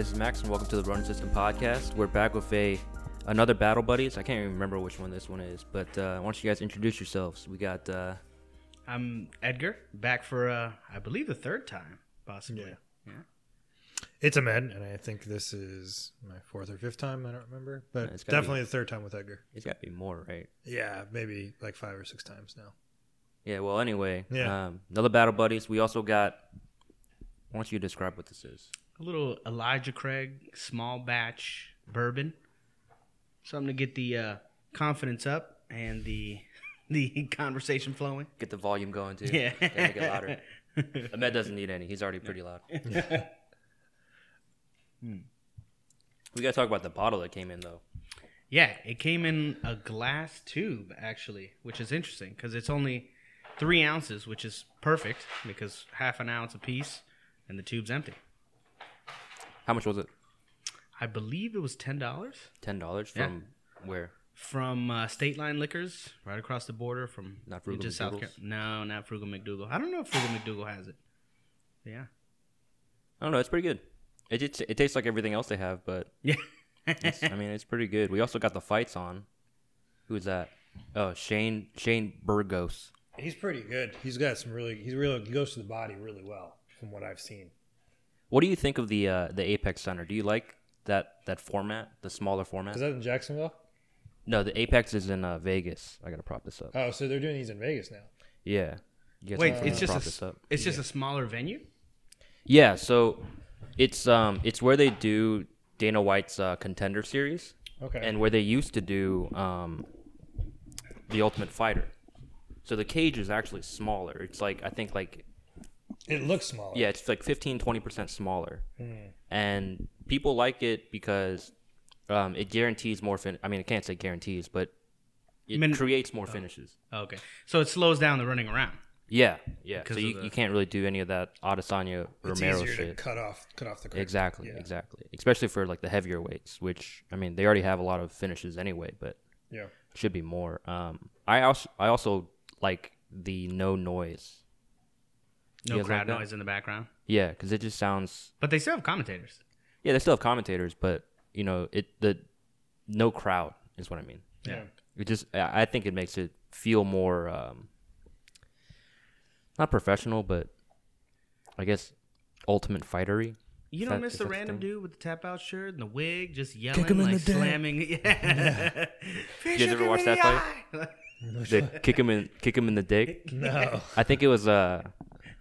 Hey, this is Max, and welcome to the Ronin System Podcast. We're back with a another Battle Buddies. I can't even remember which one this one is, but uh, why don't you guys introduce yourselves? We got uh, I'm Edgar, back for uh, I believe the third time, possibly. Yeah. Yeah. It's Ahmed, and I think this is my fourth or fifth time. I don't remember, but it's gotta definitely the third time with Edgar. it's got to be more, right? Yeah, maybe like five or six times now. Yeah. Well, anyway, Yeah. um, another Battle Buddies. We also got. Why don't you describe what this is? A little Elijah Craig small batch bourbon, something to get the uh, confidence up and the the conversation flowing. Get the volume going too. Yeah. Gotta make it louder. Ahmed doesn't need any. He's already pretty loud. We gotta talk about the bottle that came in though. Yeah, it came in a glass tube actually, which is interesting because it's only three ounces, which is perfect because half an ounce a piece, and the tube's empty. How much was it? I believe it was ten dollars Ten dollars Yeah. from where? from uh, State Line Liquors, right across the border from Not Frugal just South Carolina. No, not Frugal McDougal. I don't know if Frugal McDougal has it. Yeah, I don't know. It's pretty good. It just, it tastes like everything else they have, but yeah. I mean, it's pretty good. We also got the fights on. Who's that? Oh, Shane Shane Burgos. He's pretty good. He's got some really. He's really. He goes to the body really well, from what I've seen. What do you think of the uh, the Apex Center? Do you like that that format, the smaller format? Is that in Jacksonville? no, the Apex is in uh, Vegas. I gotta prop this up. Oh, so they're doing these in Vegas now. Yeah. You guys Wait, wanna it's just a, prop s- this up? it's just a smaller venue. Yeah. So it's um it's where they do Dana White's uh, Contender Series, Okay. and where they used to do um the Ultimate Fighter. So the cage is actually smaller. It's like I think like it looks smaller. Yeah, it's like 15 20% smaller. Hmm. And people like it because um, it guarantees more fin I mean, I can't say guarantees, but it Min- creates more finishes. Okay, so it slows down the running around. Yeah, yeah. 'Cause So you, the- you can't really do any of that Adesanya it's Romero easier to shit. cut off, cut off the. Curtain. Exactly, Yeah. exactly. Especially for like the heavier weights, which I mean, they already have a lot of finishes anyway, but Yeah. should be more. Um, I also I also like the no noise. No You guys like crowd noise in the background, Yeah, because it just sounds but they still have commentators. Yeah, they still have commentators, but you know, it the no crowd is what I mean. Yeah. It just I I think it makes it feel more um not professional, but I guess ultimate fightery. You Is don't that- miss the that the random dude with the tap out shirt and the wig just yelling, him in like the dick. slamming. Yeah. You guys ever watch that fight? They kick him in kick him in the dick. No. I think it was uh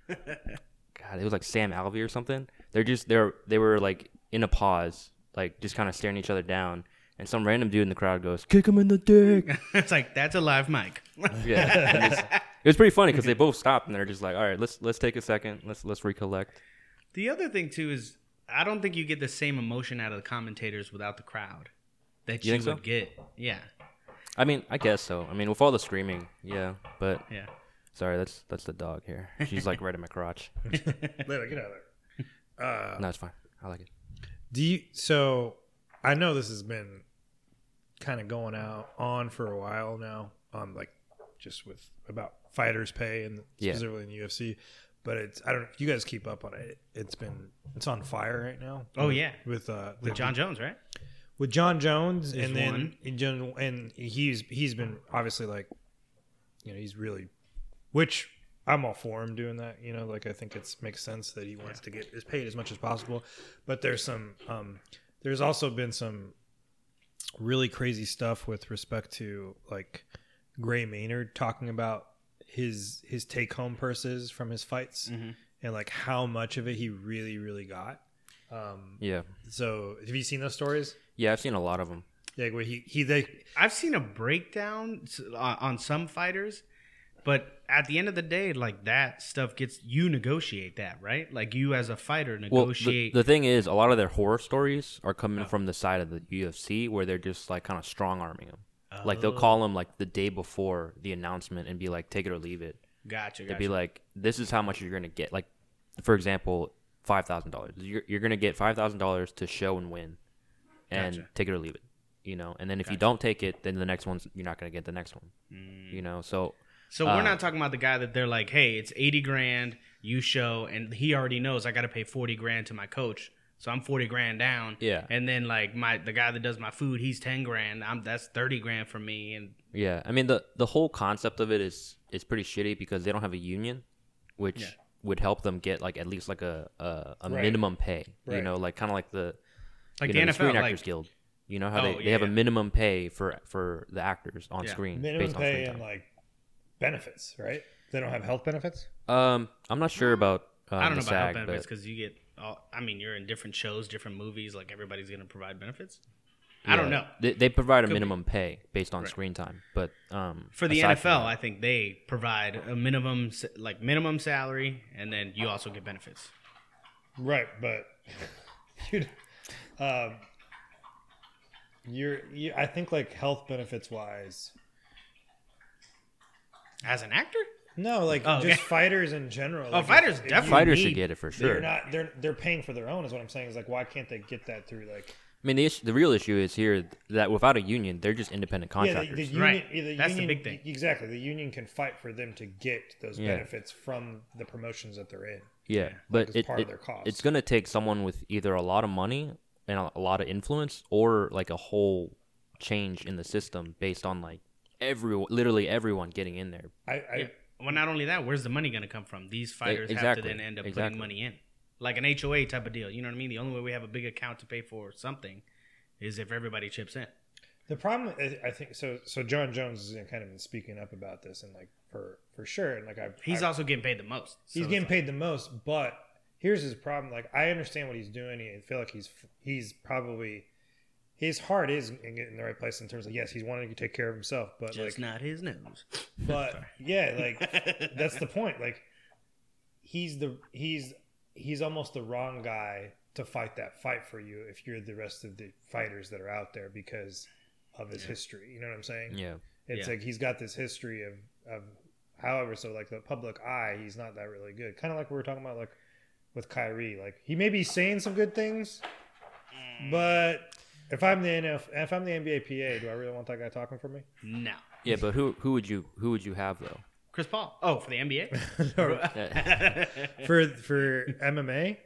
God, it was like Sam Alvey or something. They're just they're they were like in a pause, like just kind of staring each other down, and some random dude in the crowd goes, "Kick him in the dick." it's like that's a live mic. Yeah, it was pretty funny because they both stopped and they're just like, "All right, let's let's take a second, let's let's recollect." The other thing too is I don't think you get the same emotion out of the commentators without the crowd that You you, think so? would get. Yeah, I mean, I guess so. I mean, with all the screaming, yeah. But yeah. Sorry, that's that's the dog here. She's like right in my crotch. Later, get out of there. Uh, No, it's fine. I like it. Do you? So, I know this has been kind of going out on for a while now. On like just with about fighters' pay and Yeah. specifically in the UFC. But it's I don't know if you guys keep up on it. It's been it's on fire right now. Oh, yeah. with uh With Jon Jones, right? with Jon Jones Is and then one. John- and he's he's been obviously like you know he's really which I'm all for him doing that you know like I think it's makes sense that he wants to get is paid as much as possible but there's some um there's also been some really crazy stuff with respect to like Gray Maynard talking about his his take home purses from his fights Mm-hmm. and like how much of it he really really got um Yeah, so have you seen those stories yeah. I've seen a lot of them. like where he he they I've seen a breakdown on on some fighters, but at the end of the day, like that stuff gets you negotiate that, right? Like you as a fighter Well, the, negotiate. the thing is, a lot of their horror stories are coming oh. from the side of the UFC where they're just like kind of strong arming him. Like they'll call oh. them like the day before the announcement and be like, "Take it or leave it." gotcha. They'd gotcha. be like, "This is how much you're gonna get." Like, for example, five thousand dollars. You're you're gonna get five thousand dollars to show and win, and Gotcha. take it or leave it. You know, and then if you don't take it, then the next one's you're not gonna get the next one. You mm. know, so So Uh, we're not talking about the guy that they're like, hey, it's eighty grand, you show, and he already knows I got to pay forty grand to my coach So I'm forty grand down. Yeah. And then like my the guy that does my food, he's ten grand. I'm that's thirty grand for me. And Yeah, I mean the the whole concept of it is is pretty shitty because they don't have a union, which Yeah. would help them get like at least like a a, a Right. minimum pay. You know, like kind of like the like you the know, the NFL, Screen like Actors Guild. You know how Oh, they, they yeah, have a minimum pay for for the actors on Yeah. screen Minimum based on pay screen and like benefits, right? They don't have health benefits. um, I'm not sure about um, I don't know the about health benefits because you get. All, I mean, you're in different shows, different movies. Like everybody's gonna provide benefits. I don't know. They, they provide a Could be. minimum pay based on Right. screen time, but um, For the NFL, that- I think they provide a minimum, like minimum salary, and then you also get benefits. Right, but dude, um, you're you, I think like health benefits wise. As an actor, No, like Oh, just okay. fighters in general. Oh, Like, fighters if- if definitely you- fighters need- should get it for sure. They're sure. not. They're they're paying for their own. Is what I'm saying. Is like why can't they get that through like I mean, the issue, the real issue is here that without a union, they're just independent yeah the, contractors. the union Right. yeah, the That's the union- big thing. exactly the union can fight for them to get those Yeah. benefits from the promotions that they're in. Yeah, but as it, part of it- their cost. it's going to take someone with either a lot of money and a, a lot of influence, or like a whole change in the system based on like every literally everyone getting in there. I, I Yeah. Well, not only that, where's the money going to come from? These fighters have exactly. to then end up Exactly. putting money in, like an HOA type of deal. You know what I mean? The only way we have a big account to pay for something is if everybody chips in. The problem, is, I think, so. So Jon Jones has kind of been speaking up about this, and like for for sure, and like I, He's I, also getting paid the most. so he's it's getting like- paid the most. But here's his problem: like I understand what he's doing. I feel like he's he's probably his heart is in getting the right place in terms of yes, he's wanting to take care of himself, but just like, not his nose. but yeah, like that's the point. Like he's the he's he's almost the wrong guy to fight that fight for you if you're the rest of the fighters that are out there because of his history. You know what I'm saying? Yeah, It's Yeah. like he's got this history of of however so like the public eye he's not that really good. Kind of like we were talking about like with Kyrie. Like he may be saying some good things, mm. but if I'm the NF, if I'm the NBA PA, do I really want that guy talking for me? No. yeah, but who who would you who would you have though? Chris Paul. Oh, for the NBA? for for MMA?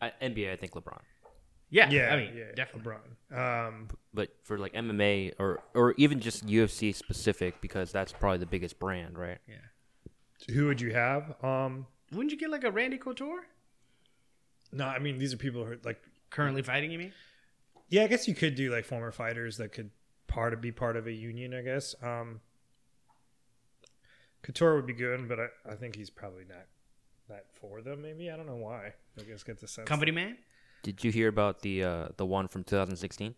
I, NBA, I think LeBron, yeah, Yeah, I mean, yeah, definitely. LeBron. Um, but for like MMA or or even just UFC specific because that's probably the biggest brand, right? Yeah. who would you have? Um, Wouldn't you get like a Randy Couture no, I mean these are people who are like currently fighting? You mean? Yeah, I guess you could do like former fighters that could part of be part of a union. I guess um, Couture would be good, but I, I think he's probably not that for them. Maybe I don't know why. I guess get the sense. Company man? Did you hear about the uh, the one from 2016?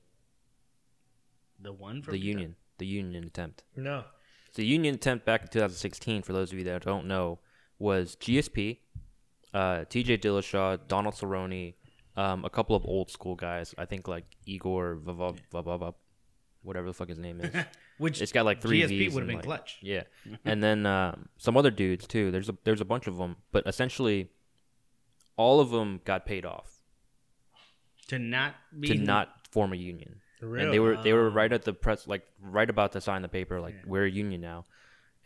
The one from The union, the union attempt. No, The union attempt back in 2016, for those of you that don't know, was GSP, uh, TJ Dillashaw, Donald Cerrone, um, a couple of old school guys. I think like Igor Vavov, Vavov, whatever the fuck his name is. Which It's got like three GSP would have been like- clutch. Yeah, and then um, some other dudes too. There's a there's a bunch of them, but essentially, all of them got paid off To not be to not form a union. really. And they were they were right at the press, like right about to sign the paper, like we're a union now,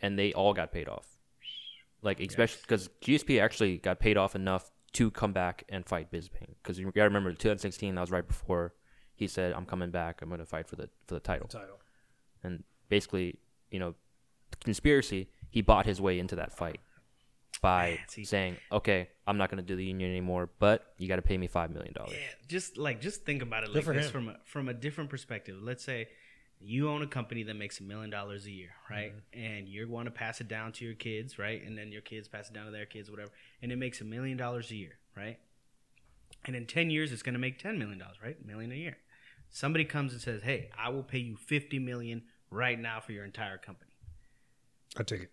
and they all got paid off. Like especially because GSP actually got paid off enough to come back and fight Bisping. Because you gotta remember, 2016 that was right before he said, "I'm coming back. I'm gonna fight for the for the title." title. And basically, you know, conspiracy. He bought his way into that fight by Man, saying, "Okay, I'm not gonna do the union anymore, but you got to pay me five million dollars." Yeah, just like just think about it Good like this him. from a, from a different perspective. Let's say you own a company that makes a million dollars a year, right? Mm-hmm. And you want to pass it down to your kids, right? And then your kids pass it down to their kids, whatever. And it makes a million dollars a year, right? And in ten years, it's going to make ten million dollars, right? A million a year. Somebody comes and says, "Hey, I will pay you fifty million right now for your entire company." I take it.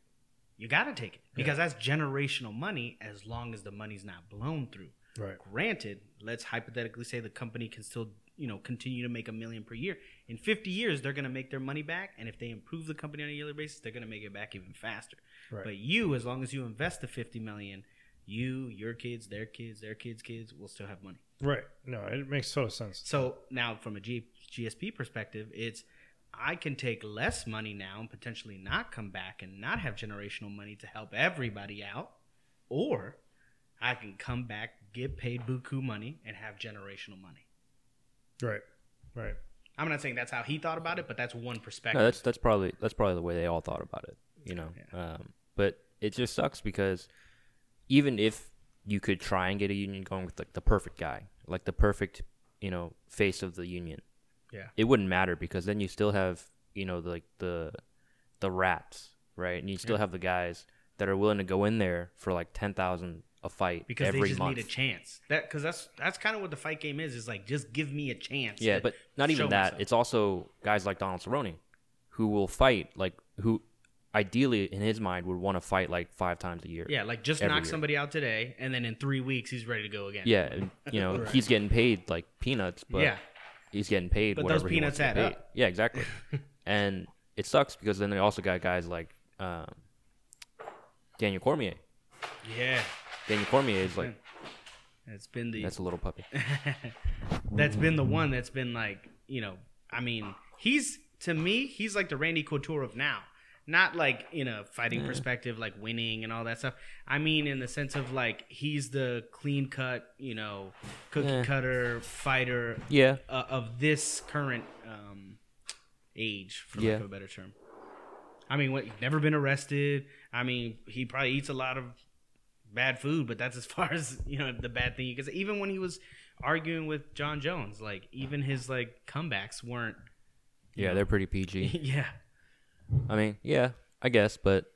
You got to take it because that's generational money as long as the money's not blown through. Right. Granted, let's hypothetically say the company can still, you know, continue to make a million per year. In 50 years, they're going to make their money back, and if they improve the company on a yearly basis, they're going to make it back even faster. Right. But you, as long as you invest the 50 million, you, your kids, their kids, their kids' kids will still have money. Right. No, it makes total sense. So now, from a G- GSP perspective, it's I can take less money now and potentially not come back and not have generational money to help everybody out, or I can come back, get paid buku money, and have generational money. Right. Right. I'm not saying that's how he thought about it, but that's one perspective. No, that's that's probably that's probably the way they all thought about it. You know, um, but it just sucks because even if you could try and get a union going with like the perfect guy, like the perfect you know face of the union, Yeah. it wouldn't matter because then you still have you know like the the rats, right? And you still have the guys that are willing to go in there for like ten thousand a fight because every they just month. need a chance. That because that's that's kind of what the fight game is. Is like just give me a chance. Yeah, but not even that. myself. It's also guys like Donald Cerrone who will fight like who ideally in his mind would want to fight like five times a year. yeah, like just knock year. somebody out today, and then in three weeks he's ready to go again. Yeah, and, you know, he's getting paid like peanuts, but yeah. he's getting paid But those whatever he wants peanuts add up. Yeah, exactly. and it sucks because then they also got guys like um, Daniel Cormier. Yeah, Daniel Cormier is like it's been the that's a little puppy. that's been the one that's been like you know i mean he's to me he's like the randy couture of now. Not like in a fighting perspective like winning and all that stuff. I mean in the sense of like he's the clean cut you know cookie Eh. cutter fighter Yeah, uh, of this current um age for lack of a better term. I mean what he's never been arrested. I mean he probably eats a lot of bad food, but that's as far as you know the bad thing. Because even when he was arguing with Jon Jones, like even his like comebacks weren't. yeah, they're pretty PG. yeah, I mean, yeah, I guess, but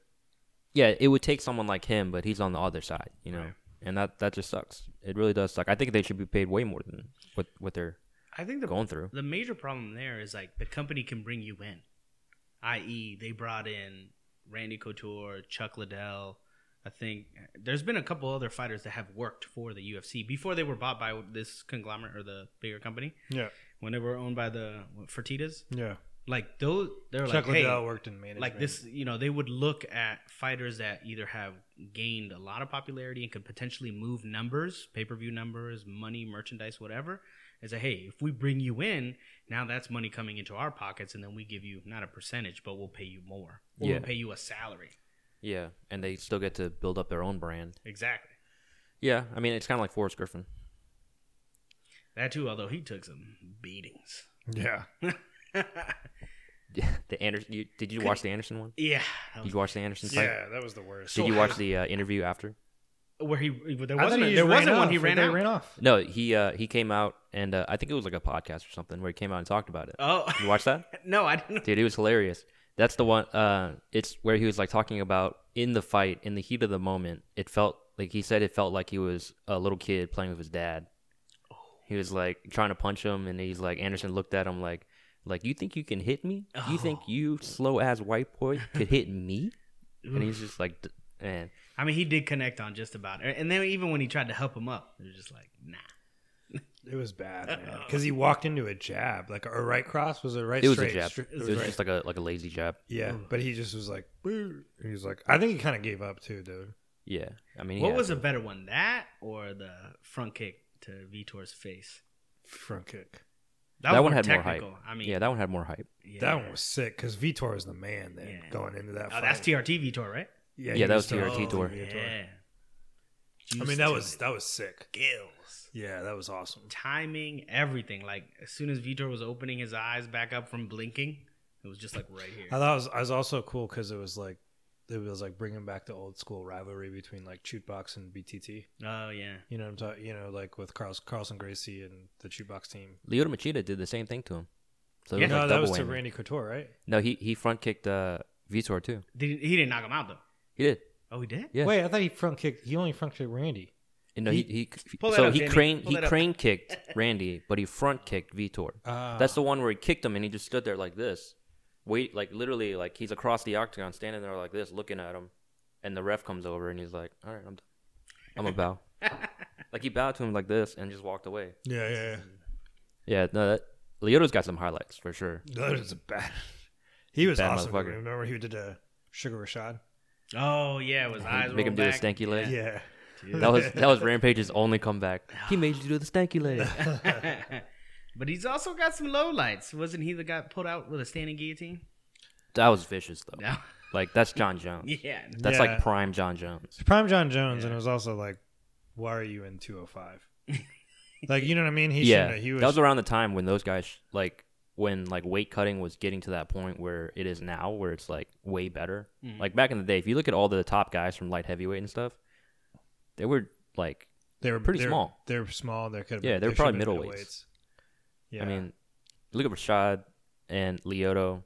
yeah, it would take someone like him, but he's on the other side, you know, Right. and that that just sucks. It really does suck. I think they should be paid way more than what what they're I think the going through. the major problem there is like the company can bring you in, i.e., they brought in Randy Couture, Chuck Liddell. I think there's been a couple other fighters that have worked for the UFC before they were bought by this conglomerate or the bigger company. Yeah. When they were owned by the what, Fertitas, Yeah. like those, they're Chuck like, hey, worked in management. like this you know they would look at fighters that either have gained a lot of popularity and could potentially move numbers pay-per-view numbers money merchandise whatever and say hey if we bring you in now that's money coming into our pockets and then we give you not a percentage but we'll pay you more or Yeah. we'll pay you a salary Yeah, and they still get to build up their own brand. exactly Yeah, I mean, it's kind of like Forrest Griffin. that too although he took some beatings Yeah. Yeah, the Anderson. You, did you watch the Anderson one? yeah Did you watch the Anderson fight? Yeah, that was the worst. Did you watch the uh, interview after? where he there wasn't he a, there wasn't one he ran out ran off. No, he uh, he came out and uh, I think it was like a podcast or something where he came out and talked about it. oh You watch that? no i didn't Dude, it was hilarious. That's the one. Uh, it's where he was like talking about in the fight, in the heat of the moment. It felt like he said it felt like he was a little kid playing with his dad. He was like trying to punch him, and he's like Anderson looked at him like, like you think you can hit me? You think you slow ass white boy could hit me? And he's just like, man, I mean, he did connect on just about, it. and then even when he tried to help him up, it was just like, nah. It was bad, man. Because he walked into a jab, like a right cross was a right. it was straight, a jab. straight- It was, right. just like a like a lazy jab. yeah, mm. but he just was like, Boo. he was like, I think he kind of gave up too, dude. Yeah, I mean, he What was to. a better one, that or the front kick to Vitor's face? Front kick. That, that was one more had more technical. hype? I mean, yeah, that one had more hype. yeah. That one was sick because Vitor is the man. Then Yeah. going into that. Oh, fight. that's TRT Vitor, right? Yeah, Yeah, that was still- TRT tour. Yeah. I mean, that was that was sick. skills, Yeah, that was awesome. timing, everything. Like as soon as Vitor was opening his eyes back up from blinking, it was just like right here. I thought it was, I was also cool because it was like it was like bringing back the old school rivalry between like Chute Boxe and BTT. Oh yeah, You know what I'm talking? You know, like with Carlos, Carlson Gracie and the Chute Boxe team. Lyoto Machida did the same thing to him. So it Yeah. was no, like that was to. Randy Couture, right? No, he he front kicked uh, Vitor too. Did, he didn't knock him out though. He did. Oh, he did. Yeah. Wait, I thought he front kicked. He only front kicked Randy. And no, he, he, Pull that so up, he Jamie. crane Pull he that up. crane kicked Randy, but he front kicked Vitor. Uh, That's the one where he kicked him and he just stood there like this, wait, like literally, like he's across the octagon, standing there like this, looking at him, and the ref comes over and he's like, "All right, I'm, done. I'm a bow." like he bowed to him like this and just walked away. yeah, yeah, yeah. Yeah, no, that Lyoto's got some highlights for sure. That was a bad. He was Bad awesome. motherfucker. Remember he did a Sugar Rashad? Oh yeah, with his eyes Make him rolled do the stanky leg. Yeah. That was that was Rampage's only comeback. He made you do the stanky leg. but he's also got some low lights. Wasn't he the guy pulled out with a standing guillotine? That was vicious though. No. Like that's Jon Jones. yeah. That's Yeah. like prime Jon Jones. Prime Jon Jones, and it was also like why are you in 205? like, you know what I mean? He yeah, shouldn't- he was, that was around the time when those guys like when like weight cutting was getting to that point where it is now, where it's like way better. Mhm. Like back in the day, if you look at all the top guys from light heavyweight and stuff, they were like, they were pretty they were- small. They were small. They could Yeah, they were probably middleweights. middleweights. Yeah. I mean, look at Rashad and Lyoto,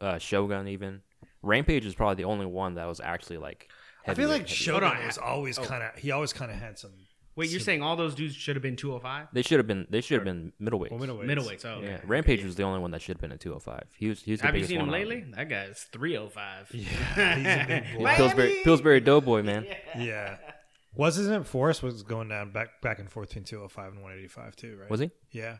uh, Shogun even. Rampage is probably the only one that was actually like. I feel like heavyweight, heavyweight. Shogun Hold was always Oh. kind of. He always kind of had some. Wait, you're some- saying all those dudes should have been 205? They should have been. They should have been middleweights. well, middleweights. Middleweights. Oh, okay. Yeah, Rampage was the only one that should have been at 205. He was. He was the Have you seen him lately? there. That guy's 305. Yeah, he's a big boy. Miami! Pillsbury, Pillsbury Doughboy, man. Yeah. Wasn't it Forrest was going down back back and forth between 205 and 185 too, right? Was he? Yeah.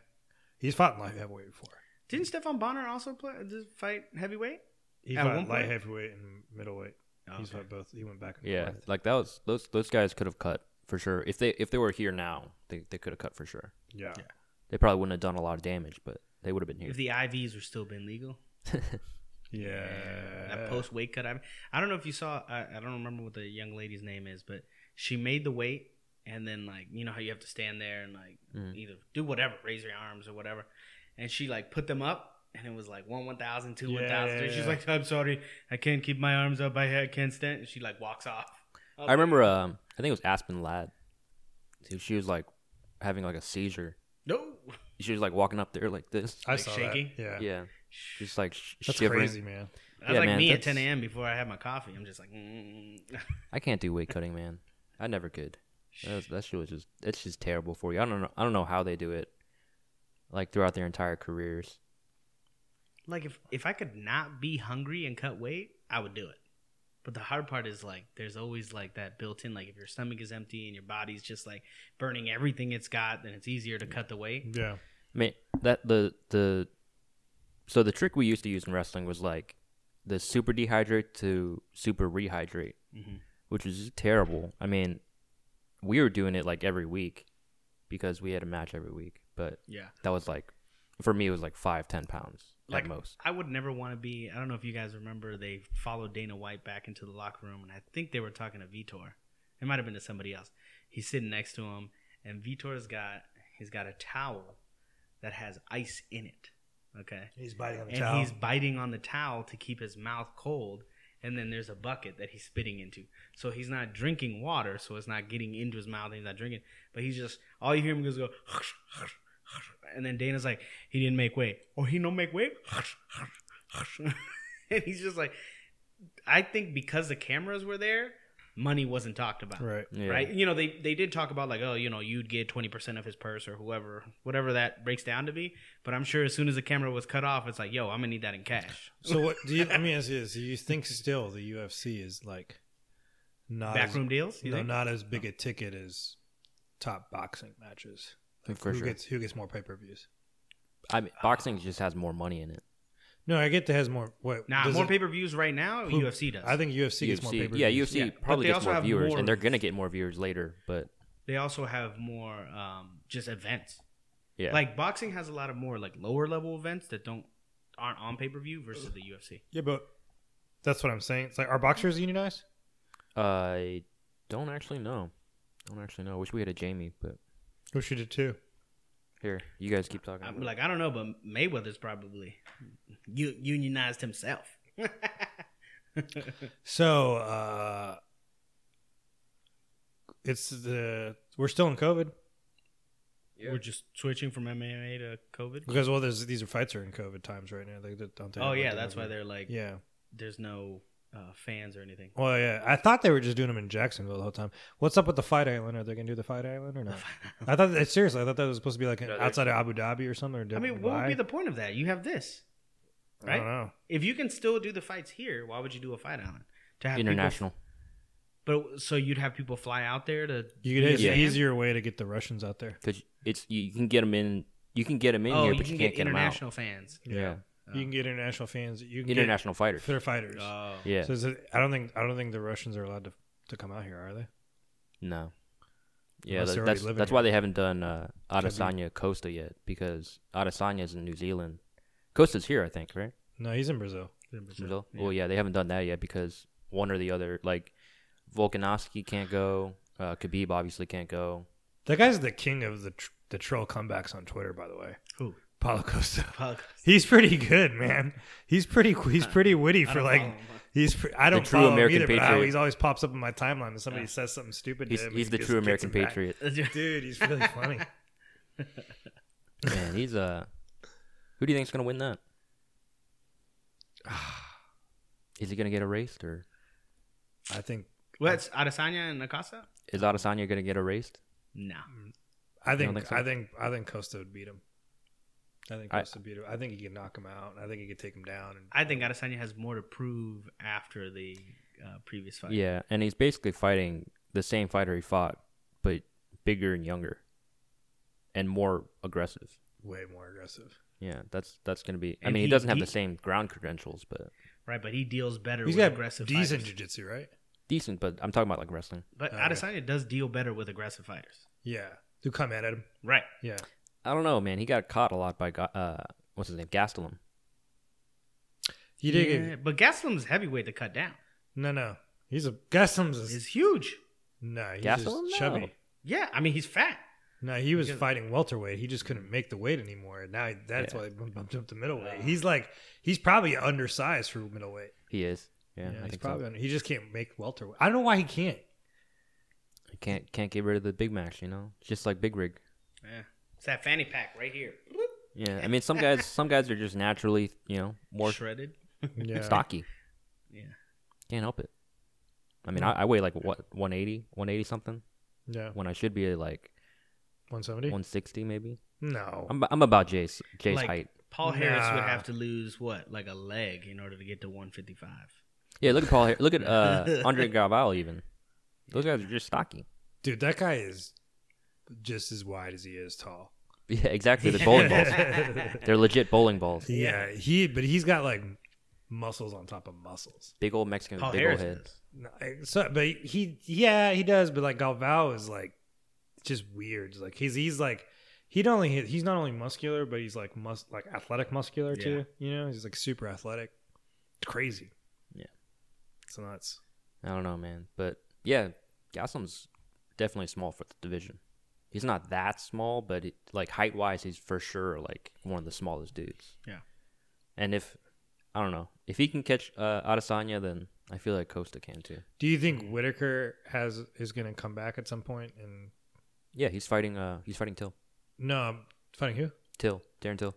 He's fought in light heavyweight before. Didn't Stephan Bonnar also play uh, fight heavyweight? He At one fought light point? heavyweight and middleweight. Oh, He's okay. fought both. He went back and Yeah, forth. like that was those those guys could have cut for sure. If they if they were here now, they they could have cut for sure. Yeah. Yeah. They probably wouldn't have done a lot of damage, but they would have been here. If the IVs were still been legal. Yeah. That post weight cut. I, I don't know if you saw. I, I don't remember what the young lady's name is, but she made the weight, and then like you know how you have to stand there and like Mhm. either do whatever, raise your arms or whatever, and she like put them up. And it was like one one thousand, two Yeah, one thousand. yeah, She's like, "I'm sorry, I can't keep my arms up. I can't stand." And she like walks off. I remember. Um, I think it was Aspen Ladd. She, she was like having like a seizure. No, She was like walking up there like this. I like saw shaking? that. Yeah. Yeah, just like sh- That's shivering. crazy, man. that's Yeah, like man, me at that's- 10 a.m. before I have my coffee. I'm just like, mm. I can't do weight cutting, man. I never could. That, was, that shit was just it's just terrible for you. I don't know. I don't know how they do it. Like throughout their entire careers. like if if I could not be hungry and cut weight, I would do it. But the hard part is like there's always like that built in. Like if your stomach is empty and your body's just like burning everything it's got, then it's easier to cut the weight. Yeah. I mean that the the so the trick we used to use in wrestling was like the super dehydrate to super rehydrate, Mhm. which was terrible. I mean, we were doing it like every week because we had a match every week, but Yeah. that was like for me it was like five ten pounds Like at most. I would never want to be. I don't know if you guys remember. They followed Dana White back into the locker room, and I think they were talking to Vitor. It might have been to somebody else. He's sitting next to him, and Vitor's got he's got a towel that has ice in it. Okay. He's biting on the and towel. he's biting on the towel to keep his mouth cold and then there's a bucket that he's spitting into so he's not drinking water so it's not getting into his mouth and he's not drinking but he's just all you hear him goes go and then dana's like he didn't make weight or oh, he don't make weight and he's just like i think because the cameras were there money wasn't talked about right. Yeah. right? You know, they they did talk about like, oh, you know, you'd get twenty percent of his purse or whoever, whatever that breaks down to be. But I'm sure as soon as the camera was cut off, it's like, yo, I'm gonna need that in cash. So what do you? I mean, ask you this: Do you think still the UFC is like not as, Backroom deals, you no, think? not as big a ticket as top boxing matches? Like, For who sure. gets who gets more pay per views? I mean, boxing just has more money in it. No, I get that has more. What Nah, does more it- pay per views right now. who- UFC does. I think UFC, gets more pay UFC, per yeah, views. UFC Yeah, but probably they gets also more have viewers, more- and they're gonna get more viewers later. But they also have more um, just events. yeah, Like boxing has a lot of more like lower level events that don't aren't on pay per view versus the UFC. Yeah, but that's what I'm saying. It's like are boxers unionized? I don't actually know. I Don't actually know. I wish we had a Jamie, but Who should it too? here, you guys keep talking. I'm like, I don't know, but Mayweather's probably u- unionized himself. So uh it's the we're still in COVID We're just switching from MMA to COVID. because well, there's these are fights are in COVID times right now. They, they don't. They Oh yeah, that's them. why they're like, Yeah. there's no uh, fans or anything. Well, yeah. I thought they were just doing them in Jacksonville the whole time. What's up with the Fight Island? Are they gonna do the Fight Island or not? I thought that, seriously. I thought that was supposed to be like No, outside of Abu Dhabi or something. Or I mean, what would be the point of that? You have this, I don't right? know. If you can still do the fights here, why would you do a fight island? To have people- international. but so you'd have people fly out there to. You could be a it's an easier way to get the Russians out there. because it's you, you can get them in. You can get them in Oh, here, you but can you get can't get them out. international fans. Yeah, You can get international fans. You can international fighters. get for their fighters. Oh, yeah, So is it, I don't think I don't think the Russians are allowed to to come out here, are they? no. Yeah, that- that's that's here. why they haven't done uh, Adesanya Costa yet because Adesanya's in New Zealand. Costa's here, I think, right? No, he's in Brazil. Brazil. Well, yeah, they haven't done that yet because one or the other, like Volkanovski can't go. Uh, Khabib obviously can't go. That guy's the king of the tr- the troll comebacks on Twitter, by the way. Who? Paulo Costa. Fuck. He's pretty good, man. He's pretty he's pretty witty for like he's pre- I don't true follow American him either, but I, patriot. he's always pops up in my timeline and somebody Yeah. says something stupid. He's, to him. he's the true American him back. patriot. Dude, he's really funny. Man, he's uh who do you think's gonna win that? Is he gonna get erased or I think What's Adesanya and Acosta? is Adesanya gonna get erased? No. I think, think so? I think I think Costa would beat him. I think I- Costa would beat him. I think he could knock him out. I think he could take him down. And, I think Adesanya has more to prove after the uh, previous fight. Yeah, and he's basically fighting the same fighter he fought, but bigger and younger, and more aggressive. way more aggressive. Yeah, that's that's gonna be. I mean, he, he- doesn't have he- the same ground credentials, but Right, but he deals better He's with got aggressive decent fighters. jiu-jitsu, right? decent. But I'm talking about like wrestling. But Oh, yeah. Adesanya does deal better with aggressive fighters. Yeah, to come at him. Right. Yeah, I don't know, man. He got caught a lot by uh, what's his name, Gastelum. he did. Yeah, but Gastelum's heavyweight to cut down. No, no, he's a Gastelum's. Is Is, huge. no, he's Gastelum? just No. chubby. Yeah, I mean he's fat. No, he was Because- fighting welterweight. He just couldn't make the weight anymore. And now that's Yeah. why he bumped up to middleweight. He's like he's probably undersized for middleweight. He is. Yeah, Yeah, I he's think probably so. under, he just can't make welterweight. I don't know why he can't. He can't can't get rid of the Big Macs, you know. Just like Big Rig. Yeah. It's that fanny pack right here. Yeah, I mean, some guys some guys are just naturally, you know, more shredded. Yeah, stocky. Yeah. Can't help it. I mean, I, I weigh like what 180, 180 something Yeah, when I should be like one seventy. 160 maybe. No, I'm I'm about Jay's Jay's Like- height. Paul Harris would have to lose what, like a leg, in order to get to 155. Yeah, look at Paul. Har- Look at uh, Andre Galvao. Even those guys are just stocky. dude, that guy is just as wide as he is tall. Yeah, exactly. They're bowling balls. They're legit bowling balls. Yeah, he but he's got like muscles on top of muscles. Big old Mexican, Paul big Harris old head. does. Eh, so, but he, yeah, he does. But like Galvao is like just weird. Like he's he's like he not only he's not only muscular, but he's like mus like athletic muscular too. You know, he's like super athletic. It's crazy. Yeah. it's nuts. I don't know, man, but yeah, Gastelum's definitely small for the division. He's not that small, but it, like height wise, he's for sure like one of the smallest dudes. Yeah. And if I don't know if he can catch uh, Adesanya, then I feel like Costa can too. Do you think Whitaker has is going to come back at some point? And Yeah, he's fighting. Uh, he's fighting Till. no, I'm fighting who? Till. Darren Till.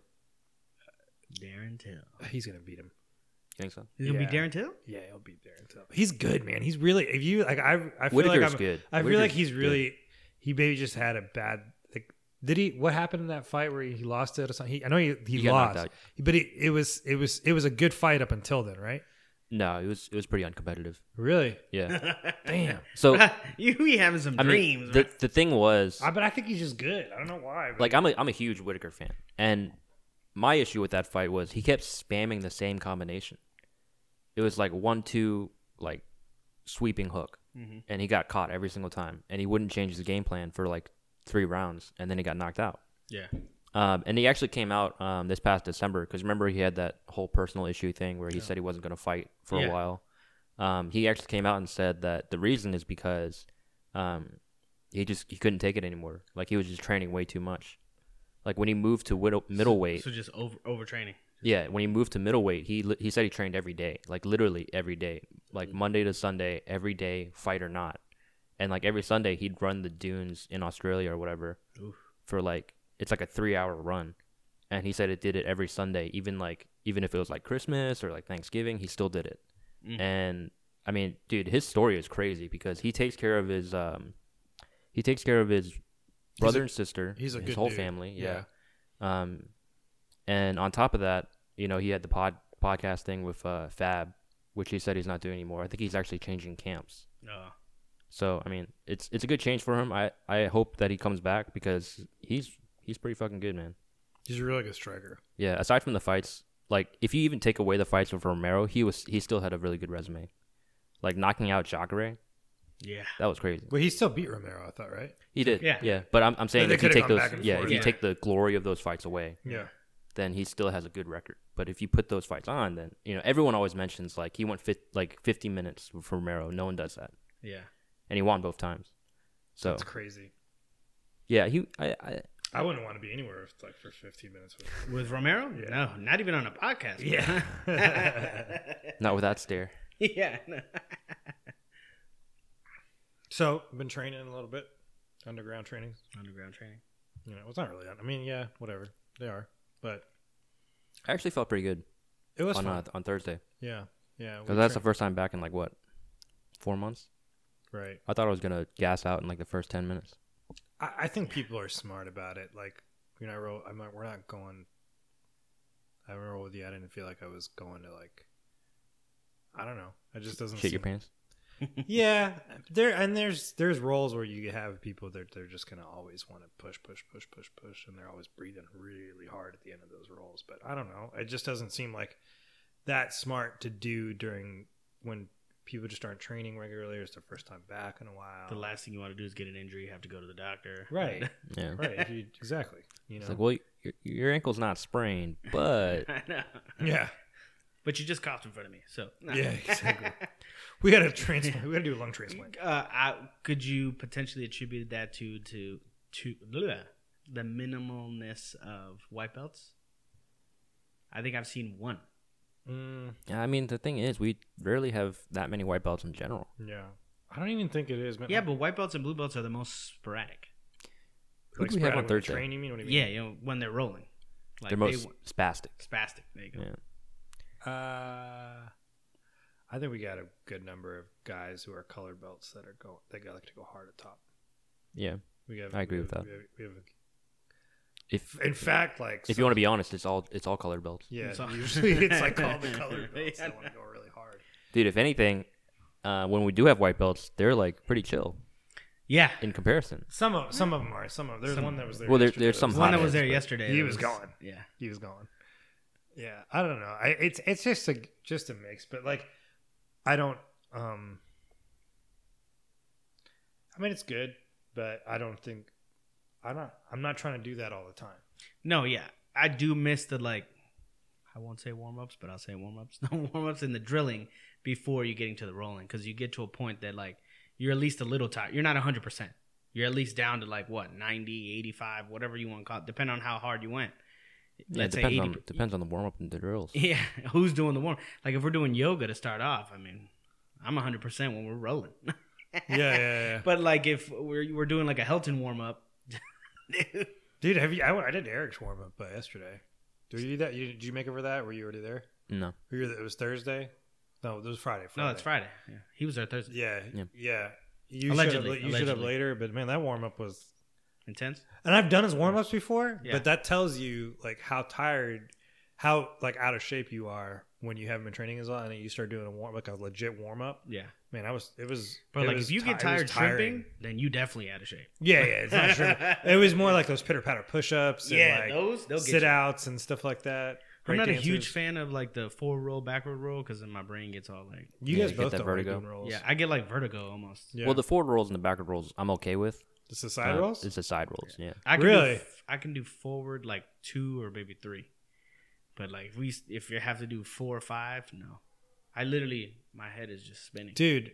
Darren Till. He's going to beat him. You think so? He's going to be Darren Till? Yeah, he'll beat Darren Till. He's good, man. He's really if you like I I feel Whitaker's like I'm, good. I feel Whitaker's like he's good. Really he maybe just had a bad like did he what happened in that fight where he, he lost it or something? He, I know he, he, He lost. But it, it was it was it was a good fight up until then, right? No, it was it was pretty uncompetitive. Really? Yeah. Damn. So you be having some I mean, dreams, the right? the thing was, I, but I think he's just good. I don't know why. but- like I'm a I'm a huge Whitaker fan, and my issue with that fight was he kept spamming the same combination. It was like one two like sweeping hook, Mhm. and he got caught every single time, and he wouldn't change his game plan for like three rounds, and then he got knocked out. Yeah. Um, and he actually came out um, this past December because remember he had that whole personal issue thing where he said he wasn't going to fight for Yeah. a while. Um, he actually came out and said that the reason is because um, he just he couldn't take it anymore. Like he was just training way too much. Like when he moved to widow, middleweight, So just over overtraining. Yeah, when he moved to middleweight, he he said he trained every day, like literally every day, like Monday to Sunday, every day, fight or not, and like every Sunday he'd run the dunes in Australia or whatever Oof. for like it's like a three hour run, and he said it did it every Sunday, even like even if it was like Christmas or like Thanksgiving, he still did it, Mm. and I mean, dude, his story is crazy because he takes care of his um, he takes care of his brother a- and sister, he's a his whole dude. family, yeah. Um, and on top of that, you know, he had the pod podcast thing with uh, Fab, which he said he's not doing anymore. I think he's actually changing camps. Uh, So I mean, it's it's a good change for him. I I hope that he comes back because he's he's pretty fucking good, man. he's a really good striker. Yeah. Aside from the fights, like if you even take away the fights with Romero, he was he still had a really good resume. Like knocking out Jacare, yeah. that was crazy. Well, he still beat Romero, I thought, right? He did, Yeah. yeah. But I'm I'm saying if you take those, yeah, forth. if you Yeah. take the glory of those fights away, Yeah. Then he still has a good record. But if you put those fights on, then you know everyone always mentions like he went fit like 50 minutes for Romero. No one does that, Yeah. and he won both times. So That's crazy. yeah, he I, I I wouldn't want to be anywhere if, it's like for 15 minutes. With With Romero? Yeah. No, not even on a podcast. Yeah. not with that stare. yeah. no. so been training a little bit, underground training. Underground training. You know, it's not really. That I mean, yeah, whatever they are, but I actually felt pretty good it was on fun. uh, on Thursday yeah, yeah. because that's the first time back in like what four months. right. I thought I was gonna gas out in like the first ten minutes. I, I think people are smart about it. Like, you know, I wrote, I'm not, we're not going. I remember with you. I didn't feel like I was going to like. I don't know. It just doesn't. Shit your pants. Yeah, there and there's there's roles where you have people that they're just gonna always want to push, push, push, push, push, and they're always breathing really hard at the end of those roles. But I don't know. It just doesn't seem like that smart to do during when people just aren't training regularly. Or it's their first time back in a while. The last thing you want to do is get an injury. You have to go to the doctor. right, Yeah. right. If you, exactly. You know. It's like, well, your, your ankle's not sprained, but I know. yeah. But you just coughed in front of me, so no. Yeah, exactly. We got to transplant. We got to do a lung transplant. uh, I, could you potentially attribute that to to to bleh, the minimalness of white belts? I think I've seen one. Mm, yeah, I mean the thing is, we rarely have that many white belts in general. yeah. I don't even think it is. Man. Yeah, but white belts and blue belts are the most sporadic. Who do we have on out when Thursday? Train, you mean? What do you Yeah, you know when they're rolling, like They're most wa- spastic. spastic. There you go. Yeah. Uh, I think we got a good number of guys who are color belts that are go. that like to go hard at top. Yeah. We got. I agree we with that. We have, we have If a- in fact, like if you want to be honest, it's all it's all colored belts, yeah, So- usually it's like all the colored belts Yeah, that want to go really hard. dude. If anything, uh, when we do have white belts, they're like pretty chill Yeah, in comparison. Some of some of them are. Some of there's Some- one that was there. Well, there- yesterday there's some one that was there yesterday. he that was gone. Yeah, he was gone. Yeah, I don't know. I it's it's just a just a mix, but like I don't um I mean it's good, but I don't think I don't I'm not trying to do that all the time. no, yeah, I do miss the like. I won't say warm ups, but I'll say warm ups. No warm ups in the drilling before you getting to the rolling, because you get to a point that like you're at least a little tired. You're not hundred percent. You're at least down to like what 90, 85, whatever you want to call it, depending on how hard you went. Yeah, it Let's say depends 80 on depends on the warm up and the drills. Yeah, who's doing the warm? Like if we're doing yoga to start off, I mean, I'm 100 percent when we're rolling. Yeah, yeah, yeah. But like if we're we're doing like a Helton warm up, Dude, have you I, I did Eric's warm up uh, yesterday. Did you do that? You, did you make it for that? Were you already there? No, Were you, it was Thursday? No, it was Friday. no, it's Friday. Yeah. He was there Thursday. Yeah, Yeah. yeah. You Allegedly, should have, you should have allegedly. later, but man, that warm up was Intense. And I've done his warm ups before, Yeah. but that tells you like how tired, how like out of shape you are when you haven't been training as long, and then you start doing a warm like a legit warm up. Yeah. Man, I was it was. But it like was if you ti- get tired tiring. shrimping, then you definitely out of shape. yeah, yeah, it's not sure. it was more like those pitter patter push ups, and Yeah, like those they'll sit outs and stuff like that. I'm not a huge fan of like the forward roll, backward roll, because then my brain gets all like, You Yeah, guys you get that don't like vertigo. rolls. yeah, I get like vertigo almost. yeah. well the forward rolls and the backward rolls I'm okay with. It's the side Uh, rolls. It's the side rolls. Yeah. I can Really? do, f- I can do forward like two or maybe three, but like if we if you have to do four or five, no. I literally my head is just spinning. Dude,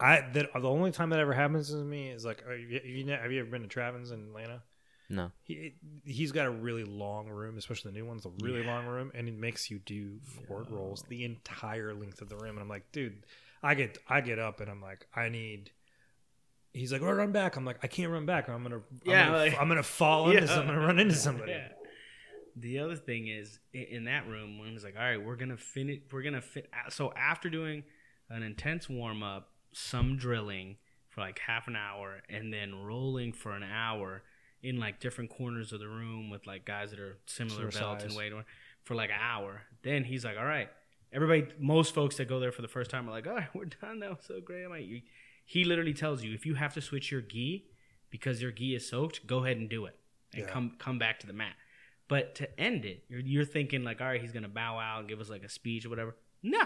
I the, the only time that ever happens to me is like, are you, you know, have you ever been to Travin's in Atlanta? No. He he's got a really long room, especially the new ones, a really Yeah. long room, and it makes you do forward rolls the entire length of the room. And I'm like, dude, I get I get up and I'm like, I need. He's like, well, run back. I'm like, I can't run back. I'm gonna, I'm gonna, like- I'm gonna fall into Yeah. I'm gonna run into somebody. Yeah. The other thing is in that room when it's like, all right, we're gonna finish. We're gonna fit. So after doing an intense warm up, some drilling for like half an hour, and then rolling for an hour in like different corners of the room with like guys that are similar Similar belts and weight for like an hour. Then he's like, all right, everybody. Most folks that go there for the first time are like, all right, we're done. That was so great. I'm like, you, he literally tells you if you have to switch your gi because your gi is soaked, go ahead and do it and Yeah. come come back to the mat. But to end it, you're, you're thinking like, all right, he's gonna bow out and give us like a speech or whatever. No,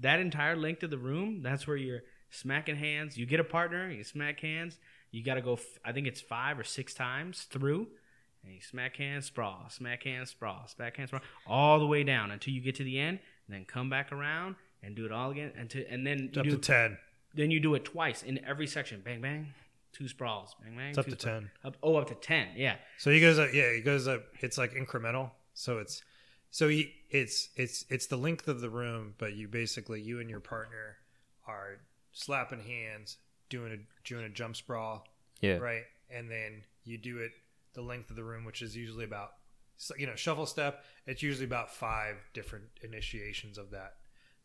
that entire length of the room, that's where you're smacking hands. You get a partner, you smack hands. You got to go. f- I think it's five or six times through. And you smack hands, sprawl, smack hands, sprawl, smack hands, sprawl, all the way down until you get to the end. And then come back around and do it all again. And to, and then Up do, to ten. Then you do it twice in every section. Bang bang, two sprawls. Bang bang. It's up to sprawls. 10. Up, oh, up to ten. Yeah. So he goes up. Yeah, he goes up. It's like incremental. So it's so he it's it's it's the length of the room, but you basically you and your partner are slapping hands, doing a doing a jump sprawl, Yeah. right? And then you do it the length of the room, which is usually about you know shuffle step. It's usually about five different initiations of that,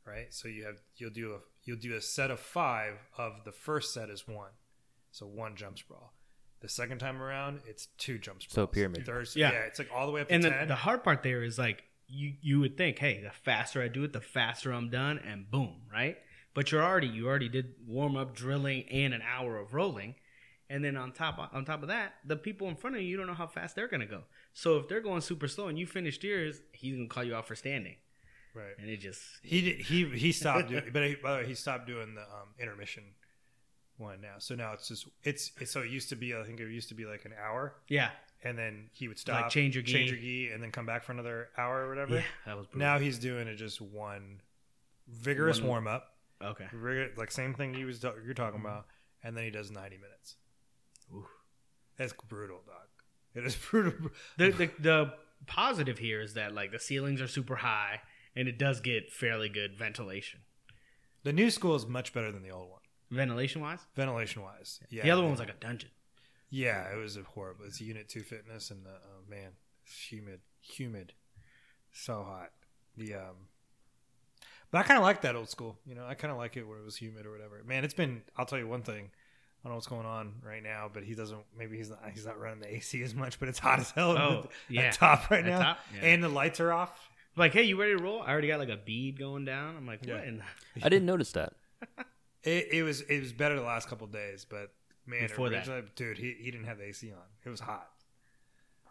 right? So you have you'll do a you'll do a set of five of the first set is one, so one jump sprawl. The second time around, it's two jump sprawls. So pyramid. Third, Yeah. yeah. it's like all the way up to And the, ten. the hard part there is like you you would think, hey, the faster I do it, the faster I'm done, and boom, right? But you're already you already did warm up drilling and an hour of rolling, and then on top on top of that, the people in front of you, you don't know how fast they're gonna go. So if they're going super slow and you finished yours, he's gonna call you out for standing, right. and it just He did, he he stopped doing, but he, by the way, he stopped doing the um, intermission one now. So now it's just it's, it's so it used to be I think it used to be like an hour, yeah and then he would stop, change your change your gi, and then come back for another hour or whatever. yeah that was brutal. Now he's doing it just one vigorous One- warm up, okay like same thing you was you're talking about, and then he does ninety minutes. Oof. That's brutal, dog. It is brutal. the, the the positive here is that like the ceilings are super high and it does get fairly good ventilation The new school is much better than the old one, ventilation wise ventilation wise. Yeah, the other one was like a dungeon Yeah, it was a horrible. It's Unit Two Fitness, and the oh man, it's humid, humid, so hot. The um, but I kind of like that old school. You know, I kind of like it where it was humid or whatever. Man, it's been. I'll tell you one thing. I don't know what's going on right now, but he doesn't. Maybe he's not. He's not running the AC as much, but it's hot as hell. Oh, at, yeah. top right At now, top? Yeah. and the lights are off. Like hey you ready to roll i already got like a bead going down i'm like what Yeah. in the- I didn't notice that. It, it was it was better the last couple of days, but man, Before that. dude, he, he didn't have the AC on. It was hot.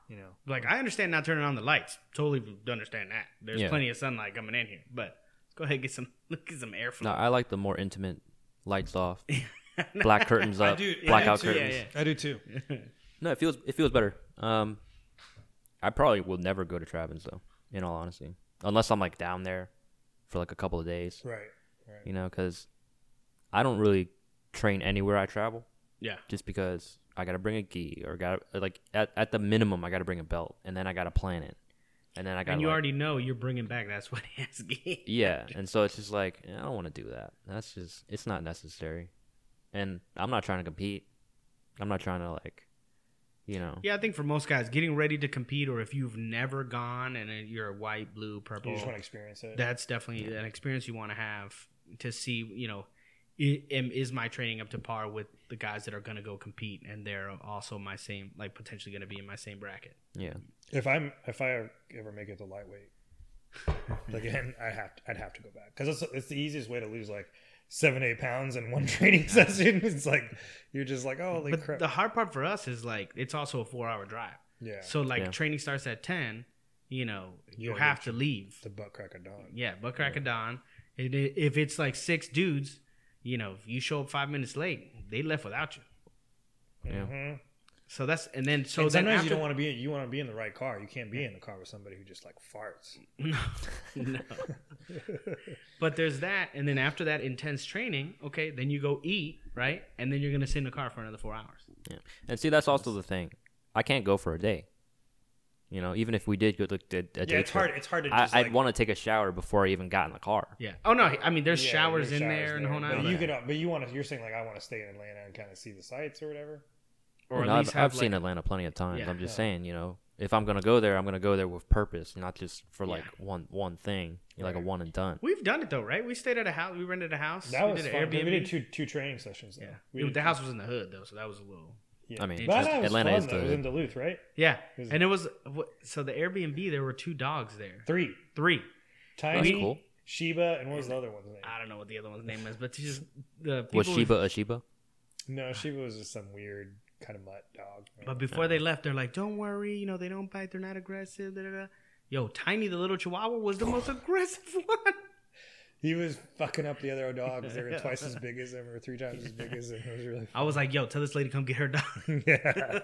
You know, like i understand not turning on the lights totally understand that there's Yeah. plenty of sunlight coming in here but go ahead and get some get some airflow No, I like the more intimate lights off, black curtains I up, do- yeah, blackout I do too. curtains. Yeah, yeah. I do too. No, it feels it feels better. Um, I probably will never go to Trappins though. In all honesty, unless I'm like down there for like a couple of days, Right. Right. you know, because I don't really train anywhere I travel. yeah. Just because I gotta bring a gi or got to like at, at the minimum I gotta bring a belt and then I gotta plan it. And then I gotta and you like- already know you're bringing back that sweaty ass gi yeah and so it's just like I don't want to do that. That's just it's not necessary. And I'm not trying to compete. I'm not trying to like you know Yeah, I think for most guys, getting ready to compete, or if you've never gone and you're a white, blue, purple, You just want to experience it. that's definitely an experience you want to have to see. You know, is my training up to par with the guys that are going to go compete, and they're also my same, like potentially going to be in my same bracket. yeah if I'm if I ever make it to lightweight, again, I have to, I'd have to go back because it's it's the easiest way to lose like seven eight pounds in one training session. It's like you're just like oh holy But crap. the hard part for us is like it's also a four hour drive. yeah, So like Yeah. training starts at ten. You know, you Yeah, have to leave. the butt crack of dawn. Yeah, butt crack of dawn. It, if it's like six dudes, you know, if you show up five minutes late, they left without you. yeah Mhm. So that's and then so and then sometimes after, you don't want to be you want to be in the right car. You can't be in the car with somebody who just like farts. no, no. but there's that, and then after that intense training, okay, then you go eat, right, and then you're gonna sit in the car for another four hours. yeah and see that's also the thing I can't go for a day you know even if we did go to a, a day yeah, it's trip, hard. It's hard to I, just. I'd like, want to take a shower before I even got in the car Yeah. Oh no, I mean there's Yeah, showers there's in showers there and the whole But you yards. could, uh, but you want to. You're saying like I want to stay in Atlanta and kind of see the sights or whatever. Or No, at I've, least have I've seen Atlanta plenty of times. Yeah. I'm just Yeah. saying, you know, if I'm gonna go there, I'm gonna go there with purpose, not just for like Yeah. one one thing, like a one and done. We've done it though, right? We stayed at a house. We rented a house. That we was did fun. an We did two two training sessions. Though. yeah, We It- the house was in the hood though, so that was a little. Yeah. I mean, that was Atlanta fun, is though. It was in Duluth, right? Yeah, Was- and it was so the Airbnb. There were two dogs there, Three. three. Tiny, cool. Sheba, and what was the other one's name? I don't know what the other one's name is, but just the people. Was Sheba a Sheba? No, Sheba was just some weird kind of mutt dog. But before they left, they're like, "Don't worry, you know they don't bite. They're not aggressive." Da, da, da. Yo, Tiny the little Chihuahua was the most aggressive one. He was fucking up the other dogs. They were twice as big as him, or three times as big as him. It was really. I was like, "Yo, tell this lady come get her dog." yeah.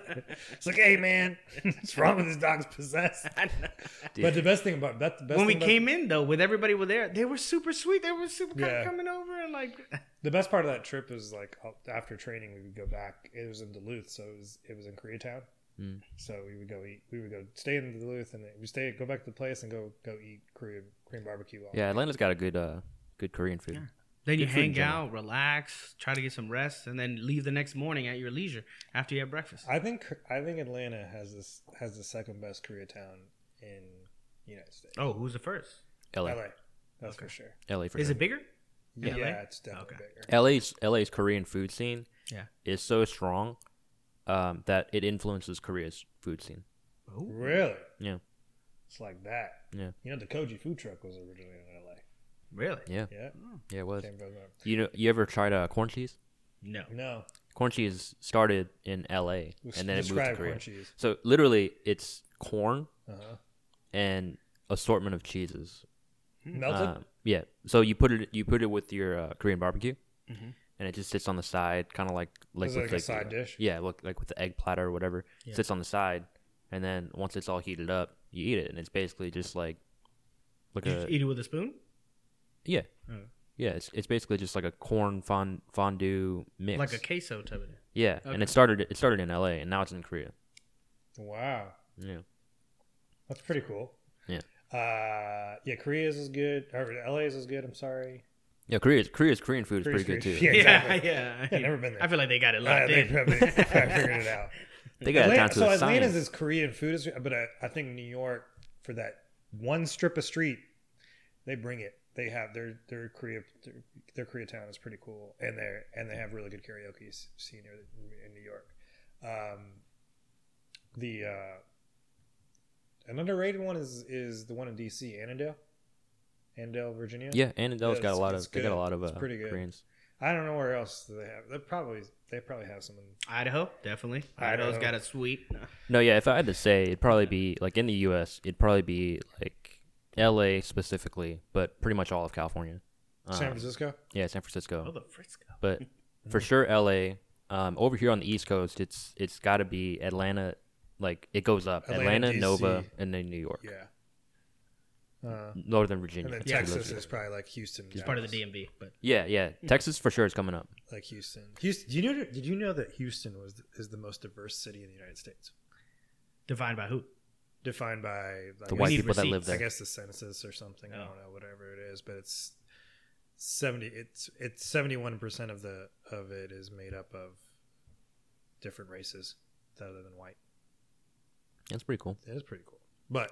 It's like, hey man, what's wrong with this dog's possessed? But the best thing about that, the best when we thing about- came in though, with everybody were there, they were super sweet. They were super kind Yeah. of coming over and like, the best part of that trip was like after training, we would go back. It was in Duluth, so it was it was in Koreatown. Mm. So we would go eat. We would go stay in Duluth, and then we stay go back to the place and go go eat Korean Korean barbecue. While Yeah, Atlanta's got a good uh good Korean food. Yeah. then you Good food in hang out, relax, try to get some rest, and then leave the next morning at your leisure after you have breakfast. I think I think Atlanta has this has the second best Koreatown in the United States. oh, who's the first? LA. LA, that's for sure. LA for Is sure. it bigger? Yeah, LA? it's definitely Okay. bigger. LA's LA's Korean food scene Yeah. is so strong um, that it influences Korea's food scene. Oh, Really? Yeah. It's like that. Yeah. You know, the Kogi food truck was originally in LA. Really? Yeah, Yeah. yeah, it was. Came from You know, you ever tried uh, corn cheese? No. No. Corn cheese started in L.A. and then it moved to Describe Korea. corn cheese. So literally, it's corn Uh-huh. and assortment of cheeses. Melted? Um, yeah. So you put it you put it with your uh, Korean barbecue, Mhm. and it just sits on the side, kind of like like Is it with like a side dish? Yeah, look like with the egg platter or whatever. Yeah. Sits on the side, and then once it's all heated up, you eat it, and it's basically just like like You a just eat it with a spoon? Yeah Oh. yeah. It's it's basically just like a corn fond, fondue mix. Like a queso type of thing. yeah, Okay. and it started it started in L.A. and now it's in Korea. Wow. Yeah. That's pretty cool. Yeah. Uh, yeah, Korea's is good. Or LA's is good. I'm sorry. Yeah, Korea's Korea's Korean food is Korea's pretty good too. Yeah, exactly. yeah. Yeah, never been there. I feel like they got it Uh, locked they in. probably figured it out. They got it down Atlanta, to so a Atlanta's science. is Korean food, is, but I, I think New York for that one strip of street, they bring it. They have their their Korea their, their Koreatown is pretty cool, and they and they have really good karaoke scene here in New York. Um, the uh, an underrated one is is the one in DC, Annandale, Annandale, Virginia. Yeah, and Annandale's got a lot it's of they got a lot of uh, pretty good. Koreans. I don't know where else they have. They probably they probably have some. In, Idaho, definitely. Idaho. Idaho's got a sweet. No, yeah. If I had to say, it'd probably be like in the U.S. It'd probably be like L.A. specifically, but pretty much all of California. San Um, Francisco. yeah, San Francisco, Oh, the Frisco. but for sure L.A. Um, over here on the East Coast, it's it's got to be Atlanta. Like it goes up, Atlanta, Atlanta, Nova, and then New York, Yeah. Uh, Northern Virginia. and then It's Texas is probably like Houston. He's part of the Dallas. DMV, but Yeah, yeah. Texas for sure is coming up. Like Houston. Houston. Did you know? Did you know that Houston was is the most diverse city in the United States, defined by who? Defined by I The white need people that live there. I guess the census or something. I Oh. don't know, whatever it is, but it's seventy. It's it's seventy one percent of the of it is made up of different races other than white. That's pretty cool. It is pretty cool, but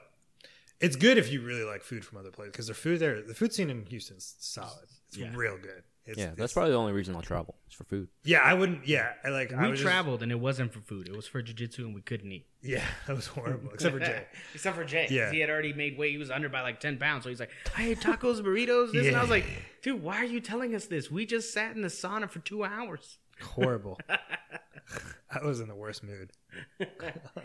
it's good if you really like food from other places because the food there, the food scene in Houston's solid. It's Yeah. real good. It's, yeah, it's- that's probably the only reason I'll travel. It's for food. Yeah, I wouldn't. Yeah, I like I We just- traveled and it wasn't for food. It was for jujitsu and we couldn't eat. yeah, that was horrible. Except for Jay. Except for Jay. 'cause Yeah. He had already made weight. He was under by like 10 pounds. So he's like, I ate tacos, burritos, this. And I was like, dude, why are you telling us this? We just sat in the sauna for two hours. Horrible. I was in the worst mood. I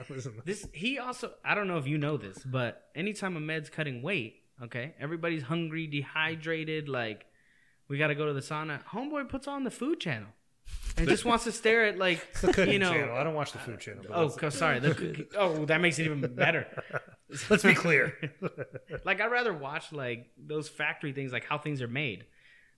was in the, This he also I don't know if you know this, but anytime a med's cutting weight, okay, everybody's hungry, dehydrated, like we gotta go to the sauna. Homeboy puts on the food channel. And just wants to stare at like you know channel. I don't watch the food channel. But Oh, co- sorry. The cookie- oh, that makes it even better. let's be clear. like I'd rather watch like those factory things, like how things are made.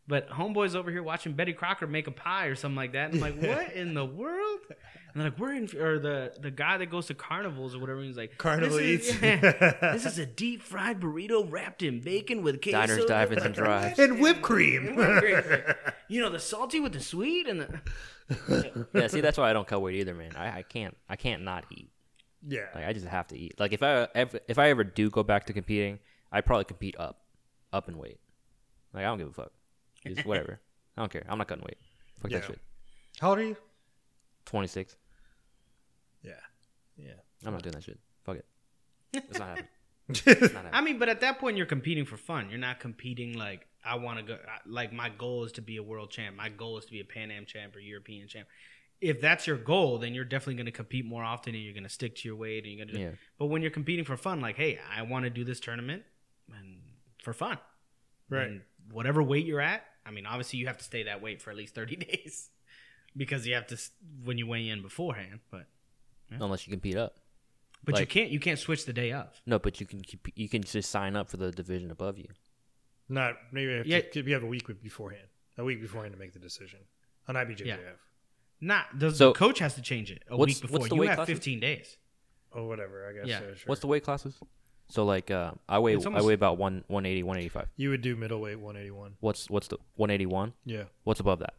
But homeboys over here watching Betty Crocker make a pie or something like that. And I'm like, what in the world? And they're like, we're in, or the the guy that goes to carnivals or whatever. He's like, Carnival this is, eats. yeah, this is a deep fried burrito wrapped in bacon with queso. Diners, dive-ins, and drives. and whipped cream. you know the salty with the sweet and the. yeah, see, that's why I don't cut weight either, man. I, I can't, I can't not eat. yeah. Like I just have to eat. Like if I if, if I ever do go back to competing, I'd probably compete up, up in weight. Like I don't give a fuck. Just whatever. I don't care. I'm not cutting weight. Fuck Yeah. that shit. How old are you? Twenty six. Yeah. Yeah. I'm not doing that shit. Fuck it. It's not happening. It's not happening. I mean, but at that point, you're competing for fun. You're not competing like I want to go. Like my goal is to be a world champ. My goal is to be a Pan Am champ or European champ. If that's your goal, then you're definitely going to compete more often, and you're going to stick to your weight. And you're going to. Yeah. But when you're competing for fun, like, hey, I want to do this tournament and for fun, Right. And whatever weight you're at. I mean, obviously you have to stay that weight for at least 30 days because you have to when you weigh in beforehand. But unless you compete up. but you can't you can't switch the day of. No, but you can keep, you can just sign up for the division above you. Not maybe you have, Yeah. to, you have a week beforehand, a week beforehand to make the decision on IBJJF. Yeah. Not the, So- the coach has to change it a week before. you have classes? 15 days. or whatever. I guess. Yeah. Yeah. sure. What's the weight classes? So like uh, I weigh It's almost- I weigh about one 180 185. You would do middleweight 181. What's what's the 181? Yeah. What's above that?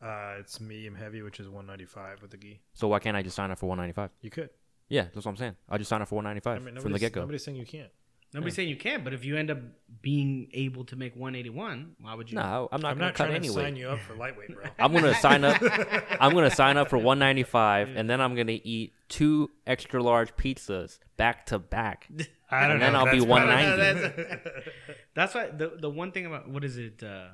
Uh, it's medium heavy, which is 195 with the gi. So why can't I just sign up for 195? You could. Yeah, that's what I'm saying. I'll just sign up for 195 I mean, from the nobody's- get go. Nobody's saying you can't. Nobody's saying you can't, but if you end up being able to make 181, why would you? No, I'm not I'm not cut trying anyway. to sign you up for lightweight, bro. I'm gonna sign up. I'm gonna sign up for 195, and then I'm gonna eat two extra large pizzas back to back. I don't know. And then. I'll if be 190. probably- That's why the the one thing about what is it? Uh,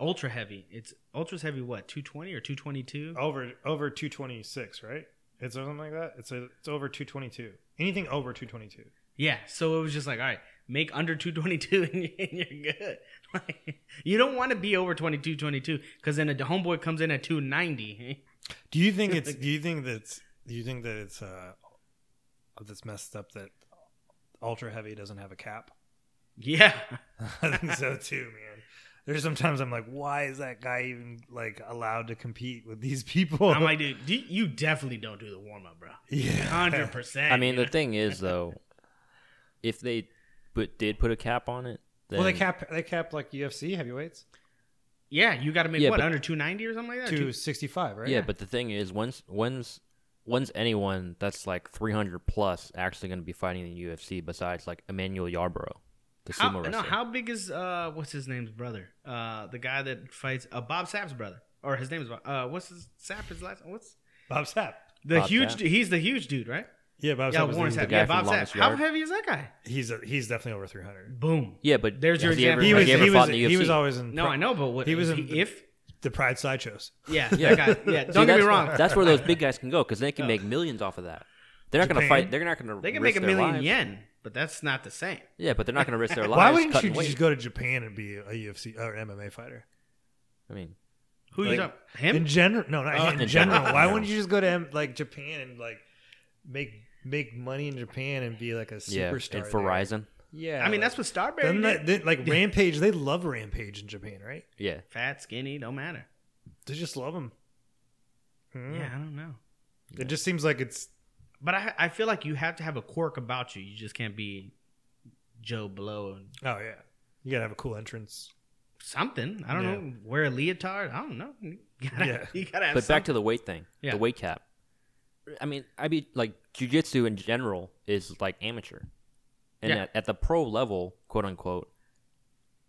ultra heavy. It's ultra's heavy. What 220 or 222? over over 226, right? It's something like that. It's a, it's over 222. Anything over 222. Yeah. So it was just like, all right, make under 222 and you- and you're good. Like, you don't want to be over 22, 22 because then a homeboy comes in at 290. Do you think it's? Do you think that's? Do you think that it's uh, that's messed up that ultra heavy doesn't have a cap? Yeah. I think so too, man. There's sometimes I'm like, why is that guy even like allowed to compete with these people? I'm like, dude, you definitely don't do the warm up, bro. yeah, Hundred percent. I mean, the thing is though, if they but did put a cap on it, then Well, they cap they cap like UFC heavyweights yeah, you got to make Yeah, what but- under 290 or something like that. Two sixty five, right? Yeah, but the thing is, when's when's when's anyone that's like 300 plus actually going to be fighting in the UFC besides like Emmanuel Yarbrough, the How, sumo no, how big is uh what's his name's brother? Uh the guy that fights uh Bob Sapp's brother. Or his name is Bob- uh what's his Sapp his last what's Bob Sapp. the Bob huge Sapp? he's the huge dude, right? Yeah, Bob yeah, Sapp. was Warren the- Sapp. guy Yeah, from Bob Sapp. Longest How Yard? heavy is that guy? He's a, he's definitely over 300. Boom. yeah, but There's your has he ever, example. He has was he ever he fought was in the he was always in No, I know, but what He was if, in- if the Pride sideshows. yeah, Yeah. that guy, yeah. See, Don't get me wrong. That's where those big guys can go because they can make millions off of that. They're not going to Japan? fight. They're not going to. They can make a million yen, but that's not the same. Yeah, but they're not going to risk their lives. Why wouldn't you cutting just go to Japan and be a UFC or MMA fighter? I mean, Who Like, you talking? Him? In general, no, not Oh, in in general. general. Why wouldn't you just go to M- like Japan and like make make money in Japan and be like a yeah, superstar? and there? Verizon. Yeah, I mean, like- that's what Starberry did. that, they- like Rampage. They love Rampage in Japan, right? Yeah, Fat, skinny, don't matter. They just love him. Hmm. Yeah, I don't know. It just seems like it's But I I feel like you have to have a quirk about you. You just can't be Joe Blow and oh yeah, you gotta have a cool entrance. something. I don't Yeah. know. Wear a leotard. I don't know. You gotta, Yeah. you gotta have but back to the weight thing. Yeah. The weight cap. I mean, I'd be like jujitsu in general is like amateur, and Yeah. at, at the pro level, quote unquote.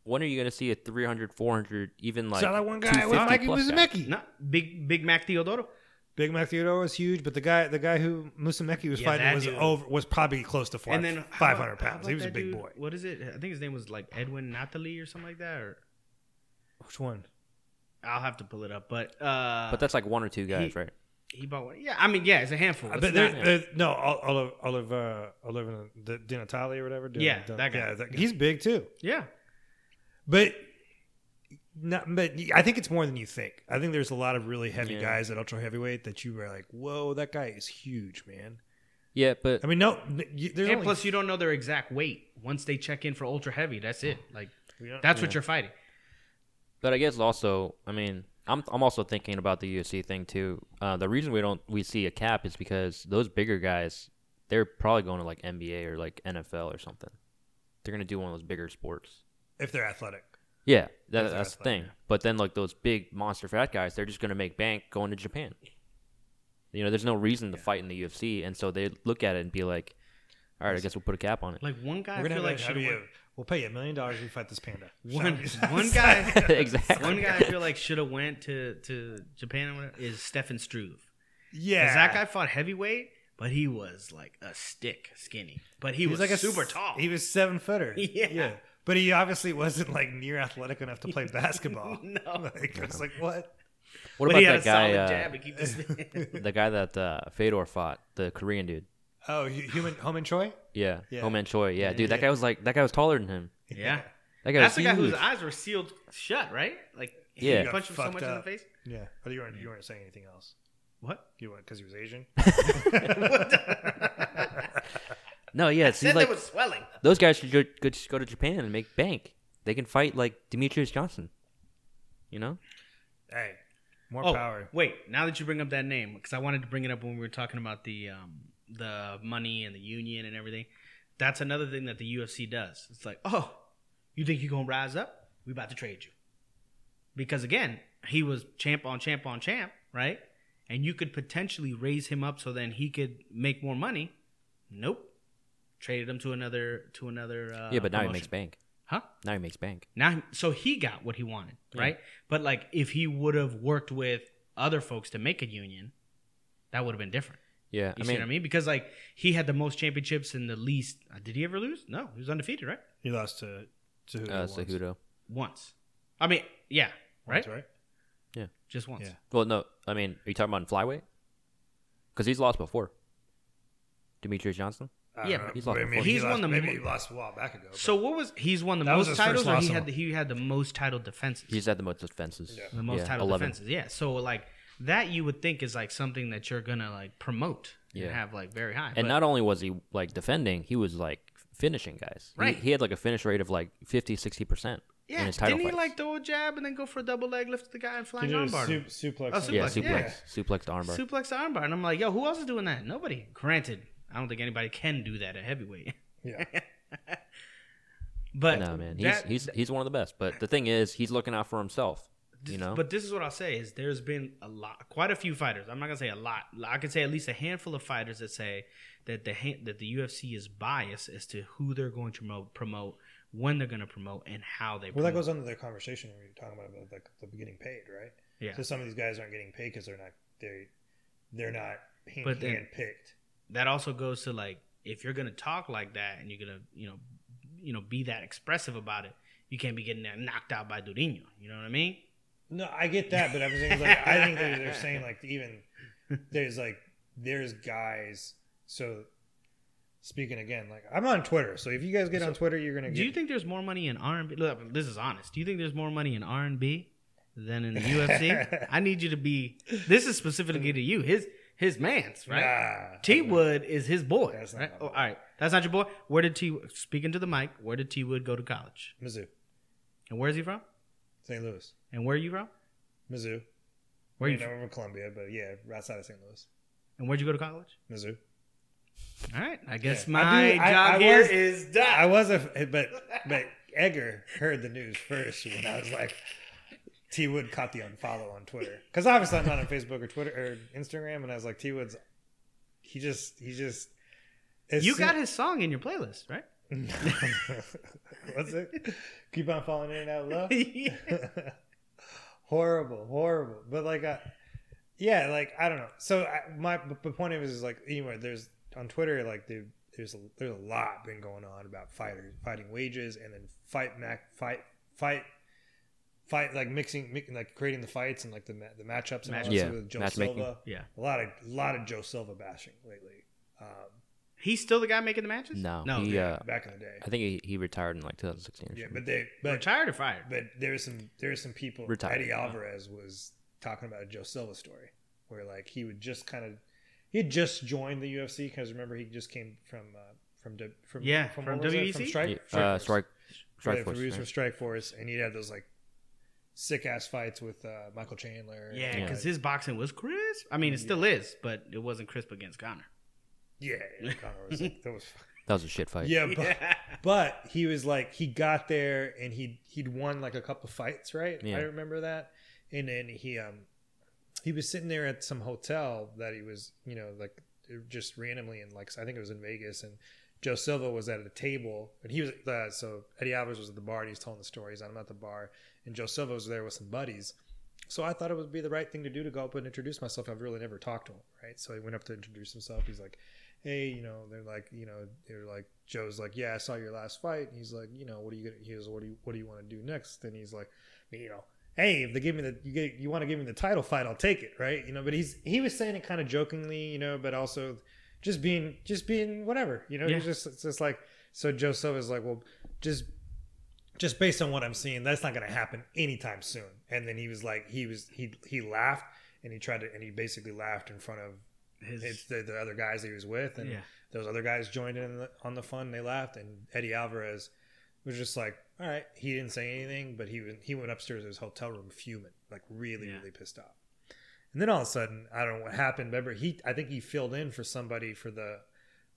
When are you going to see a 300, 400, even like so that one guy with 250 Mikey plus guy? Musumeci. no, big Big Mac Theodoro. Big Mac Theodoro was huge, but the guy the guy who Musumeci was Yeah, fighting was dude. over was probably close to five, and then how five about- hundred how pounds. He was a big dude? boy. What is it? I think his name was like Edwin Nathalie or something like that. Or Which one? I'll have to pull it up. But uh, But that's like one or two guys, he- right? He bought one. Yeah, I mean, yeah, it's a handful. I It's bet there, not- there- no, Olive, Olive, uh, Olive, the Di Natale or whatever. Di- Yeah, Di- that guy. Yeah, that- he's big too. yeah, But, not, but I think it's more than you think. I think there's a lot of really heavy Yeah. guys at ultra heavyweight that you are like, whoa, that guy is huge, man. Yeah, but I mean, no, n- you, there's and only plus you don't know their exact weight. Once they check in for ultra heavy, that's it. Like we don't- that's what you're fighting. But I guess also, I mean, I'm I'm also thinking about the UFC thing too. Uh, the reason we don't we see a cap is because those bigger guys, they're probably going to like NBA or like NFL or something. They're gonna do one of those bigger sports. if they're athletic. Yeah, that, they're that's the thing. But then like those big monster fat guys, they're just gonna make bank going to Japan. You know, there's no reason to fight in the UFC, and so they look at it and be like, "All right, I guess we'll put a cap on it." Like one guy, I We're gonna feel have like a- should have have you. We'll pay you a million dollars if you fight this panda. one one guy. exactly. One guy I feel like should have went to to Japan is Stefan Struve. Yeah, That guy fought heavyweight, but he was like a stick skinny. But he, He was, like a super s- tall. He was seven footer. Yeah. But he obviously wasn't like near athletic enough to play basketball. No. Like, it's like what? What but about he had that a guy? solid Uh, jab to keep the the guy that uh, Fedor fought, the Korean dude. Oh, hu- human Hong Man Choi. Yeah, Yeah. Hong Man Choi. Yeah, dude, that guy was like that guy was taller than him. yeah. That guy That's the was guy whose eyes were sealed shut, right? Like he Yeah. punched him so Fucked much in the face. Yeah. But you weren't you weren't saying anything else. What? You went because he was Asian. No, yeah, see, Said like there was swelling. those guys should go, go, just go to Japan and make bank. They can fight like Demetrious Johnson. You know? hey, more Oh, power. wait! Now that you bring up that name, because I wanted to bring it up when we were talking about the um, the money and the union and everything. That's another thing that the UFC does. It's like, oh, you think you're gonna rise up? We about to trade you. Because again, he was champ on champ on champ, right? And you could potentially raise him up so then he could make more money. Nope. Traded him to another to another. Uh, yeah, but now he makes bank. Huh? Now he makes bank. Now, so he got what he wanted, right? But like, if he would have worked with other folks to make a union, that would have been different. Yeah, You I see mean, what I mean? Because like, he had the most championships and the least. Uh, did he ever lose? No, he was undefeated, right? He lost to to who? uh, once. Cejudo. Once. I mean, yeah, right? Once, right? Yeah. Just once. Yeah. Well, no, I mean, are you talking about in flyweight? Because he's lost before. Demetrious Johnson. I Yeah, don't know. he's lost I mean, before. he He's lost- won the Maybe mo- he lost a while back ago. but- So what was he's won the That was most his first titles, or loss he in had a- the, he had the most title defenses? He's had the most defenses. Yeah. the most Yeah, title 11. defenses. Yeah. So like that, you would think is like something that you're gonna like promote and have like very high. And But- not only was he like defending, he was like finishing guys. Right. He, had like a finish rate of like 50, 60% in yeah, his title didn't he like throw a jab and then go for a double leg lift to the guy and flying armbar? su- suplex. Oh, on- yeah, suplex, suplex, yeah. suplex to armbar. suplex to armbar, and I'm like, yo, who else is doing that? Nobody. Granted, I don't think anybody can do that at heavyweight. Yeah. But no man, he's that- he's he's one of the best. But the thing is, he's looking out for himself. You know, But this is what I'll say: is there's been a lot, quite a few fighters. I'm not gonna say a lot. I could say at least a handful of fighters that say that the ha- that the UFC is biased as to who they're going to promote, promote when they're going to promote, and how they. Well, that goes under the conversation we were talking about about like the getting paid, right? Yeah. So some of these guys aren't getting paid because they're not they they're not hand, But then- picked. that also goes to like if you're gonna talk like that and you're gonna you know you know be that expressive about it, you can't be getting knocked out by Durinho. You know what I mean? No, I get that, but I'm saying like I think they're, they're saying like even there's like there's guys. So speaking again, like I'm on Twitter, so if you guys get on Twitter, you're gonna get. Do you think there's more money in R and B? Look, this is honest. Do you think there's more money in R and B than in the UFC? I need you to be. This is specifically to you. His his man's right. Nah, T Wood is his boy. That's not right? Oh, all right, that's not your boy. Where did T? Speaking to the mic, where did T Wood go to college? Mizzou, And where's he from? St. Louis, And where are you from? Mizzou. Where I you from? From Columbia, but yeah, right outside of St. Louis, And where'd you go to college? Mizzou. All right, I guess Yeah. my I do- job I here was- is done. I was a, but but Edgar heard the news first when I was like, T Wood caught the unfollow on Twitter because obviously I'm not on Facebook or Twitter or Instagram, and I was like, T Wood's, he just he just. you got his song in your playlist, right? What's it? Keep on falling in and out of love. Yeah. horrible, horrible. But like, uh, yeah, like I don't know. So I, my the point of it is like anyway, there's on Twitter like there, there's a, there's a lot been going on about fighters fighting wages and then fight mac fight fight fight like mixing mi- like creating the fights and like the the matchups and Match- stuff Yeah, with Joe matchmaking. Silva. yeah. A lot of a lot of Joe Silva bashing lately. Um, He's still the guy making the matches? No, No. he, yeah. uh, back in the day, I think he, he retired in like 2016 or yeah, but they but Retired or fired? But there's some there's some people. Retired. Eddie Alvarez was talking about a Joe Silva story where like he would just kind of he had just joined the UFC because remember he just came from uh, from D- from Yeah, from, from what? WEC? from Yeah, Strike uh, Force. strike, strike Yeah, force. He was from? Strike Force, and he'd have those like sick ass fights with uh, Michael Chandler. yeah, because uh, his boxing was crisp. I mean, it still is, but it wasn't crisp against Conor. Yeah, yeah, Conor was like, that was That was a shit fight. yeah, but, but he was like he got there and he he'd won like a couple fights, right? Yeah. I remember that. And then he um he was sitting there at some hotel that he was, you know, like just randomly in like I think it was in Vegas and Joe Silva was at a table and he was uh, so Eddie Alvarez was at the bar and he's telling the stories. I'm at the bar and Joe Silva was there with some buddies. So I thought it would be the right thing to do to go up and introduce myself. I've really never talked to him, right? So he went up to introduce himself. He's like, hey, you know, they're like, you know, they're like, Joe's like, yeah, I saw your last fight. And he's like, you know, what are you gonna? He goes, what do you, what do you want to do next? And he's like, you know, hey, if they give me the, you get, you want to give me the title fight, I'll take it, right? You know, but he's, he was saying it kind of jokingly, you know, but also just being, just being whatever, you know, Yeah. he's just, it's just like, so Joe Silva's like, well, just just based on what I'm seeing, that's not going to happen anytime soon. And then he was like, he was he he laughed and he tried to and he basically laughed in front of His, it's the, the other guys that he was with, and Yeah. those other guys joined in the, on the fun. They laughed, and Eddie Alvarez was just like, "All right." He didn't say anything, but he went he went upstairs to his hotel room fuming, like really Yeah. really pissed off. And then all of a sudden, I don't know what happened. Remember, he I think he filled in for somebody for the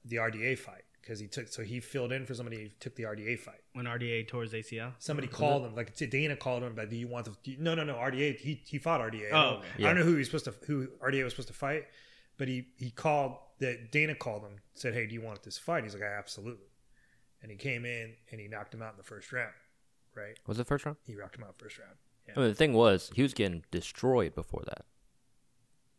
the RDA fight because he took so he filled in for somebody who took the RDA fight. when RDA tore his ACL. Somebody called him, like Dana called him, but do you want the? You, no, no, no. RDA. He he fought RDA. I Oh, don't- okay. I don't know who he was supposed to who RDA was supposed to fight, but he he called that Dana called him, said, "Hey, do you want this fight?" He's like, "I absolutely." And he came in and he knocked him out in the first round. Right? Was it first round? He knocked him out first round. I mean, the thing was, he was getting destroyed before that.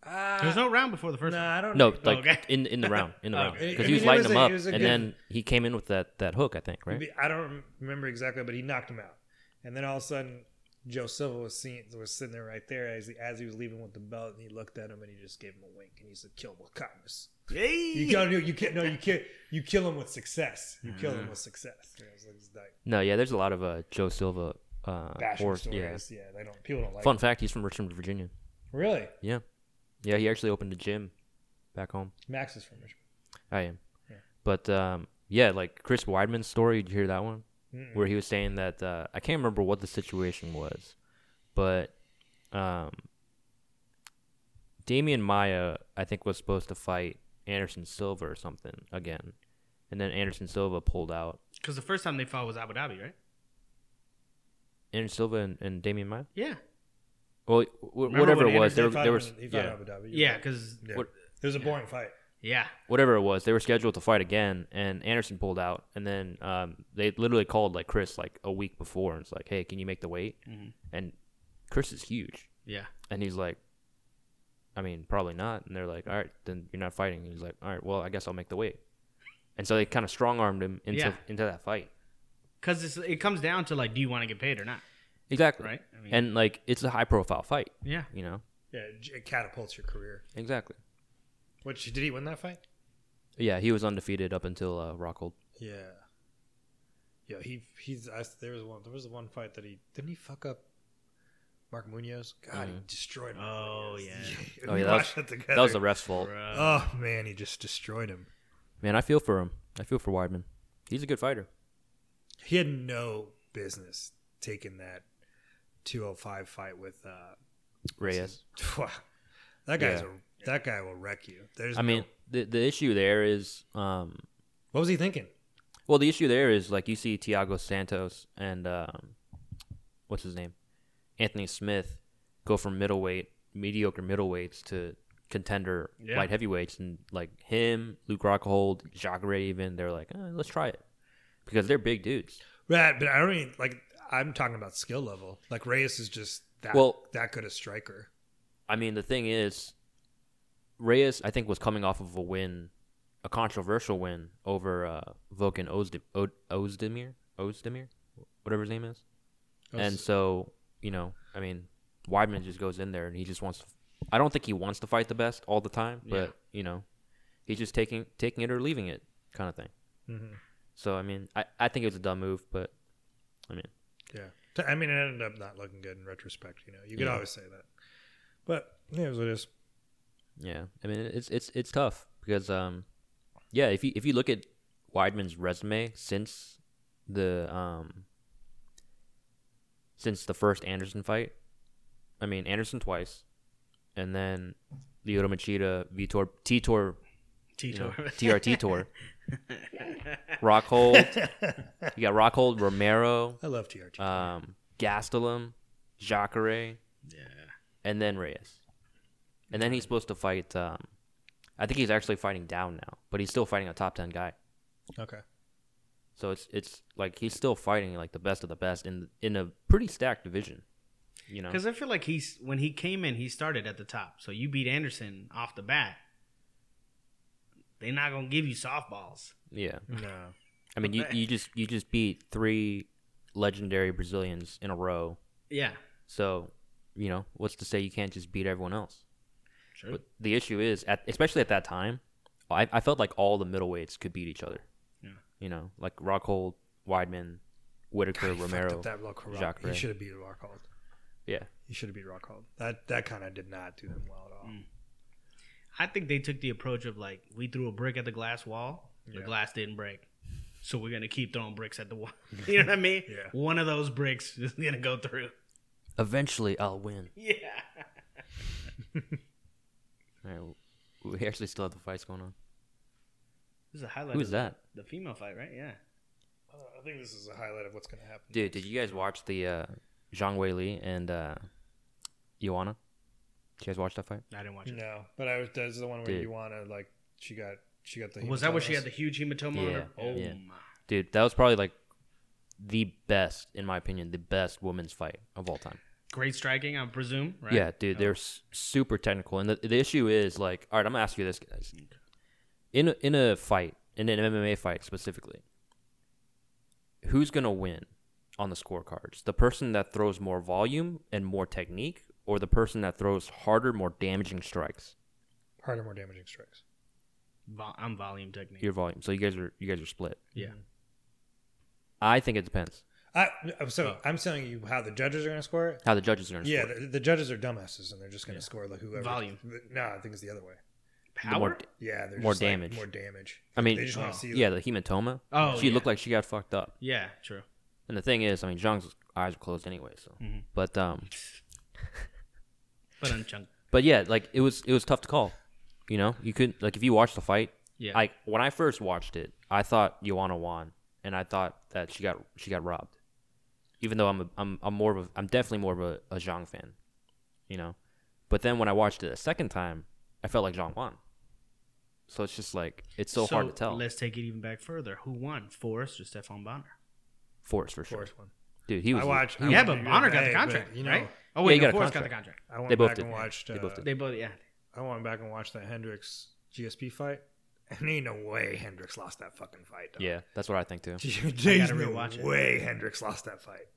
Uh, There was no round before the first. Nah, round. I don't. No, know. like Okay. in in the round, in the round, because he was lighting was him a- up, it was a and good- then he came in with that that hook, I think, right? I don't remember exactly, but he knocked him out. And then all of a sudden, Joe Silva was seen was sitting there right there as he, as he was leaving with the belt, and he looked at him and he just gave him a wink, and he said, "Kill him with kindness." Hey! You gotta do. You can't. No, you can't. You kill him with success. You kill him with success. You know, it's like, it's like No, yeah, there's a lot of uh, Joe Silva uh, bashing horse. Yeah. stories. Yeah. they don't. People don't like. Fun it. fact: he's from Richmond, Virginia. Really, Yeah, yeah, he actually opened a gym back home. Max is from Richmond. I am, Yeah. but um, yeah, like Chris Weidman's story. Did you hear that one? Mm-mm. Where he was saying that uh, I can't remember what the situation was, but um, Demian Maia, I think, was supposed to fight Anderson Silva or something again, and then Anderson Silva pulled out. Because the first time they fought was Abu Dhabi, right? Anderson Silva and, and Demian Maia. Yeah. Well, w- whatever it was, He there, fought there was in- he fought yeah, Abu Dhabi. You're Yeah, right. because Yeah. What- it was a boring fight. Yeah, whatever it was, they were scheduled to fight again, and Anderson pulled out, and then um, they literally called like Chris like a week before, and it's like, hey, can you make the weight? Mhm. And Chris is huge, yeah. and he's like, I mean, probably not. And they're like, all right, then you're not fighting. And he's like, all right, well, I guess I'll make the weight. And so they kind of strong armed him into Yeah. into that fight. Because it comes down to like, do you want to get paid or not? Exactly. Right. I mean, And like, it's a high profile fight. yeah. You know. Yeah, it catapults your career. Exactly. Which did he win that fight? Yeah, he was undefeated up until uh, Rockhold. Yeah. Yeah, he he's I, there was one there was one fight that he didn't he fuck up Mark Munoz? God, he Mhm. destroyed Mark Oh, Munoz. yeah. Oh yeah, that was, that was the ref's fault. Bruh. Oh man, he just destroyed him. Man, I feel for him. I feel for Weidman. He's a good fighter. He had no business taking that 205 fight with uh Reyes. that guy's Yeah. a, that guy will wreck you. There's I mean, the the issue there is, um, what was he thinking? well, the issue there is like you see Thiago Santos and um, what's his name, Anthony Smith, go from middleweight, mediocre middleweights to contender Yeah. light heavyweights, and like him, Luke Rockhold, Jacare, even they're like, eh, let's try it because they're big dudes. Right, but I don't mean like I'm talking about skill level. Like Reyes is just that Well- that good a striker. I mean, the thing is, Reyes, I think, was coming off of a win, a controversial win over uh, Volkan Ozde- O- Ozdemir, Ozdemir, whatever his name is. And so, you know, I mean, Weidman just goes in there and he just wants. To, I don't think he wants to fight the best all the time, but Yeah. you know, he's just taking taking it or leaving it, kind of thing. Mhm. So I mean, I, I think it was a dumb move, but I mean, Yeah. I mean, it ended up not looking good in retrospect. You know, you could Yeah. always say that, but yeah, was what it is. Yeah, I mean it's it's it's tough because um, yeah, if you if you look at Weidman's resume since the um since the first Anderson fight, I mean Anderson twice, and then Lyoto Machida, Vitor, Titor, Titor, know. TRT tour, Rockhold, you got Rockhold, Romero, I love TRT. um, Gastelum, Jacare, yeah. and then Reyes. And then he's supposed to fight. Um, I think he's actually fighting down now, but he's still fighting a top ten guy. okay. So it's it's like he's still fighting like the best of the best in in a pretty stacked division. You know, Because I feel like he's when he came in, he started at the top. So you beat Anderson off the bat. They're not gonna give you softballs. yeah. No. I mean, you, you just you just beat three legendary Brazilians in a row. Yeah. So you know what's to say you can't just beat everyone else? Sure. But the issue is, at, especially at that time, I, I felt like all the middleweights could beat each other. Yeah. You know, like Rockhold, Weidman, Whittaker, God, Romero. up that Rock, Rock. Jacare. He should have beat Rockhold. Yeah, He should have beat Rockhold. That that kind of did not do him well at all. Mm. I think they took the approach of like we threw a brick at the glass wall, the Yeah. glass didn't break, so we're gonna keep throwing bricks at the wall. you know what I mean? Yeah. One of those bricks is gonna go through. eventually I'll win. Yeah. All right, we actually still have the fights going on. This is a highlight. Who of is that, The female fight, right? Yeah. Uh, I think this is a highlight of what's going to happen. dude? Did you guys watch the uh, Zhang Weili and uh, Joanna? Did you guys watch that fight? I didn't watch it. No, but I was. That's the one where Dude. you want to like. She got. She got the. Was that where she had the huge hematoma on her? Yeah, Oh yeah. my. Dude, that was probably like the best, in my opinion, the best women's fight of all time. Great striking, I presume, right? Yeah, dude, they're oh. s- super technical, and the, the issue is like, all right, I'm gonna ask you this, guys. In a, in a fight, in an MMA fight specifically, who's gonna win on the scorecards? The person that throws more volume and more technique, or the person that throws harder, more damaging strikes? harder, more damaging strikes. Vol- I'm volume technique. Your volume. So you guys are you guys are split. yeah. Mm-hmm. I think it depends I so I'm telling you how the judges are going to score it. how the judges are gonna Yeah, score. the, the judges are dumbasses and they're just going to Yeah. score like whoever. Volume. No, I think it's the other way. The Power? more, Yeah, they're More just, like, damage. more damage. I mean, they just want oh, to see. yeah, the hematoma. Oh, she yeah. looked like she got fucked up. yeah, true. And the thing is, I mean, Zhang's eyes were closed anyway. So, Mhm. but um, But unchunk. but yeah, like it was it was tough to call. You know, you could like if you watched the fight. Yeah. Like when I first watched it, I thought Joanna won, and I thought that she got she got robbed. Even though I'm a, I'm I'm more of a I'm definitely more of a, a Zhang fan, you know. But then when I watched it a second time, I felt like Zhang won. So it's just like it's so, hard to tell. Let's take it even back further. Who won, Forrest or Stephan Bonnar? Forrest for sure, Force one. dude. He was. I watched. he yeah, but Bonner got today, the but, contract, you know, right? Oh Yeah, wait, he no, got a Forrest got the contract. contract. I went They both back did. and watched. They Uh, both did. They both, yeah. I went back and watched that Hendricks GSP fight, and ain't no way Hendricks lost that fucking fight. Dog. yeah, that's what I think too. There's no rewatch it. way Hendricks lost that fight.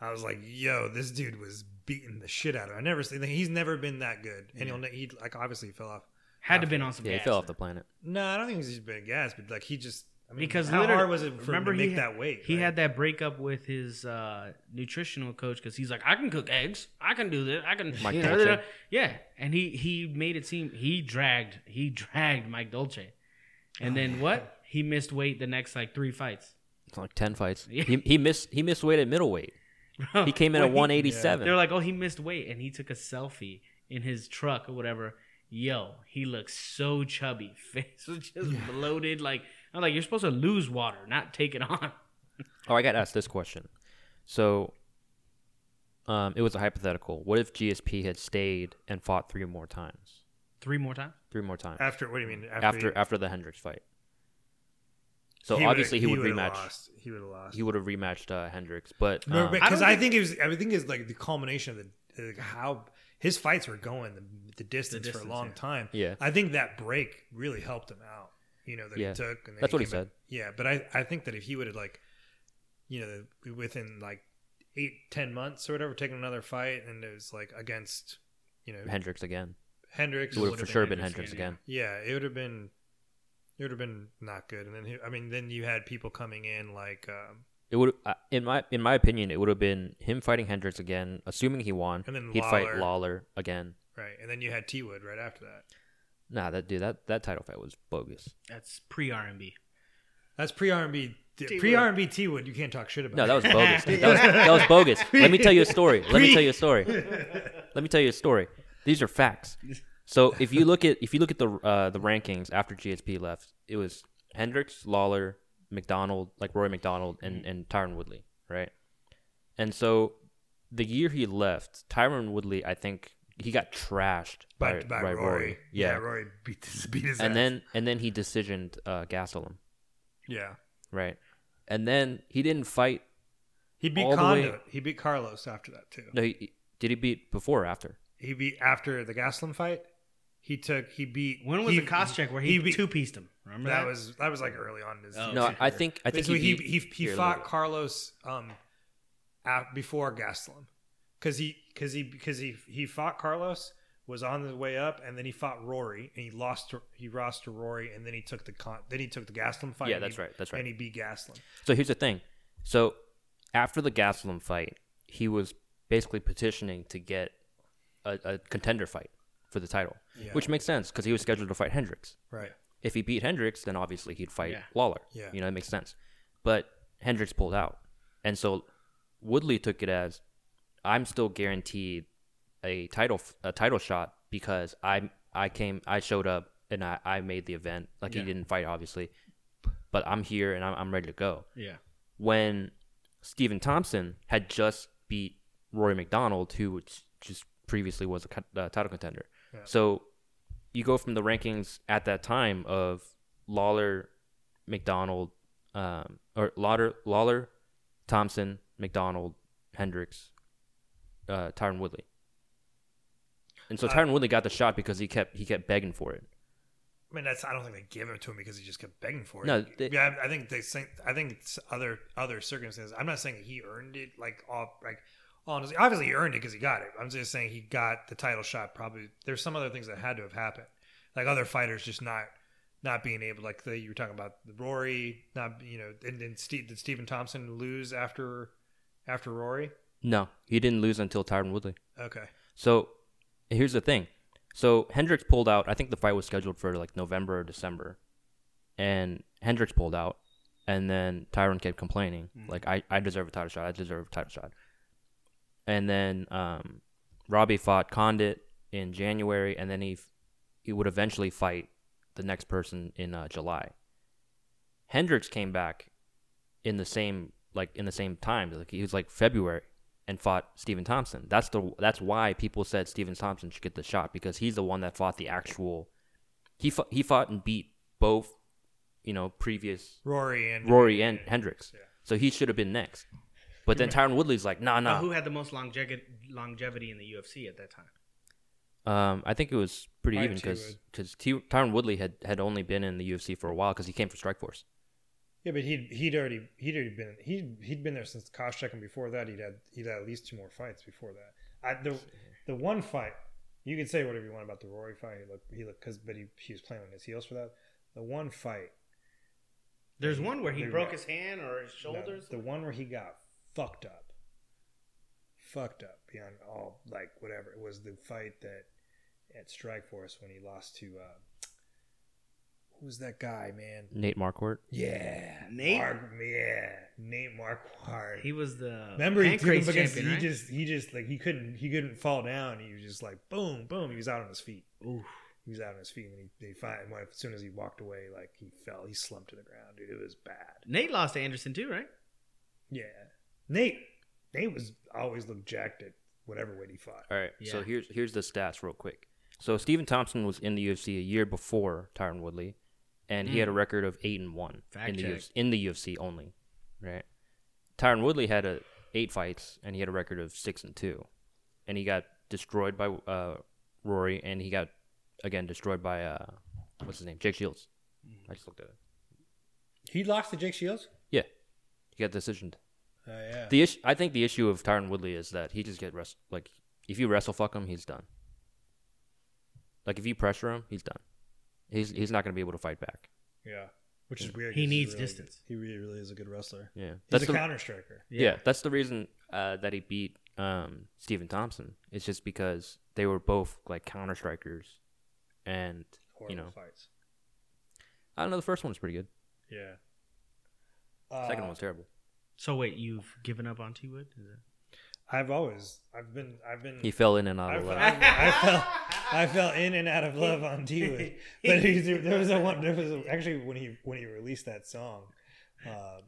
I was like, yo, this dude was beating the shit out of him. I never seen he's never been that good, and he'll he like obviously he fell off. Had to been on some Yeah, he fell off the planet. No, I don't think he's been gas, but like he just I mean, because how hard was it for remember him to he make had, that weight? He right? had that breakup with his uh, nutritional coach because he's like, I can cook eggs, I can do this, I can. Mike you know, Dolce. yeah, and he he made it seem he dragged he dragged Mike Dolce, and Oh, then what? He missed weight the next like three fights. It's like ten fights. Yeah. He he missed he missed weight at middleweight. Bro, He came in when at he- one eighty seven. They're like, oh, he missed weight, and he took a selfie in his truck or whatever. Yo, he looks so chubby. Face was just bloated. Like I'm like, you're supposed to lose water, not take it on. Oh, I got asked this question. So, um, it was a hypothetical. What if GSP had stayed and fought three more times? Three more times. Three more times after what do you mean after after the Hendricks fight. So he obviously he, would would've rematch. Lost. He would have lost. He would have rematched uh, Hendricks, but No, um, because I I, think it was. I think it's like the culmination of the like how his fights were going the, the distance for distance, a long yeah. time. Yeah. I think that break really helped him out. You know that Yeah. he took. And That's what he came back- said. Yeah, but I I think that if he would have like, you know, within like eight ten months or whatever, taken another fight and it was like against, you know, Hendricks again. Hendricks. It would have for sure been been Hendricks again. Yeah, it would have been. It would have been not good, and then he, I mean, then you had people coming in like, um, It would, uh, in my in my opinion, it would have been him fighting Hendricks again, assuming he won. And then he'd fight Lawler. Lawler again. right, and then you had T Wood right after that. Nah, that dude, that that title fight was bogus. That's pre R and B. That's pre R and B. T-Wood. Pre R and B T Wood. You can't talk shit about. No, that was bogus. That was, that was bogus. Let me tell you a story. Let me tell you a story. Let me tell you a story. These are facts. So if you look at if you look at the uh, the rankings after GSP left, it was Hendricks, Lawler, MacDonald, like Roy MacDonald, and and Tyron Woodley, right? And so the year he left, Tyron Woodley, I think he got trashed by, by, by, by Rory. Yeah. Rory beat his, beat his and ass. then and then he decisioned uh, Gastelum, yeah, right? And then he didn't fight. he beat All the way- He beat Carlos after that too. No, he, did he beat before or after? He beat after the Gastelum fight. He took. He beat. When was he, the Koscheck where he, beat- two pieced him? Remember That that? was that was like early on in his. Oh, No. I think I think he he beat, he, he here, fought. Carlos um, at, before Gastelum, because he because he because he he fought Carlos was on the way up, and then he fought Rory, and he lost to he lost to Rory, and then he took the con, then he took the Gastelum fight. Yeah, that's he- right, that's right. And he beat Gastelum. So here's the thing. So after the Gastelum fight, he was basically petitioning to get a, a contender fight for the title, Yeah. which makes sense because he was scheduled to fight Hendricks. Right. If he beat Hendricks, then obviously he'd fight Yeah. Lawler. Yeah. You know, it makes sense. But Hendricks pulled out. And so Woodley took it as I'm still guaranteed a title a title shot because I I came I showed up and I, I made the event. Like Yeah. he didn't fight obviously. But I'm here and I'm, I'm ready to go. Yeah. When Stephen Thompson had just beat Rory MacDonald, who was- just previously was a uh, title contender. Yeah. So you go from the rankings at that time of Lawler, MacDonald, um, or Lawler, Lawler, Thompson, MacDonald, Hendricks, uh, Tyron Woodley. And so Uh, Tyron Woodley got the shot because he kept he kept begging for it. I mean, that's. I don't think they give it to him because he just kept begging for it. No, they- yeah, I, I think they think. I think it's other other circumstances. I'm not saying he earned it. Like all like honestly, obviously he earned it because he got it. I'm just saying he got the title shot. Probably there's some other things that had to have happened, like other fighters just not not being able. Like the, you were talking about the Rory, not you know, and then Steve, did Stephen Thompson lose after after Rory? No, he didn't lose until Tyron Woodley. Okay, So here's the thing. So Hendricks pulled out. I think the fight was scheduled for like November or December, and Hendricks pulled out, and then Tyron kept complaining like I, I deserve a title shot. I deserve a title shot. And then um, Robbie fought Condit in January, and then he f- he would eventually fight the next person in uh, July. Hendricks came back in the same like in the same time. Like he was like February and fought Stephen Thompson. That's the that's why people said Stephen Thompson should get the shot because he's the one that fought the actual. He fought, he fought and beat both, you know, previous Rory and Rory and Hendricks. Yeah. So he should have been next. But then Tyron Woodley's like, nah, But nah. who had the most longevity longevity in the UFC at that time? Um, I think it was pretty Probably even T. because Wood. because Tyron Woodley had had only been in the UFC for a while because he came from Strikeforce. Yeah, but he'd he'd already he'd already been he he'd been there since Koscheck, and before that he'd had he'd had at least two more fights before that. I, the the one fight you can say whatever you want about the Rory fight. He looked he looked because but he he was playing on his heels for that. The one fight, There's one where he broke not. his hand or his no, shoulders. the one where he got fucked up, fucked up beyond all like whatever. It was the fight that at Strikeforce when he lost to uh, who was that guy, man? Nate Marquardt. Yeah, Nate? Mark, yeah, Nate Marquardt. he was the Remember, he, took him pancreas because champion, he just he just like he couldn't he couldn't fall down. He was just like boom boom. He was out on his feet. Oof. He was out on his feet when he, he find, as soon as he walked away, like he fell, he slumped to the ground, dude. It was bad. Nate lost to Anderson too, right? Yeah, Nate Nate was always looked jacked at whatever weight he fought. All right. So here's here's the stats real quick. So Stephen Thompson was in the UFC a year before Tyron Woodley, and he had a record of eight and one. Fact in the in the UFC only, right? Tyron Woodley had a eight fights and he had a record of six and two, and he got destroyed by uh, Rory, and he got again destroyed by uh, what's his name, Jake Shields. Hmm. I just looked at it. He lost to Jake Shields. Yeah, he got decisioned. Oh yeah. The issue, I think, the issue of Tyron Woodley is that he just get rest like if you wrestle fuck him, he's done. Like if you pressure him, he's done. He's he's not gonna be able to fight back. yeah, which is weird. He 'cause he's needs really distance. He really, really is a good wrestler. Yeah, He's that's a the counter striker. yeah. that's the reason uh, that he beat um, Stephen Thompson. It's just because they were both like counter strikers, and Horrible you know, fights. I don't know. The first one was pretty good. Yeah. Second Uh, one was terrible. So wait, you've given up on T Wood? Is that- I've always, I've been, I've been. He fell in and out I of fell, love. I fell, I fell in and out of love on T-Wood. But he, there was a one. There was a, actually when he when he released that song, uh,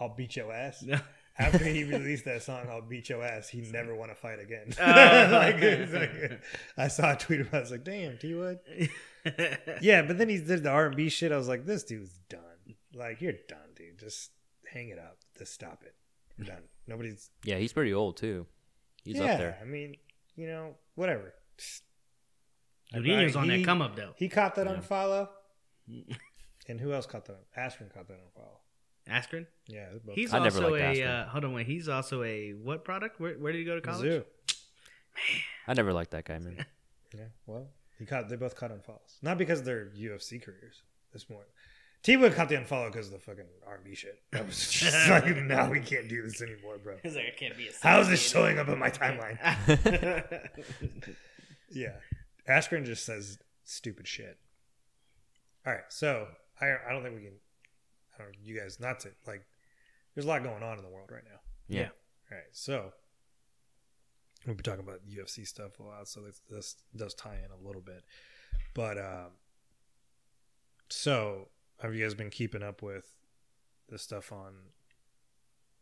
"I'll Beat Your Ass." No. After he released that song, "I'll Beat Your Ass," he never want to fight again. Oh. Like, it's like- I saw a tweet about. it. I was like, "Damn, T-Wood." Yeah, but then he did the R and B shit. I was like, "This dude's done. Like, you're done, dude. Just hang it up. Just stop it. You're done. Nobody's Yeah, he's pretty old too. He's yeah, up there. I mean, you know, whatever. Mourinho's on He- that come up though. He caught that Yeah. on follow. and who else caught that? on Askren caught that on follow. Askren. Yeah, they're both He's I never also liked a uh, hold on wait. He's also a what product? Where, where did he go to college? Mizzou. I never liked that guy, man. Yeah, well, he caught. They both caught on falls. Not because of their UFC careers. It's more. T Boy caught the unfollow because of the fucking R&B shit. That was just like, now we can't do this anymore, bro. He's like, I can't be a. How is this showing up on my timeline? Yeah, Askren just says stupid shit. All right, so I I don't think we can. I don't you guys not to like. There's a lot going on in the world right now. Yeah. All right, so we've been talking about UFC stuff a lot, so this, this does tie in a little bit. But um, so have you guys been keeping up with the stuff on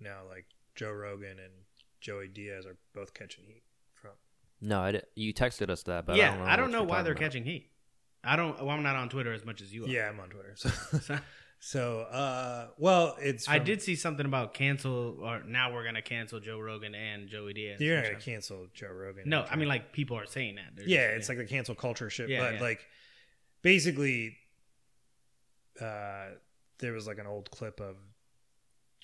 now? Like Joe Rogan and Joey Diaz are both catching heat from. No, I di- you texted us that, but yeah, I don't know, I don't know why they're about. catching heat. I don't. Well, I'm not on Twitter as much as you are. Yeah, I'm on Twitter. So, So, so uh, well, it's I did see something about cancel, or now we're gonna cancel Joe Rogan and Joey Diaz. You're not gonna cancel Joe Rogan. No, I mean like people are saying that. They're yeah, just- it's like the cancel culture shit. Yeah, but yeah. like, basically, uh, there was like an old clip of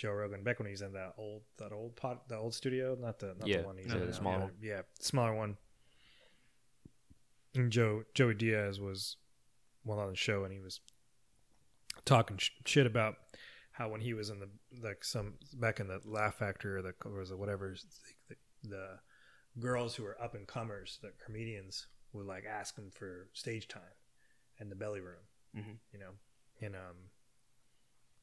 Joe Rogan back when he's in that old that old pot the old studio, not the not Yeah, the one he's yeah, in the smaller yeah, one. Yeah, smaller one. And Joe Joey Diaz was well on the show, and he was talking sh- shit about how when he was in the like some back in the Laugh Factory or the or was it whatever the, the girls who were up and comers, the comedians would like ask him for stage time in the belly room, Mhm. you know, and um,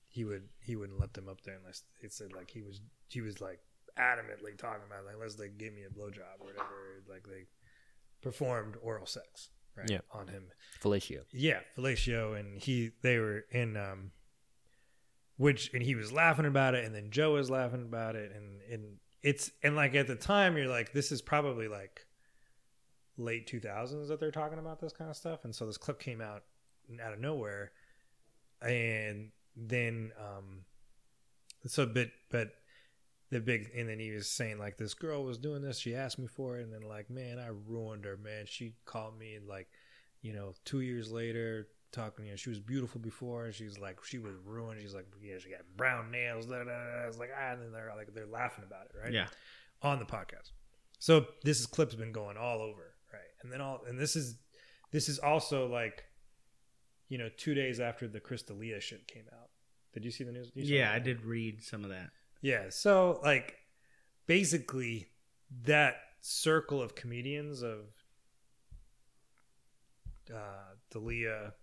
he would he wouldn't let them up there unless it said like he was he was like adamantly talking about like unless they give me a blowjob or whatever, like they performed oral sex right Yeah. on him Fellatio. yeah, fellatio, and he they were in um, which and he was laughing about it, and then Joe was laughing about it, and and it's and like at the time you're like this is probably like late two thousands that they're talking about this kind of stuff, and so this clip came out out of nowhere, and then um, so but but the big and then he was saying like this girl was doing this she asked me for it and then like man i ruined her man she called me and like you know two years later talking you know she was beautiful before and she's like she was ruined she's like yeah she got brown nails da, da, da. i was like ah and then they're like they're laughing about it right Yeah. on the podcast so this is clip's been going all over right and then all and this is this is also like you know two days after the Chris D'Elia shit came out did you see the news Yeah. I did read some of that. Yeah. So like basically that circle of comedians of uh D'Elia,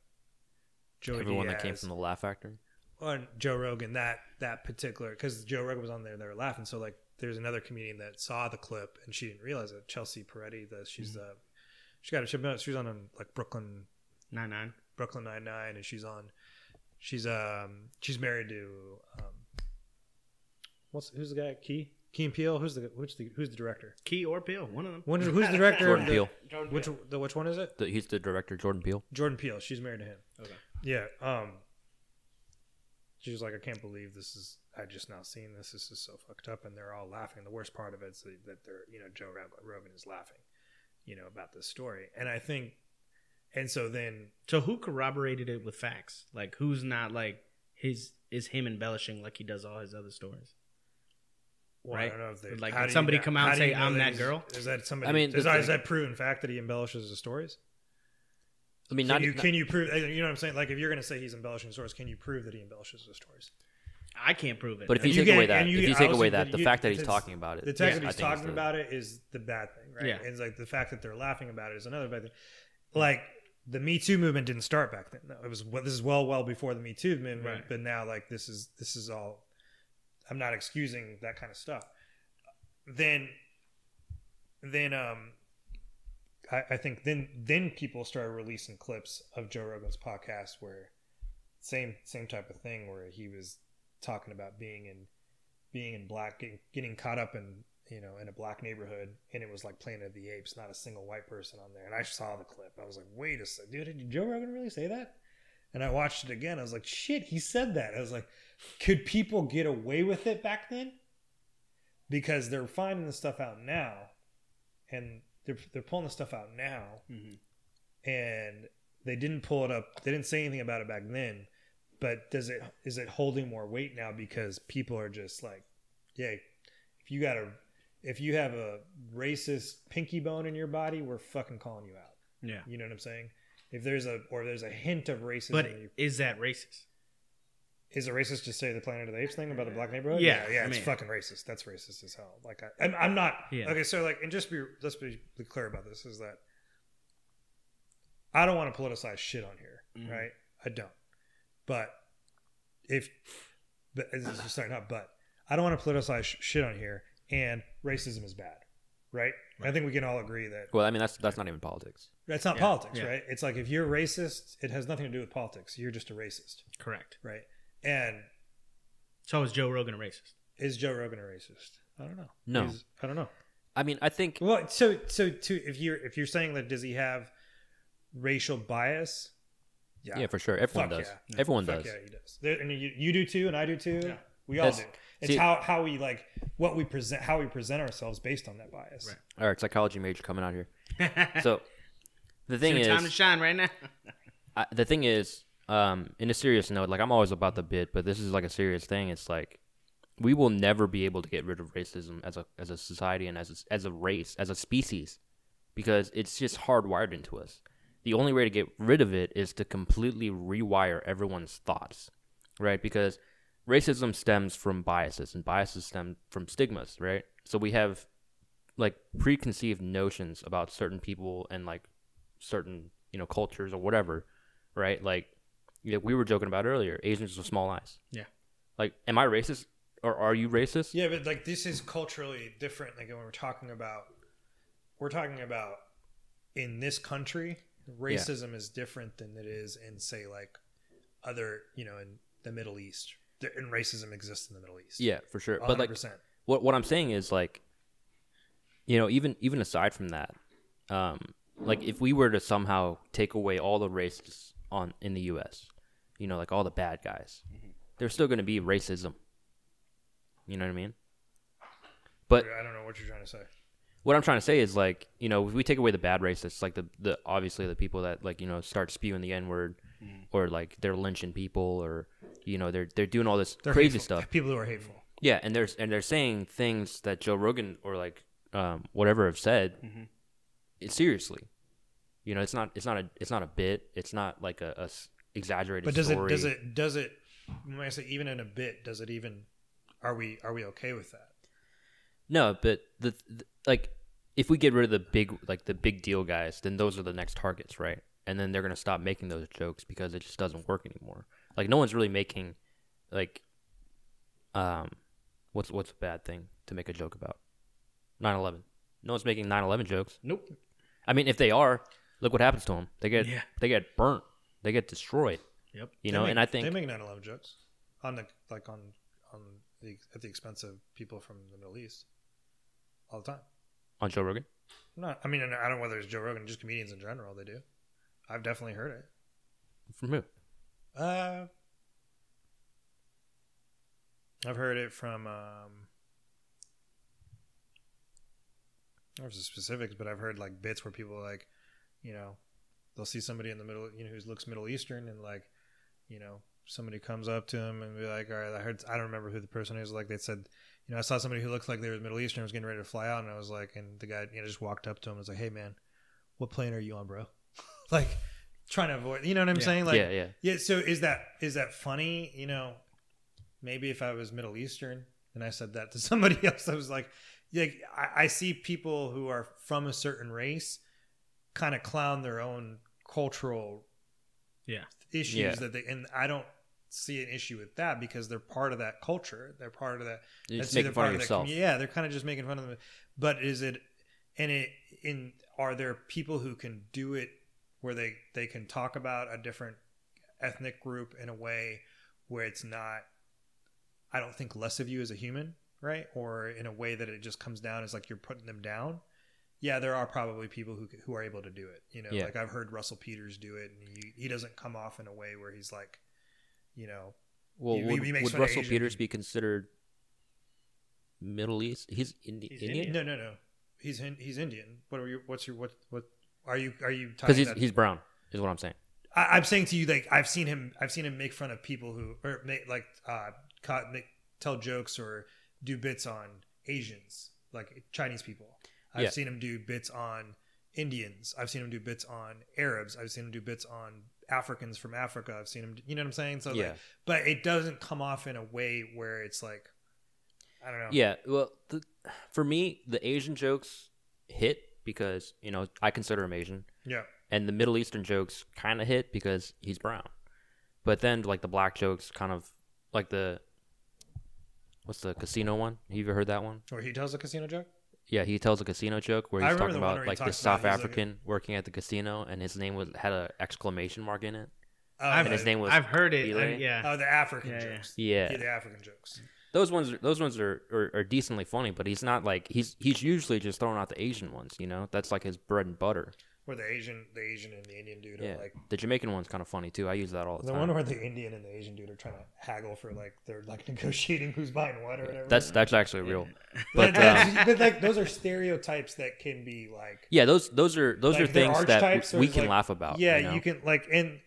Joey Everyone that came from the Laugh Factory. on Joe Rogan, that that particular because Joe Rogan was on there, they were laughing. So like there's another comedian that saw the clip and she didn't realize it. Chelsea Peretti, the she's Mm-hmm. the she got a she was on, on like Brooklyn Nine nine. Brooklyn Nine Nine, and she's on. She's um she's married to um what's who's the guy Key Key and Peele who's the who's the who's the director Key or Peele, one of them. When- who's the director Jordan of the, Peele. Jordan which Peele. the which one is it The, he's the director, Jordan Peele. Jordan Peele she's married to him Okay. yeah um she was like I can't believe this is I just now seen this this is so fucked up and they're all laughing the worst part of it is that they're you know Joe Rogan is laughing you know about this story and I think and so then So who corroborated it with facts? Like who's not like his is him embellishing like he does all his other stories? Well, Right? I don't know if they, Like, did do you somebody know- come out and do you say, know "I'm that girl"? Is that somebody? I mean, is, the that, is thing- that proven fact that he embellishes the stories? I mean, Can not, you not- can you prove? uh, You know what I'm saying? Like, if you're going to say he's embellishing stories, can you prove that he embellishes the stories? I can't prove it. But if you you take away that, you- if you take away that, the you- fact that he's talking about it, The fact Yeah. that he's think talking the- about it is the bad thing, right? Yeah. And it's like the fact that they're laughing about it is another bad thing. Like the Me Too movement didn't start back then. No, it was well, this is well well before the Me Too movement, Right. but now like this is this is all. I'm not excusing that kind of stuff. Then, then um, I, I think then then people started releasing clips of Joe Rogan's podcast where same same type of thing where he was talking about being in being in black getting, getting caught up in you know in a black neighborhood and it was like Planet of the Apes not a single white person on there. And I saw the clip. I was like wait a second dude did Joe Rogan really say that? And I watched it again. I was like shit he said that. I was like could people get away with it back then? Because they're finding the stuff out now and they're, they're pulling the stuff out now. Mhm. and they didn't pull it up they didn't say anything about it back then. But does it is it holding more weight now because people are just like yeah if you got a if you have a racist pinky bone in your body we're fucking calling you out yeah. you know what i'm saying if there's a or there's a hint of racism But in you, is that racist? is it racist to say the Planet of the Apes thing about the black neighborhood? Yeah, yeah, I it's mean- fucking racist. That's racist as hell. Like, I, I'm, I'm not. Yeah. Okay, so like, and just be let's be clear about this is that I don't want to politicize shit on here, Mhm. right? I don't. But if, but sorry, not but I don't want to politicize sh- shit on here, and racism is bad, right? I think we can all agree that Well, I mean that's that's not even politics. that's not Yeah, politics, yeah. right? It's like if you're racist, it has nothing to do with politics. You're just a racist, Correct. right? And So is Joe Rogan a racist? is Joe Rogan a racist? I don't know. No. He's- I don't know. I mean, I think Well, so so to if you're if you're saying that does he have racial bias? yeah, for sure. Everyone Fuck does. yeah. Everyone Fuck does. yeah, he does. There, and you, you do too, and I do too. Yeah. We all That's- do. It's see- how how we like what we present, how we present ourselves based on that bias. Right. All right, psychology major coming out here. So the thing It's is, your time to shine right now. I, the thing is, um, in a serious note, like I'm always about the bit, but this is like a serious thing. It's like we will never be able to get rid of racism as a as a society and as a, as a race, as a species, because it's just hardwired into us. The only way to get rid of it is to completely rewire everyone's thoughts, right? Because racism stems from biases, and biases stem from stigmas, right? So we have like preconceived notions about certain people and like certain you know cultures or whatever, right? Like yeah, we were joking about earlier, Asians with small eyes. Yeah. Like, am I racist or are you racist? Yeah, but like this is culturally different. Like when we're talking about, we're talking about in this country, racism is different than it is in say like other, you know, in the Middle East. And racism exists in the Middle East. Yeah, for sure. 100%. But like, what what I'm saying is like, you know, even even aside from that, um, like if we were to somehow take away all the races on in the U.S., you know, like all the bad guys, there's still going to be racism. You know what I mean? But I don't know what you're trying to say. what I'm trying to say is like, you know, if we take away the bad racists, like the the obviously the people that like you know start spewing the n word, or like they're lynching people, or you know they're they're doing all this They're crazy hateful. stuff. People who are hateful. Yeah, and there's and they're saying things that Joe Rogan or like um, whatever have said. It, seriously, you know, it's not it's not a it's not a bit. It's not like a, exaggerated. But does story. it does it does it when I say even in a bit, does it even are we are we okay with that? No, but the, the like if we get rid of the big like the big deal guys, then those are the next targets, right? And then they're gonna stop making those jokes because it just doesn't work anymore. Like no one's really making like um what's what's a bad thing to make a joke about? 9/11. No one's making 9/11 jokes. Nope. I mean, if they are, look what happens to them. They get Yeah. they get burnt. They get destroyed. Yep. You They know, make- and I think they make 9/11 jokes on the like on on the at the expense of people from the Middle East all the time. on Joe Rogan. Not, I mean, I don't know whether it's Joe Rogan, just comedians in general. They do. I've definitely heard it. From who? Uh, I've heard it from. Um, I don't know it's specifics, but I've heard like bits where people like, you know, they'll see somebody in the middle, you know, who looks Middle Eastern, and like, you know, somebody comes up to him and be like, "All right, I heard." I don't remember who the person is. Like they said, you know, I saw somebody who looked like they were Middle Eastern, was getting ready to fly out, and I was like, and the guy, you know, just walked up to him and was like, "Hey, man, what plane are you on, bro?" like trying to avoid, you know what I'm Yeah. saying? Like, yeah, yeah. yeah. So is that is that funny? You know, maybe if I was Middle Eastern and I said that to somebody else, I was like, like I, I see people who are from a certain race kind of clown their own cultural Yeah. issues Yeah. that they and I don't see an issue with that because they're part of that culture. They're part of that. You're making fun of yourself. yeah, they're kind of just making fun of them. But is it and it in are there people who can do it where they they can talk about a different ethnic group in a way where it's not I don't think less of you as a human, right? Or in a way that it just comes down as like you're putting them down. Yeah, there are probably people who who are able to do it. You know, Yeah. like I've heard Russell Peters do it, and he he doesn't come off in a way where he's like, you know, Well, He- would, he makes would Russell Peters be considered Middle East? He's, Indi- He's Indian no, no, no, he's he's Indian. What are you? What's your what what are you are you? because he's that- he's brown. Is what I'm saying. I, I'm saying to you, like I've seen him. I've seen him make fun of people who, or make like, uh, make, tell jokes or do bits on Asians, like Chinese people. I've Yeah. seen him do bits on Indians. I've seen him do bits on Arabs. I've seen him do bits on Africans from Africa. I've seen him. You know what I'm saying? So Yeah. like, but it doesn't come off in a way where it's like, I don't know. Yeah, well, the, for me, the Asian jokes hit because you know I consider him Asian, Yeah. and the Middle Eastern jokes kind of hit because he's brown. But then, like the black jokes, kind of like the what's the casino one? Have you ever heard that one? Or he tells a casino joke. Yeah, he tells a casino joke where he's talking about like talks this South he's like African working at the casino, and his name was had an exclamation mark in it, Oh, and the- his name was I've heard it. Belay? I- uh, yeah. Oh, the African Yeah, yeah. jokes. Yeah. the African jokes. Those ones those ones are, are, are decently funny, but he's not like he's he's usually just throwing out the Asian ones, you know. That's like his bread and butter. Where the Asian, the Asian and the Indian dude Yeah, are like. the Jamaican one's kind of funny too. I use that all the The time. The one where the Indian and the Asian dude are trying to haggle for like they're like negotiating who's buying what or whatever. That's that's actually real. but, But um, but like those are stereotypes that can be like yeah, those those are those Like, are things that archetypes, we can like- laugh about. yeah you, know? can like and it- I- I-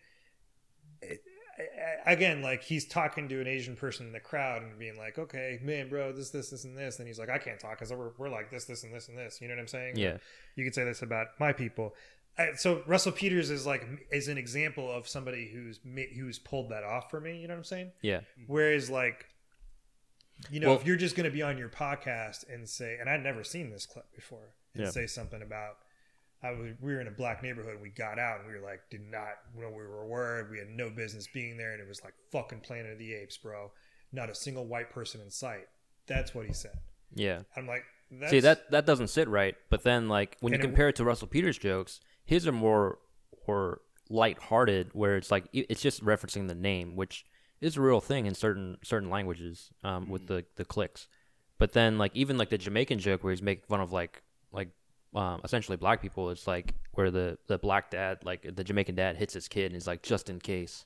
again like he's talking to an asian person in the crowd and being like okay man bro this this this and this and he's like i can't talk because we're, we're like this this and this and this you know what i'm saying Yeah. you could say this about my people I, so russell peters is like is an example of somebody who's who's pulled that off for me you know what i'm saying Yeah, whereas like you know Well- if you're just going to be on your podcast and say and i'd never seen this clip before and Yeah. say something about I was, we were in a black neighborhood. And we got out and we were like did not know we were. Aware we had no business being there. And it was like fucking planet of the apes bro. Not a single white person in sight. That's what he said. Yeah. i'm like that's, See that that doesn't sit right. But then like when you And it- compare it to Russell Peters' jokes, his are more more lighthearted, where it's like it's just referencing the name, which is a real thing in certain certain languages um, with the the clicks. But then like even like the Jamaican joke where he's making fun of like like um, essentially black people, it's like where the the black dad like the Jamaican dad hits his kid and he's like just in case.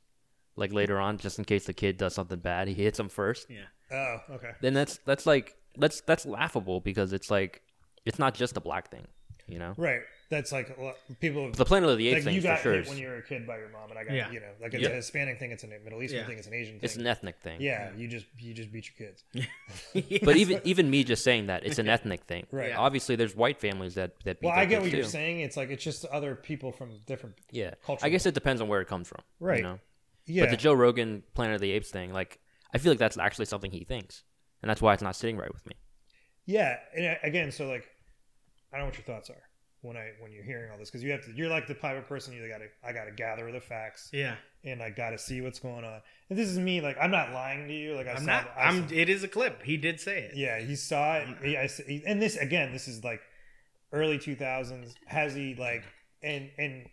Like later on, just in case the kid does something bad, he hits him first Yeah. oh okay then that's that's like that's that's laughable because it's like it's not just a black thing, you know. right that's like people have The Planet of the Apes like thing you for got sure. hit when you were a kid by your mom and i got Yeah. you know like it's Yeah. a hispanic thing it's a middle eastern Yeah. thing it's an asian thing it's an ethnic thing. yeah you just you just beat your kids But even even me just saying that it's an ethnic thing. Right. Yeah. Obviously, there's white families that that beat well their i get kids what you're too. saying it's like it's just other people from different Yeah. cultural I guess it depends on where it comes from. Right. You know? yeah But the Joe Rogan Planet of the Apes thing, like I feel like that's actually something he thinks, and that's why it's not sitting right with me. Yeah, and uh, again, so like, I don't know what your thoughts are when I when you're hearing all this because you have to. You're like the type of person you got to. I got to gather the facts Yeah. and I got to see what's going on. And this is me. Like I'm not lying to you. Like I I'm saw. not. I I'm. It is a clip. He did say it. yeah, he saw it. He, I, see- and this again, this is like early 2000s. Has he like and and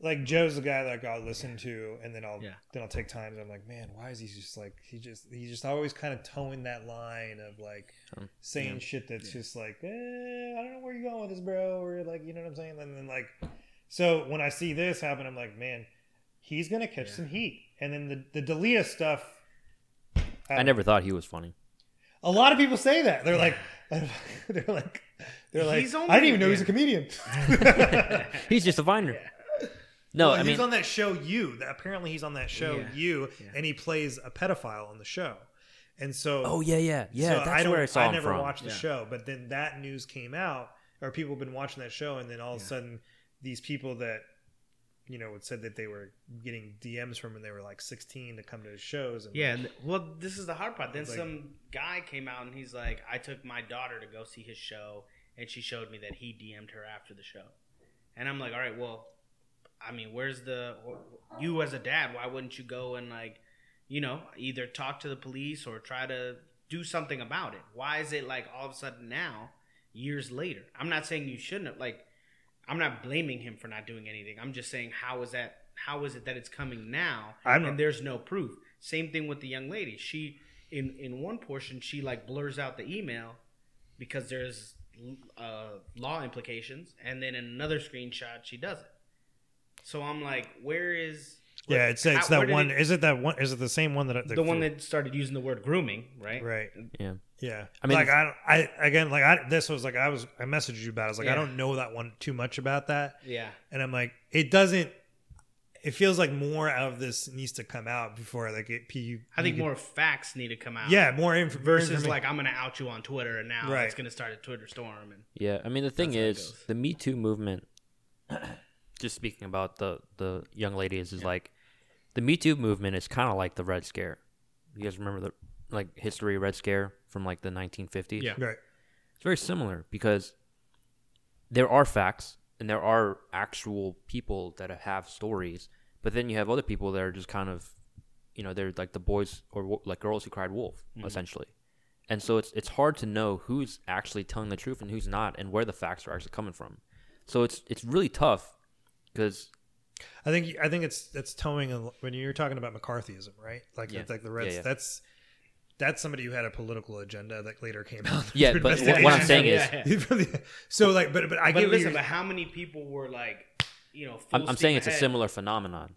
like Joe's the guy like I'll listen to, and then I'll Yeah. then I'll take times. I'm like, man, why is he just like he just he's just always kind of towing that line of like Um, saying yeah. shit that's just like, eh, I don't know where you're going with this, bro, or like, you know what I'm saying? And then like, so when I see this happen, I'm like, man, he's gonna catch Yeah. some heat. And then the the D'Elia stuff. I never thought he was funny. A lot of people say that. They're like, they're like, they're like, He's only- I didn't even know he's a comedian. He's just a viner. No, Well, I he's mean, on that show. You apparently he's on that show. Yeah. You Yeah. and he plays a pedophile on the show. And so, oh yeah, yeah, yeah. so that's I don't, where I saw him never from. watched the Yeah. show, but then that news came out, or people have been watching that show, and then all of a sudden, these people that you know said that they were getting DMs from when they were like 16 to come to his shows. And Yeah, and- well, this is the hard part. Then It's like- some guy came out and he's like, "I took my daughter to go see his show, and she showed me that he DM'd her after the show." And I'm like, "All right, well, I mean, where's the you as a dad? Why wouldn't you go and like, you know, either talk to the police or try to do something about it? Why is it like all of a sudden now, years later? I'm not saying you shouldn't have like." I'm not blaming him for not doing anything. I'm just saying how is that how is it that it's coming now I'm and there's no proof. Same thing with the young lady. She in in one portion she like blurs out the email because there's uh, law implications, and then in another screenshot she does it. So I'm like, where is yeah, it's it's how- that one. it- Is it that one? Is it the same one that the one that started using the word grooming, right? right? Yeah. Yeah, I mean, like I, don't, I again, like I, this was like I was, I messaged you about. it. I was like, I don't know that one too much about that, Yeah. and I'm like, it doesn't. it feels like more of this needs to come out before like it. You, I think you more facts need to come out. Yeah, more inf- versus like I'm gonna out you on Twitter and now Right. it's gonna start a Twitter storm and Yeah, I mean the thing That's how it is, goes. the Me Too movement. Just speaking about the the young ladies is like, the Me Too movement is kind of like the Red Scare. You guys remember the like history Red Scare from like the 1950s? Yeah. right. it's very similar because there are facts and there are actual people that have stories, but then you have other people that are just kind of, you know, they're like the boys or like girls who cried wolf, mm-hmm. essentially. And so it's it's hard to know who's actually telling the truth and who's not, and where the facts are actually coming from. So it's it's really tough because I think I think it's that's towing a, when you're talking about McCarthyism, right? Like Yeah. like the Reds. Yeah, yeah. That's that's somebody who had a political agenda that later came out. Yeah, but what- what I'm saying is- investigation. so like, but but I but get listen, but how many people were like, you know, full I'm, I'm steam saying it's a similar phenomenon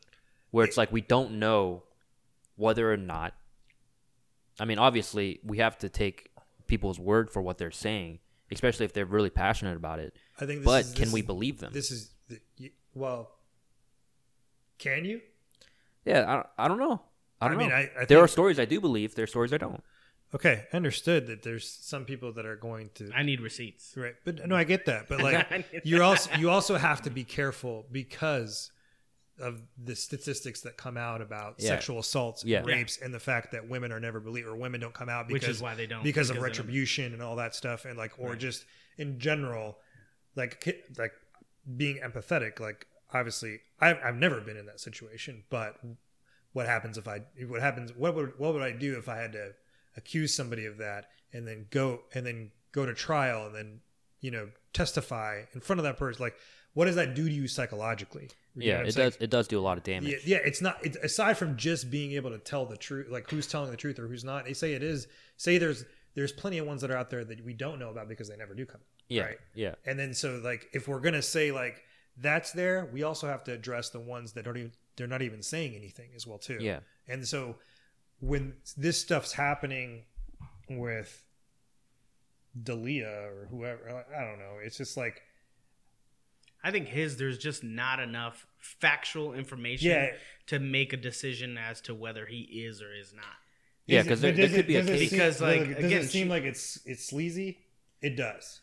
where it's like we don't know whether or not. I mean, obviously, we have to take people's word for what they're saying, especially if they're really passionate about it. I think. This But is, can this we believe them? This is the, you, well. Can you? yeah, I, I don't know. I I don't mean, know. I- I there think- are stories I do believe. There are stories I don't. Okay, understood that there's some people that are going to I need receipts. Right, but no, I get that. But like, you're also you also have to be careful because of the statistics that come out about Yeah. sexual assaults, Yeah. and rapes, and the fact that women are never believed or women don't come out Which because is why they don't, because, of because they don't- retribution and all that stuff, and like or Right. just in general, like like being empathetic. Like obviously, I've I've never been in that situation, but what happens if I what happens what would what would I do if I had to accuse somebody of that and then go and then go to trial and then you know testify in front of that person like what does that do to you psychologically You Yeah, it saying? does. It does do a lot of damage. yeah, yeah it's not it's, aside from just being able to tell the truth like who's telling the truth or who's not they say it is say there's there's plenty of ones that are out there that we don't know about because they never do come Yeah, right yeah, and then so like if we're gonna say like that's there we also have to address the ones that don't even they're not even saying anything as well too yeah. and so when this stuff's happening with D'Elia or whoever, I don't know. It's just like, I think his there's just not enough factual information Yeah. to make a decision as to whether he is or is not. Yeah, is it- 'cause there- there could it- be a case- seem- Because, like, does again, it seem she- like it's it's sleazy? It does.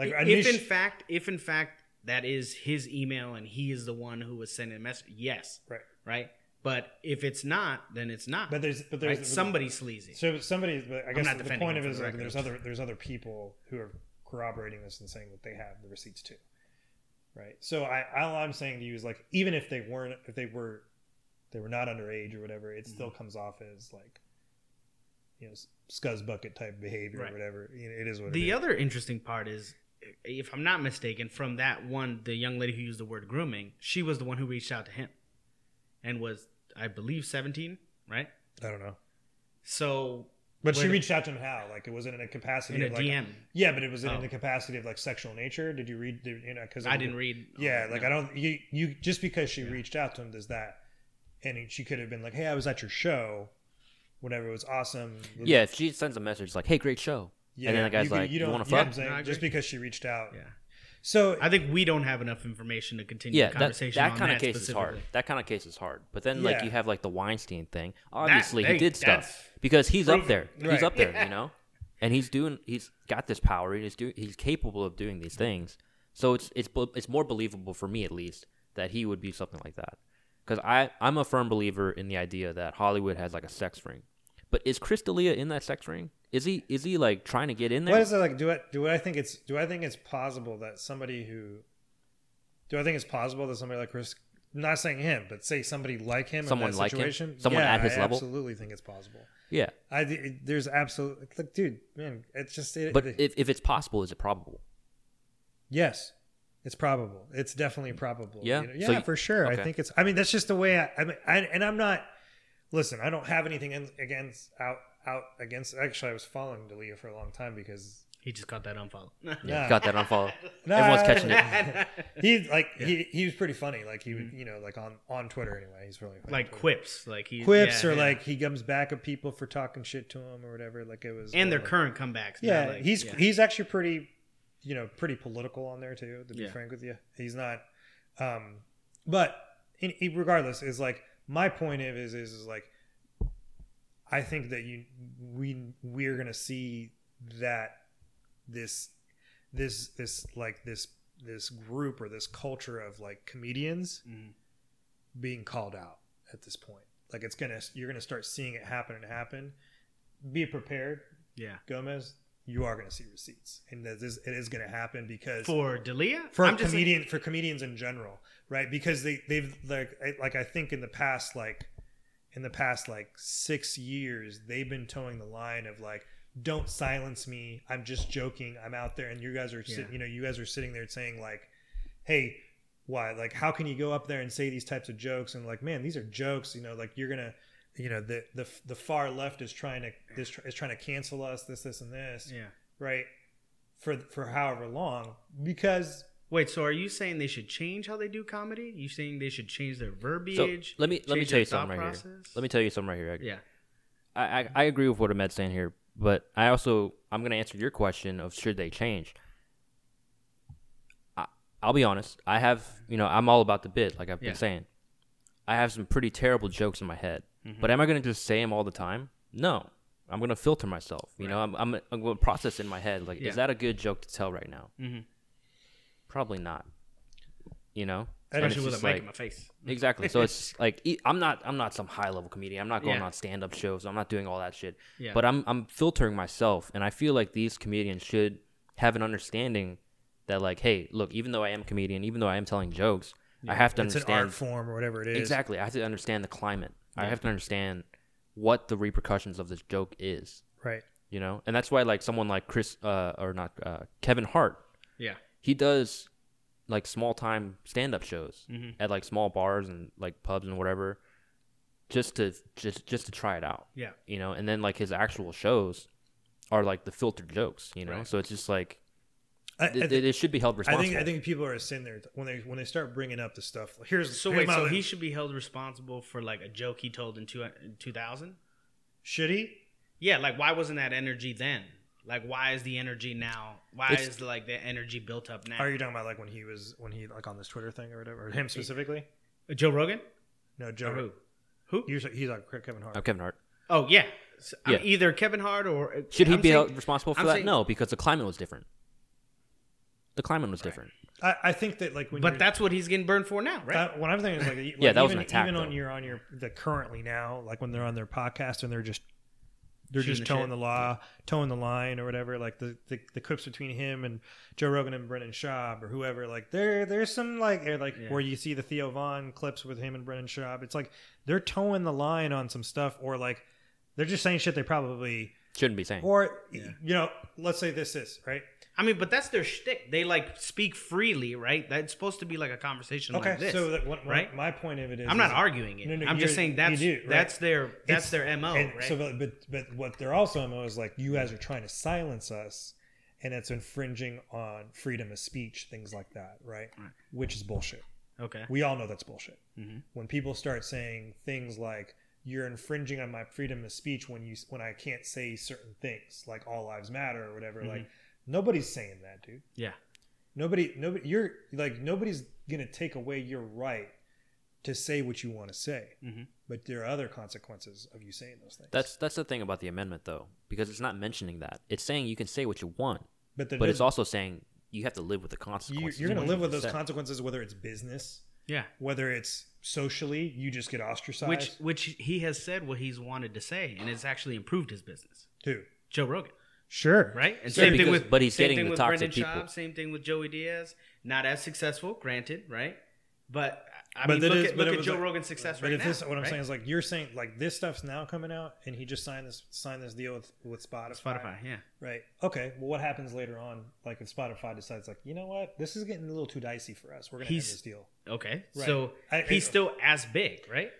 Like if in fact, if in fact that is his email and he is the one who was sending a message, yes, right. right. But if it's not, then it's not. But there's but right? there's somebody's sleazy. So somebody, but I guess the point of it is the like there's other there's other people who are corroborating this and saying that they have the receipts too, right? So I all I'm saying to you is like even if they weren't if they were they were not underage or whatever, it Mm-hmm. still comes off as like you know scuzz bucket type behavior Right. or whatever. It is what The it is. other interesting part is, if I'm not mistaken, from that one, the young lady who used the word grooming, she was the one who reached out to him, and was, I believe, 17, right? I don't know. So, But she Where- reached out to him how? Like it wasn't in a capacity in a of like DM, Yeah, but it was in Oh. the capacity of like sexual nature. Did you read? Did, you know, because I didn't read. Yeah, oh, like no. I don't. You you just because she reached out to him does that, and she could have been like, "Hey, I was at your show, whatever. It was awesome." Yeah, if she sends a message like, "Hey, great show," and then the guy's you, can- like, "You, don't, want to know what fuck?" I'm saying? No, just because she reached out. Yeah, So I think we don't have enough information to continue Yeah, the that, conversation. that on kind of that case is hard. That kind of case is hard. But then, like, Yeah. you have like the Weinstein thing. Obviously, hey, he did stuff because he's up proven. there. He's up there, you know, and he's doing. He's got this power. He's doing. He's capable of doing these things. So it's it's it's more believable for me at least that he would be something like that. Because I I'm a firm believer in the idea that Hollywood has like a sex ring. But is Chris D'Elia in that sex ring? Is he is he like trying to get in there? what is it like? Do I do I think it's do I think it's possible that somebody who do I think it's possible that somebody like Chris, I'm not saying him, but say somebody like him, Someone in that like him? situation, Someone yeah, at his level? I level? absolutely think it's possible. yeah. I it, there's absolutely like, dude, man, it's just it, But it- if, if it's possible, is it probable? Yes, it's probable. It's definitely probable. Yeah? you know? So yeah, you- for sure. I think it's. I mean, that's just the way I. I, mean, I and I'm not. Listen, I don't have anything in, against out out against. Actually, I was following D'Elia for a long time because He just got that unfollow. Yeah, Nah. got that on follow. Nah, Everyone's catching it. he like he he was pretty funny. Like he would you know like on on Twitter anyway. He's really funny Mm-hmm. like Twitter. quips, like he quips yeah, or yeah. like he comes back at people for talking shit to him or whatever. Like it was and their current comebacks. Yeah, like- he's yeah. he's actually pretty, you know, pretty political on there too. To be Yeah. frank with you, he's not. Um, but in, in- regardless is like my point of is is, is like I think that you we we're gonna see that this this this like this this group or this culture of like comedians Mhm. being called out at this point. Like it's gonna you're gonna start seeing it happen and happen. Be prepared, Yeah. Gomez. You are gonna see receipts, and that is it is gonna happen because For D'Elia? for I'm just saying- comedian for comedians in general, right? Because they they've like I- like I think in the past like in the past like six years they've been towing the line of like don't silence me i'm just joking i'm out there and you guys are sit, Yeah. you know you guys are sitting there saying like hey why like how can you go up there and say these types of jokes and like man these are jokes you know like you're gonna you know the the, the far left is trying to this is trying to cancel us this this and this Yeah. right for for however long because Wait, so are you saying they should change how they do comedy? You saying they should change their verbiage? So let me let me tell you something right here. Let me tell you something right here. Ed. Yeah. I, I I agree with what Ahmed's saying here, but I also I'm gonna answer your question of should they change. I, I'll be honest. I have you know I'm all about the bit, like I've Yeah. been saying. I have some pretty terrible jokes in my head, Mm-hmm. but am I gonna just say them all the time? No. I'm gonna filter myself. You know, I'm I'm, I'm gonna process in my head like, Yeah. is that a good joke to tell right now? Mhm. Probably not. You know, Especially with a mic in my face. Exactly. So it's like I'm not I'm not some high level comedian. I'm not going Yeah. on stand up shows. I'm not doing all that shit. Yeah. But I'm I'm filtering myself, and I feel like these comedians should have an understanding that like, hey, look, even though I am a comedian, even though I am telling jokes, I have to it's an understand art form or whatever it is exactly. I have to understand the climate. I have to understand what the repercussions of this joke is. right You know, and that's why like someone like Chris uh, or not uh, Kevin Hart, Yeah. He does like small time stand up shows Mhm. at like small bars and like pubs and whatever just to just just to try it out Yeah. you know and then like his actual shows are like the filtered jokes you know Right. so it's just like I, I it, think- it should be held I responsible think I think people are sitting there when they when they start bringing up the stuff. Here's So here's wait, so he should be held responsible for like a joke he told in two, 2000? should he? Yeah, like why wasn't that energy then? Like why is the energy now? Why It's- is like the energy built up now? Are you talking about like when he was when he like on this Twitter thing or whatever, or him specifically? Uh, Joe Rogan? No, Or Joe. who? Who? He's, he's like Kevin Hart. I'm Kevin Hart Oh yeah. So, I mean, Yeah. either Kevin Hart or uh, should he I'm be saying- responsible for I'm that saying- no because the climate was different the climate was different I, I think that like when But that's what he's getting burned for now, right? that, what I'm thinking is like, like Yeah, that was even, an attack, even on your on your the currently now like when they're on their podcast and they're just they're just the towing shit. the law, towing the line or whatever. Like the, the the clips between him and Joe Rogan and Brendan Schaub or whoever. Like there there's some like like Yeah. where you see the Theo Von clips with him and Brendan Schaub. It's like they're towing the line on some stuff or like they're just saying shit they probably shouldn't be saying or Yeah. you know let's say this is right. I mean, but that's their shtick. They like speak freely, right? That's supposed to be like a conversation Okay, like this. so that, what, right? my point of it is I'm not is- arguing it. No, no, I'm just saying that's do, right. that's their that's It's- their mo, right? So, but, but but what they're also mo is like you guys are trying to silence us, and it's infringing on freedom of speech, things like that, right? Right. Which is bullshit. okay. We all know that's bullshit. Mhm. When people start saying things like you're infringing on my freedom of speech when you when I can't say certain things like all lives matter or whatever, like nobody's saying that, dude. Yeah. Nobody, nobody, you're like nobody's gonna take away your right to say what you want to say, Mhm. but there are other consequences of you saying those things. that's that's the thing about the amendment though because it's not mentioning that it's saying you can say what you want but, the, but it's also saying you have to live with the consequences you're gonna live with those said. consequences, whether it's business, Yeah. whether it's socially, you just get ostracized. Which which he has said what he's wanted to say, and it's actually improved his business. too Joe Rogan, sure, right? And Yeah, same thing because- with but he's same getting thing the with toxic Brendan people. Schaub, same thing with Joey Diaz. Not as successful, granted, right? But I But mean, look is- at but look at Joe like- Rogan's success But right if now. this, what I'm right? saying is like you're saying like this stuff's now coming out, and he just signed this signed this deal with with Spotify. Spotify, yeah. Right. Okay. Well, what happens later on? Like if Spotify decides, like, you know what, this is getting a little too dicey for us. We're gonna end He's- this deal. Okay, Right. so I- he's I- still as big, right?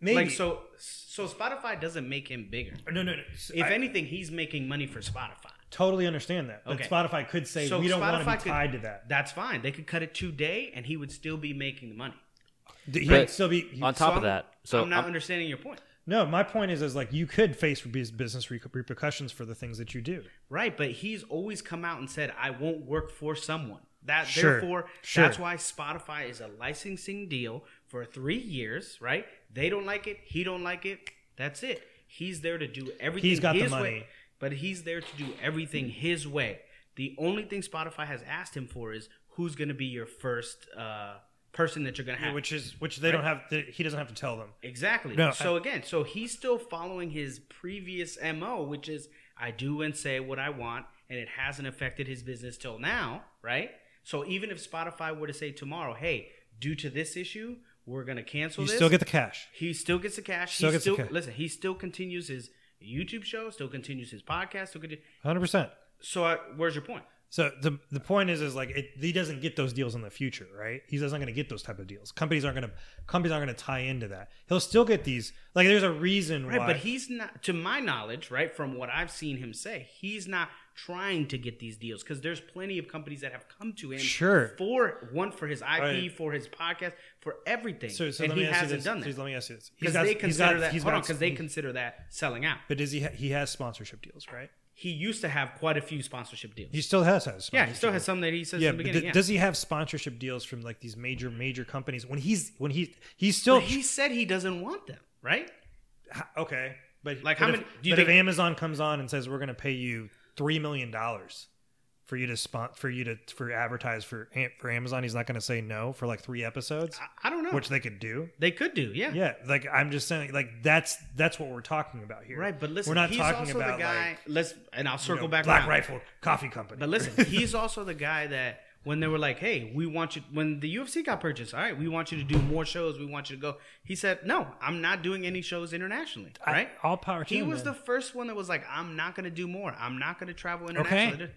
Maybe. Like so, so Spotify doesn't make him bigger. no, no, no. If I anything, he's making money for Spotify. totally understand that, but Okay. Spotify could say So we don't want to Spotify be could- tied to that. That's fine. They could cut it today, and he would still be making the money. He But would still be. he- on top So of I'm- that so I'm not I'm- understanding your point. no, my point is, is like you could face business repercussions for the things that you do. Right, but he's always come out and said, "I won't work for someone." That Sure, therefore, sure. that's why Spotify is a licensing deal for three years, right? They don't like it, he don't like it. That's it. He's there to do everything. He's got the his money. way, but he's there to do everything his way. The only thing Spotify has asked him for is who's going to be your first uh, person that you're going to have. which is which they don't have. He doesn't have to tell them. Exactly. No, so again, so he's still following his previous MO, which is I do and say what I want, and it hasn't affected his business till now, right? So even if Spotify were to say tomorrow, hey, due to this issue, we're gonna cancel You this, still get the cash. he still gets the cash. Still he gets the still ca- listen. He still continues his YouTube show, still continues his podcast, still continue. Hundred percent. So uh, where's your point? So the the point is is like it, he doesn't get those deals in the future, right? He doesn't going to get those type of deals. Companies aren't going to companies aren't going to tie into that. He'll still get these. Like there's a reason Right, why. but he's not, to my knowledge, right, from what I've seen him say, he's not trying to get these deals because there's plenty of companies that have come to him Sure. for one for his IP, Right. for his podcast, for everything, so, so and let he me ask you hasn't this. done Please that let me ask you this. Because got- they he's consider got- that. he's Hold on, because they consider that selling out. But does he ha- he has sponsorship deals, right? He used to have quite a few sponsorship deals. He still has has. yeah, he still has some that he says Yeah, in the but beginning. d- yeah. does he have sponsorship deals from like these major major companies when he's when he he's still But he said he doesn't want them, right? Okay, but Like, but how if, many- do you but if Amazon comes on and says we're going to pay you three million dollars for you to spot for you to for advertise for for Amazon, he's not going to say no for like three episodes, I, I don't know. which they could do. they could do, yeah. Yeah, like I'm just saying, like that's that's what we're talking about here, Right, but listen, we're not he's talking also about the guy. like let's and I'll you circle know, back. Black around. Rifle Coffee Company. But listen, he's also the guy that when they were like, "Hey, we want you," when the UFC got purchased, all right, we want you to do more shows. We want you to go. He said, "No, I'm not doing any shows internationally." I- all power to He him, was man. the first one that was like, "I'm not going to do more. I'm not going to travel internationally." Okay.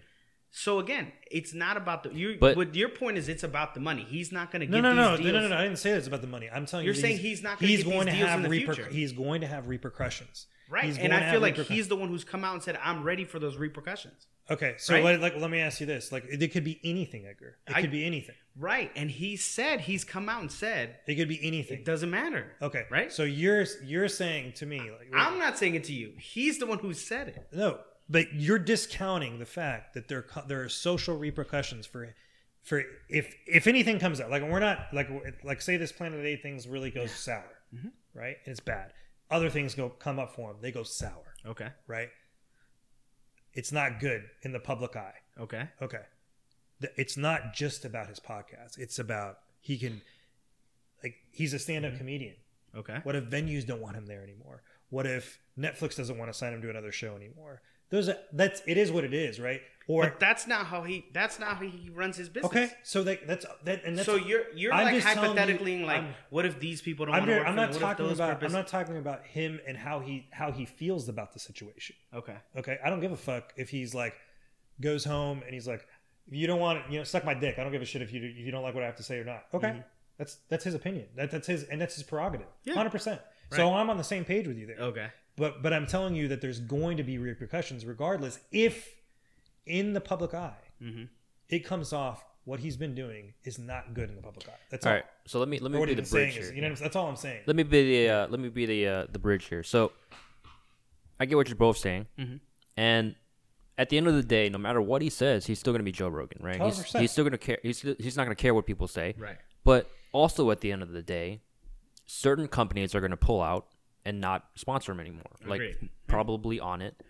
So again, it's not about the. You, But- what your point is, it's about the money. He's not going to No, get no, these no, no, deals. no, no, no. I didn't say this about the money. I'm telling You're you, saying these- he's not gonna he's get going these to deals have in the reper- future. He's going to have repercussions. Right, He's and I feel like he's the one who's come out and said, "I'm ready for those repercussions." Okay, so Right? let, like, let me ask you this: like, it could be anything, Edgar. It I- could be anything. Right, and he said he's come out and said It could be anything. it doesn't matter. Okay, right. So you're you're saying to me, like, I'm not saying it to you. He's the one who said it. no, but you're discounting the fact that there there are social repercussions for for if if anything comes out. Like we're not like like say this Planet A things really goes sour, Mm-hmm. right? And it's bad. Other things go come up for him. They go sour, Okay. right? It's not good in the public eye. Okay. Okay. It's not just about his podcast. It's about he can like he's a stand-up Mm-hmm. comedian. Okay. What if venues don't want him there anymore? What if Netflix doesn't want to sign him to another show anymore? Those are, that's it is what it is, right? Or But that's not how he. That's not how he runs his business. okay, so that, that's that and that's So you're you're I'm like telling you, hypothetically like, I'm- what if these people don't I'm, want to work I'm not? Talking about I'm not talking about him and how he how he feels about the situation. Okay. Okay, I don't give a fuck if he's like goes home and he's like, if you don't want you know, suck my dick. I don't give a shit if you if you don't like what I have to say or not. Okay, that's that's his opinion. That, that's his and that's his prerogative. Mm-hmm. Yeah. Hundred percent. So I'm on the same page with you there. Okay. But but I'm telling you that there's going to be repercussions regardless if in the public eye Mhm. it comes off what he's been doing is not good in the public eye. That's All all. right. So let me let me be the bridge is, here. you know, what I'm- that's all I'm saying. Let me be the uh, let me be the uh, the bridge here. So I get what you're both saying, Mhm. and at the end of the day, no matter what he says, he's still going to be Joe Rogan, right? He's, 100%. he's still going to care. He's he's not going to care what people say. Right. But also at the end of the day, certain companies are going to pull out and not sponsor him anymore. Like probably on it,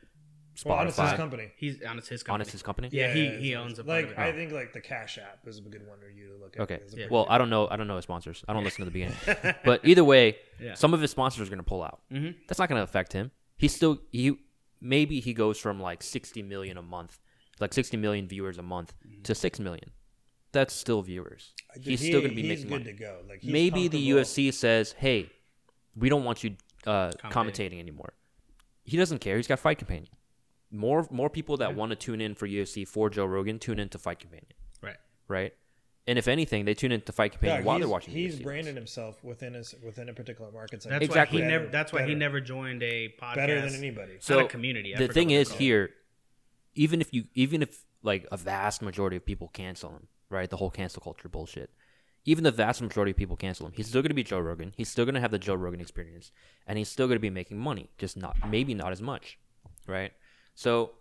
Well, and it's his company. He's on his company. Honest his company. Yeah, he- it's- he it's- owns a part like of it. I think like the Cash App is a good one for you to look at. Okay. Yeah. Well, I don't know. I don't know his sponsors. I don't listen to the beginning. but either way, Yeah. some of his sponsors are going to pull out. Mhm. That's not going to affect him. He's still he maybe he goes from like 60 million a month, like 60 million viewers a month to 6 million. That's still viewers. He's He- still going to be he's making good money. to go. Like he's Maybe the comfortable. UFC says, "Hey, we don't want you uh, Commentating. commentating anymore." He doesn't care. He's got Fight Companion. More more people that want to tune in for UFC for Joe Rogan tune in to Fight Companion, Right. right? And if anything, they tune in to Fight Companion Yeah, while they're watching. He's UFC. branded himself within his within a particular market That's. Exactly. why he Better- never. That's why he never joined a podcast. better than anybody. So Not a community. I the thing is here, even if you, even if like a vast majority of people cancel him, right? The whole cancel culture bullshit. Even the vast majority of people cancel him. He's still going to be Joe Rogan. He's still going to have the Joe Rogan experience, and he's still going to be making money, just not maybe not as much, right? So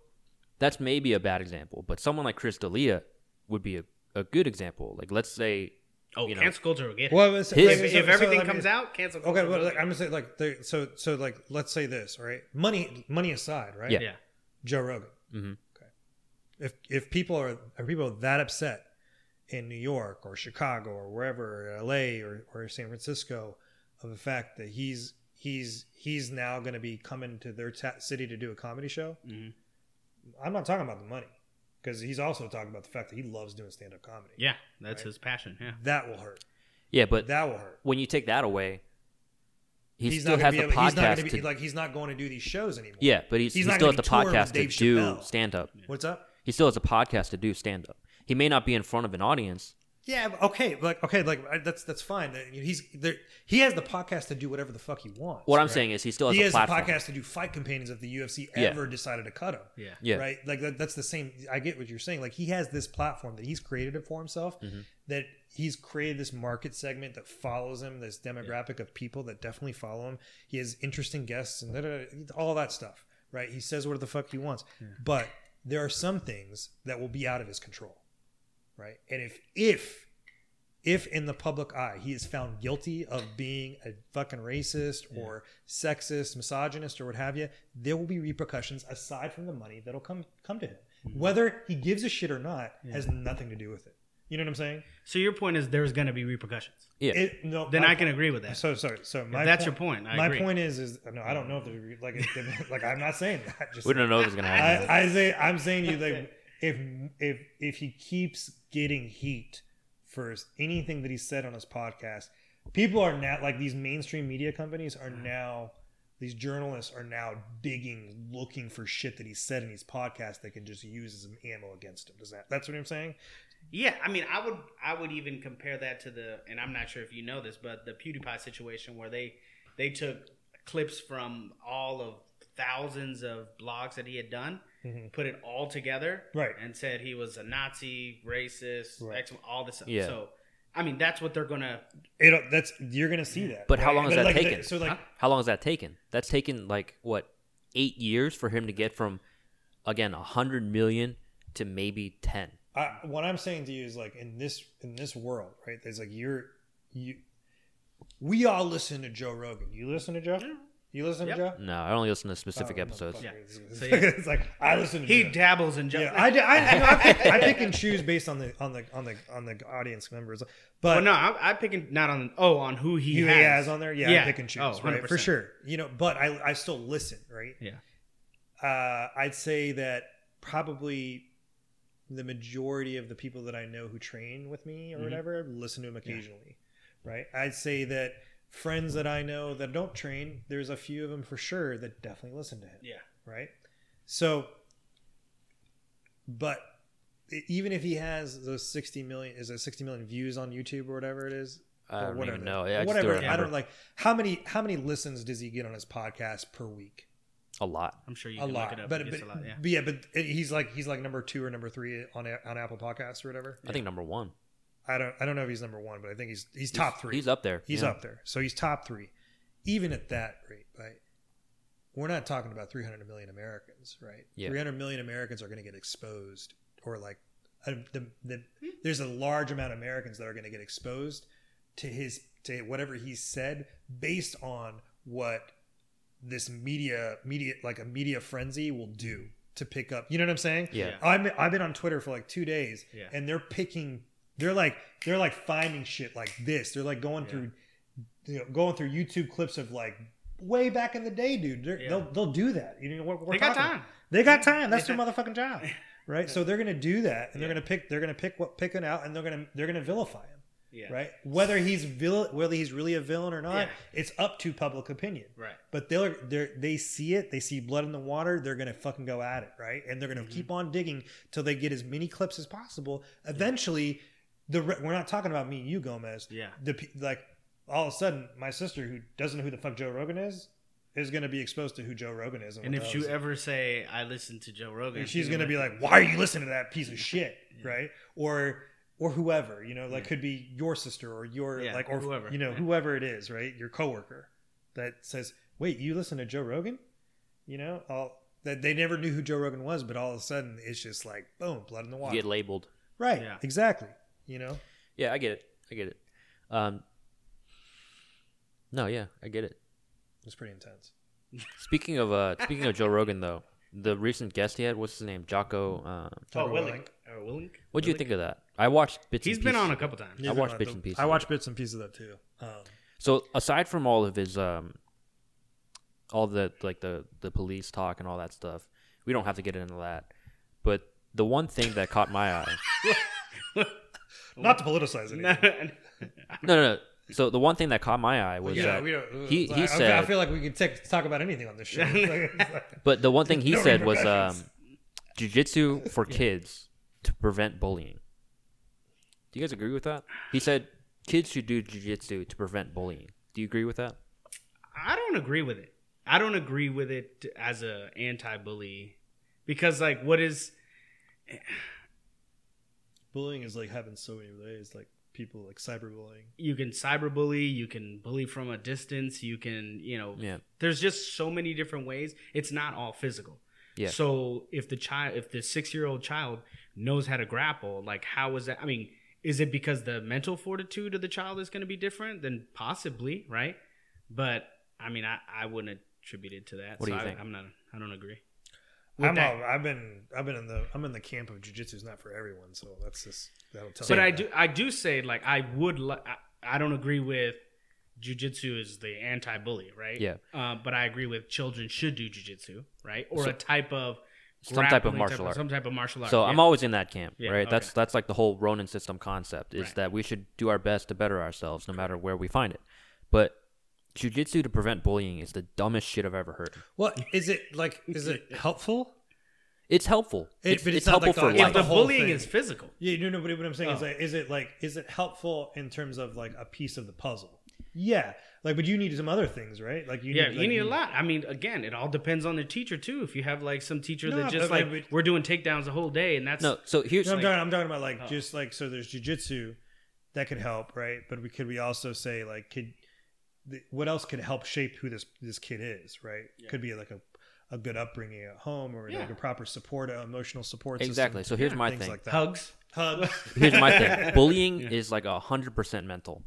that's maybe a bad example, but someone like Chris D'Elia would be a, a good example. Like let's say Oh, You know. cancel culture will get it. Well, it's- His- like, if, so- if so everything let me- comes out, cancel culture. Okay, will but like, I'm gonna say like there, so so like let's say this, right? Money money aside, right? Yeah. yeah. Joe Rogan. Mhm. Okay. If if people are are people that upset in New York or Chicago or wherever, or LA or, or San Francisco, of the fact that he's he's he's now going to be coming to their ta- city to do a comedy show, Mhm. I'm not talking about the money because he's also talking about the fact that he loves doing stand up comedy. Yeah, that's Right. his passion. Yeah. That will hurt. yeah, but that will hurt. when you take that away, he he's still not has gonna the be able, he's not podcast gonna be to like he's not going to do these shows anymore. yeah, but he's, He's he still has the be touring with podcast to Dave do stand up. What's up? He still has a podcast to do stand up. He may not be in front of an audience. Yeah, okay, like okay, like that's that's fine. He's there. He has the podcast to do whatever the fuck he wants. What I'm right? saying is he still has he a has platform. the podcast to do fight companions if the UFC Yeah. ever decided to cut him. Yeah. Yeah. Right. Like that, that's the same. I get what you're saying. Like he has this platform that he's created it for himself. Mm-hmm. That he's created this market segment that follows him. This demographic of people that definitely follow him. He has interesting guests and da-da-da, all that stuff. Right. He says what the fuck he wants. But there are some things that will be out of his control. Right. And if if if in the public eye he is found guilty of being a fucking racist or sexist, misogynist, or what have you, there will be repercussions aside from the money that'll come come to him. Mm-hmm. Whether he gives a shit or not has nothing to do with it. You know what I'm saying? So your point is there's going to be repercussions. Yeah. It, no, Then my I can agree with that. So sorry. So my that's point- your point, I my agree. point is, is no, I don't know if there's like it- like I'm not saying that. Just we don't know if it's gonna happen. I, I say I'm saying to you like if if if he keeps getting heat for anything that he said on his podcast, people are now like these mainstream media companies are mm-hmm. now these journalists are now digging looking for shit that he said in his podcast they can just use as an ammo against him. Does that that's what I'm saying? Yeah, I mean, I would I would even compare that to the, and I'm not sure if you know this, but the PewDiePie situation where they they took clips from all of thousands of blogs that he had done, put it all together, Mm-hmm. Right. and said he was a Nazi, racist, Right. X, all this stuff. Yeah. So, I mean, that's what they're gonna. It that's you're gonna see that. But how long has But, that like, taken? So like Huh? How long has that taken? That's taken like what eight years for him to get from again a hundred million to maybe ten. I, what I'm saying to you is like in this in this world, right? There's like you're you. We all listen to Joe Rogan. You listen to Joe? You listen Yep. to Joe? No, I only listen to specific Oh, episodes. Yeah. It's, So, yeah. it's like I listen to Joe. He Joe. dabbles in. Ju- Yeah, I, I, I, I, pick, I pick and choose based on the on the on the on the audience members, but well, no, I, I picking not on. Oh, on who he, who has. he has on there, yeah, Yeah. I pick and choose, Oh, right, for sure. You know, but I I still listen, right? Yeah. uh, I'd say that probably the majority of the people that I know who train with me or Mhm. whatever listen to him occasionally, right? I'd say that friends that I know that don't train, there's a few of them for sure that definitely listen to him, Yeah. right? So, but even if he has those 60 million, is it 60 million views on YouTube or whatever it is? I or don't whatever, even know. Yeah, I whatever. don't I don't like how many how many listens does he get on his podcast per week? A lot. I'm sure you a can lot, look it up. but but, a lot, yeah. but yeah, but he's like he's like number two or number three on on Apple Podcasts or whatever. I think number one. I don't I don't know if he's number one, but I think he's he's top three. He's up there. He's yeah. up there, so he's top three. Even at that rate, right? We're not talking about 300 million Americans, right? Yeah. 300 million Americans are going to get exposed, or like uh, the, the, there's a large amount of Americans that are going to get exposed to his to whatever he said based on what this media media like a media frenzy will do to pick up. You know what I'm saying? Yeah. Yeah. I'm I've been on Twitter for like two days, Yeah. and they're picking. They're like they're like finding shit like this. They're like going Yeah. through, you know, going through YouTube clips of like way back in the day, dude. Yeah. They'll they'll do that. You know, we're, we're They got talking- time. They got time. That's their motherfucking job, right? So they're gonna do that, and they're gonna pick. They're gonna pick what pick it out, and they're gonna they're gonna vilify him, Yeah. right? Whether he's vil- whether he's really a villain or not, Yeah. it's up to public opinion. Right. But they're they they see it, they see blood in the water, they're gonna fucking go at it, right? And they're gonna Mm-hmm. keep on digging till they get as many clips as possible. Eventually, the we're not talking about me and you, Gomez. Yeah. The like all of a sudden, my sister who doesn't know who the fuck Joe Rogan is is gonna be exposed to who Joe Rogan is. And what if you ever say I listen to Joe Rogan, she's gonna be like, like, "Why are you listening to that piece of shit?" Right? Or or whoever you know, like Yeah. could be your sister or your Yeah, like or whoever, you know yeah. whoever it is, right? Your coworker that says, "Wait, you listen to Joe Rogan?" You know, all that they never knew who Joe Rogan was, but all of a sudden it's just like boom, blood in the You water. get labeled. right? Yeah. Exactly. You know, Yeah, I get it. I get it. Um, no, yeah, I get it. it's pretty intense. Speaking of uh, speaking of Joe Rogan though, the recent guest he had, what's his name? Jocko. Uh, Oh, Willink. Or Willink? what do you think of that? I watched bits. He's and been pieces. on a couple times. I watched bits and pieces I watched bits and pieces of that too. Um, So aside from all of his um, all the like the the police talk and all that stuff, we don't have to get into that. But the one thing that caught my eye, not to politicize anything. no, no, no. So the one thing that caught my eye was yeah, that we don't. he- I- he I, said- I feel like we could take, talk about anything on this show. Like, it's like- But the one thing he No said was um, repercussions. jujitsu for kids to prevent bullying. Do you guys agree with that? He said kids should do jujitsu to prevent bullying. Do you agree with that? I don't agree with it. I don't agree with it as a anti-bully because like what is bullying is like having so many ways, like people like cyberbullying. you can cyberbully, you can bully from a distance, you can, you know, Yeah. there's just so many different ways. It's not all physical. Yeah. So if the child, if the six-year-old child knows how to grapple, like how is that? I mean, is it because the mental fortitude of the child is going to be different? Then possibly, right? But I mean, I, I wouldn't attribute it to that. What do so you I, think? I'm not. I don't agree. With I'm that- all, I've been I've been in the I'm in the camp of jujitsu is not for everyone, so that's just that'll tell. but I that. do I do say like I would li- I, I don't agree with jujitsu is the anti-bully, right? Yeah. Uh, but I agree with children should do jujitsu, right? Or So- a type of Some type of grappling martial art. some type of martial art. So yeah. I'm always in that camp, Yeah, right? That's that's like the whole Ronin system concept is Right. that we should do our best to better ourselves no matter where we find it. But jujitsu to prevent bullying is the dumbest shit I've ever heard. What is it like? Is it helpful? It's helpful. It- it's it's it's helpful like for the- if life. the the whole bullying thing. is physical. Yeah, no, no. But what I'm saying is Oh. like, is it like, is it helpful in terms of like a piece of the puzzle? Yeah, like, but you need some other things, right? Like, you Yeah, need, you like, need a lot. I mean, again, it all depends on the teacher too. If you have like some teacher No, that just but, like like, but- we're doing takedowns the whole day, and that's No, so here's No, I'm like- talking. I'm talking about like Oh. just like so. There's jujitsu that could help, right? But we could we also say like could the, what else could help shape who this this kid is, right? Yeah. Could be like a a good upbringing at home or like a proper support, uh, emotional support. system, Exactly. So here's my thing. Like hugs. Hugs. Here's my thing. Bullying Yeah. is like a hundred percent mental.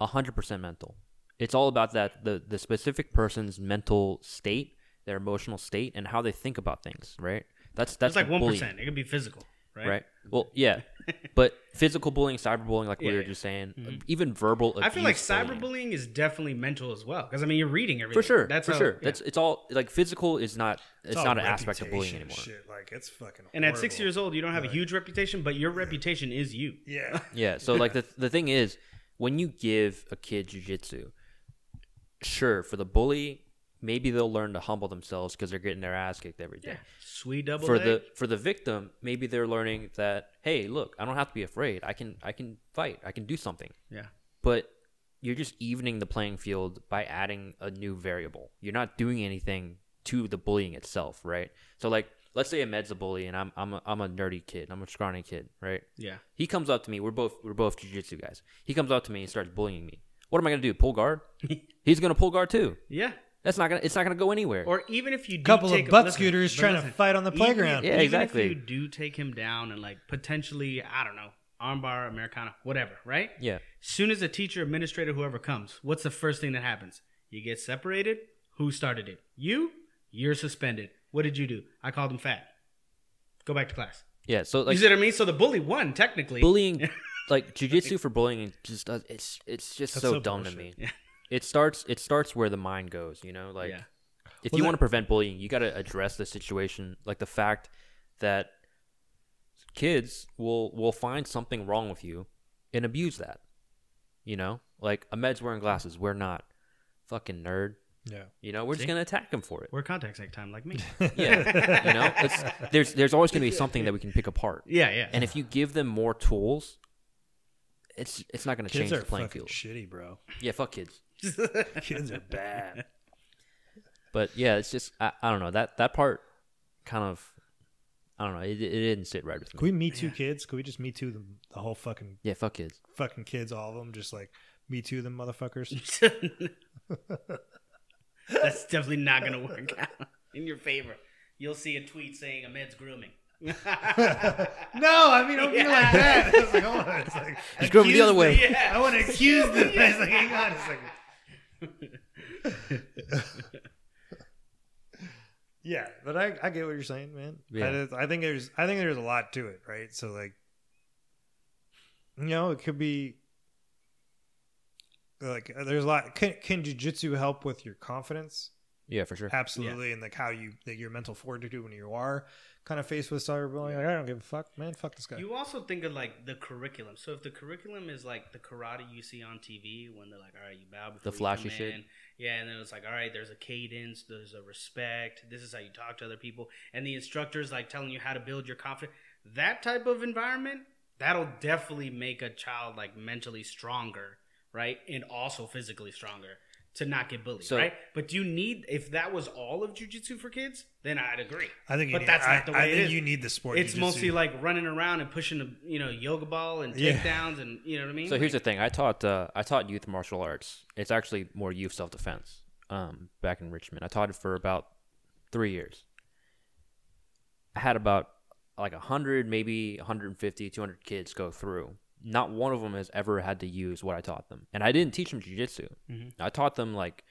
A hundred percent mental. It's all about that the the specific person's mental state, their emotional state, and how they think about things. Right. That's that's That's like one. It could be physical, right? Right. Well, yeah, but physical bullying, cyberbullying, like we Yeah, were yeah. just saying, Mhm. even verbal. I feel like abuse bullying. cyberbullying is definitely mental as well. Because I mean, you're reading everything. For sure. That's for how- sure. yeah. That's it's all like physical is not. It's, all not an aspect of bullying reputation anymore. Shit. Like it's fucking. And at six horrible. years old, you don't have a Right. huge reputation, but your reputation is you. Yeah. Yeah. So like the the thing is, when you give a kid jujitsu, sure for the bully, maybe they'll learn to humble themselves because they're getting their ass kicked every day. Yeah. Sweet double For the for the victim, maybe they're learning that hey, look, I don't have to be afraid. I can I can fight. I can do something. yeah. But you're just evening the playing field by adding a new variable. You're not doing anything to the bullying itself, right? So like, let's say Ahmed's a bully and I'm I'm a, I'm a nerdy kid. I'm a scrawny kid, right? Yeah. He comes up to me. We're both we're both jujitsu guys. He comes up to me and starts bullying me. What am I gonna do? Pull guard? He's gonna pull guard too. Yeah. That's not gonna. It's not gonna go anywhere. Or even if you do a Couple take of butt listen, scooters but trying listen, to fight on the even playground. Yeah, even exactly. If you do take him down and like potentially, I don't know, armbar, Americana, whatever, right? yeah. Soon as a teacher, administrator, whoever comes, what's the first thing that happens? You get separated. Who started it? You. You're suspended. What did you do? I called him fat. Go back to class. Yeah. So you see what I mean? So the bully won technically. bullying, like jujitsu for bullying, just does. It's it's just so, so dumb to me. Yeah. It starts. It starts where the mind goes. You know, like Yeah. if Well, you that- want to prevent bullying, you got to address the situation, like the fact that kids will will find something wrong with you and abuse that. You know, like Ahmed's wearing glasses. We're not. Fucking nerd. Yeah. You know, we're just gonna attack him for it. we're contacts next time, like me. Yeah, you know, it's, there's there's always going to be something that we can pick apart, yeah, yeah. and if you give them more tools, it's it's not going to change are the playing field. shitty, bro. Yeah, fuck kids. Kids are bad. But yeah, it's just I, I don't know that that part kind of I don't know it, it didn't sit right with me. Can me. we me too kids? Can we just me too the, the whole fucking Yeah, fuck kids. fucking kids, all of them, just like me too them motherfuckers? That's definitely not going to work out in your favor. You'll see a tweet saying Ahmed's grooming. no, I mean, don't be like that. It's like, hold on. It's like, He's going the other way. accuse the- I want to accuse them. It's like, hang on a second. yeah, but I, I get what you're saying, man. Yeah. I, I think there's I think there's a lot to it, right? So like, you know, it could be like there's a lot. Can can jujitsu help with your confidence? Yeah, for sure. Absolutely, and like how you like your mental fortitude when you are kind of faced with cyberbullying. Like, I don't give a fuck, man. Fuck this guy. You also think of like the curriculum. So if the curriculum is like the karate you see on TV when they're like, all right, you bow before The you flashy come shit. in. Yeah, and then it's like, all right, there's a cadence, there's a respect. This is how you talk to other people, and the instructor's like telling you how to build your confidence. That type of environment that'll definitely make a child like mentally stronger, right, and also physically stronger to not get bullied, So- right? But do you need if that was all of jujitsu for kids, then I'd agree. I think, but need, that's I, not the way I it think is. you need the sport. It's jujitsu. mostly like running around and pushing a you know yoga ball and Yeah. takedowns and you know what I mean. So here's the thing. I taught uh, I taught youth martial arts. It's actually more youth self defense. Um, back in Richmond, I taught it for about three years. I had about like 100, maybe 150, 200 kids go through. Not one of them has ever had to use what I taught them, and I didn't teach them jujitsu. Mhm. I taught them like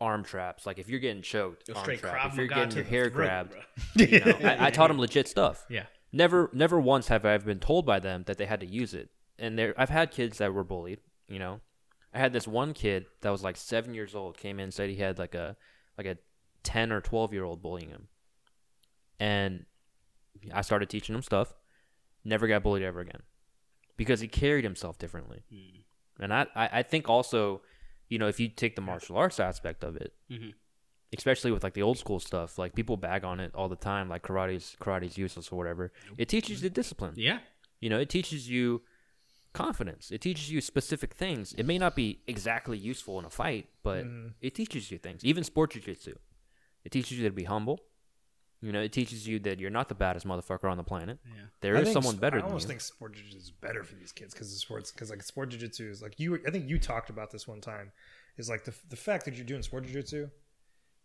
arm traps. Like if you're getting choked, arm trap. If you're getting your hair throat, grabbed, you know, I, I taught them legit stuff. Yeah. Never, never once have I been told by them that they had to use it. And there, I've had kids that were bullied. You know, I had this one kid that was like seven years old came in said he had like a like a ten or twelve year old bullying him, and I started teaching him stuff. Never got bullied ever again, because he carried himself differently. Mm. And I, I, think also, you know, if you take the martial arts aspect of it, Mhm. especially with like the old school stuff, like people bag on it all the time, like karate's karate's useless or whatever. It teaches you discipline. Yeah. You know, it teaches you confidence. It teaches you specific things. It may not be exactly useful in a fight, but Mhm. it teaches you things. Even sport jiu-jitsu. It teaches you to be humble. You know, it teaches you that you're not the baddest motherfucker on the planet. Yeah. There I is someone better I than almost you. think sport jiu-jitsu is better for these kids because the sports because like sport jiu-jitsu is like you. I think you talked about this one time. Is like the the fact that you're doing sport jiu-jitsu.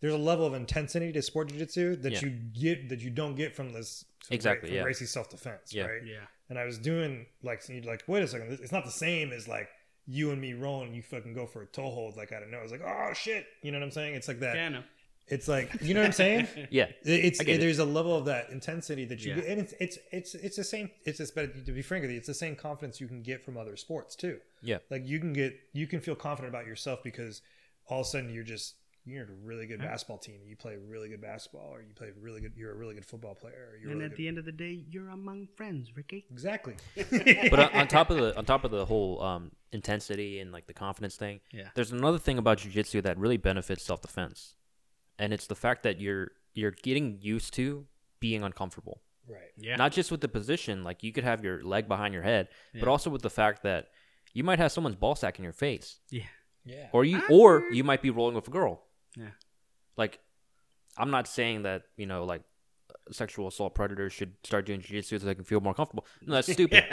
There's a level of intensity to sport jiu-jitsu that Yeah. you get that you don't get from this from Exactly, From yeah. Gracie self-defense, Yeah. right? Yeah. And I was doing like you're like wait a second, it's not the same as like you and me rolling. You fucking go for a toe hold like I don't know. I was like oh shit, you know what I'm saying? It's like that. Yeah. I know. It's like you know what I'm saying? Yeah. It's it. there's a level of that intensity that you Yeah. get, and it's it's it's it's the same. It's just but to be frank with you, it's the same confidence you can get from other sports too. Yeah. Like you can get you can feel confident about yourself because all of a sudden you're just you're a really good basketball team. You play really good basketball, or you play really good. You're a really good football player. You're And really at good, the end of the day, you're among friends, Ricky. exactly. but on, on top of the on top of the whole um, intensity and like the confidence thing, Yeah. there's another thing about jujitsu that really benefits self defense, and it's the fact that you're you're getting used to being uncomfortable. right. Yeah. Not just with the position, like you could have your leg behind your head, but also with the fact that you might have someone's ball sack in your face, yeah. Yeah. or you or you might be rolling with a girl. Yeah. Like, I'm not saying that you know like sexual assault predators should start doing jiu-jitsu so they can feel more comfortable. No, that's stupid.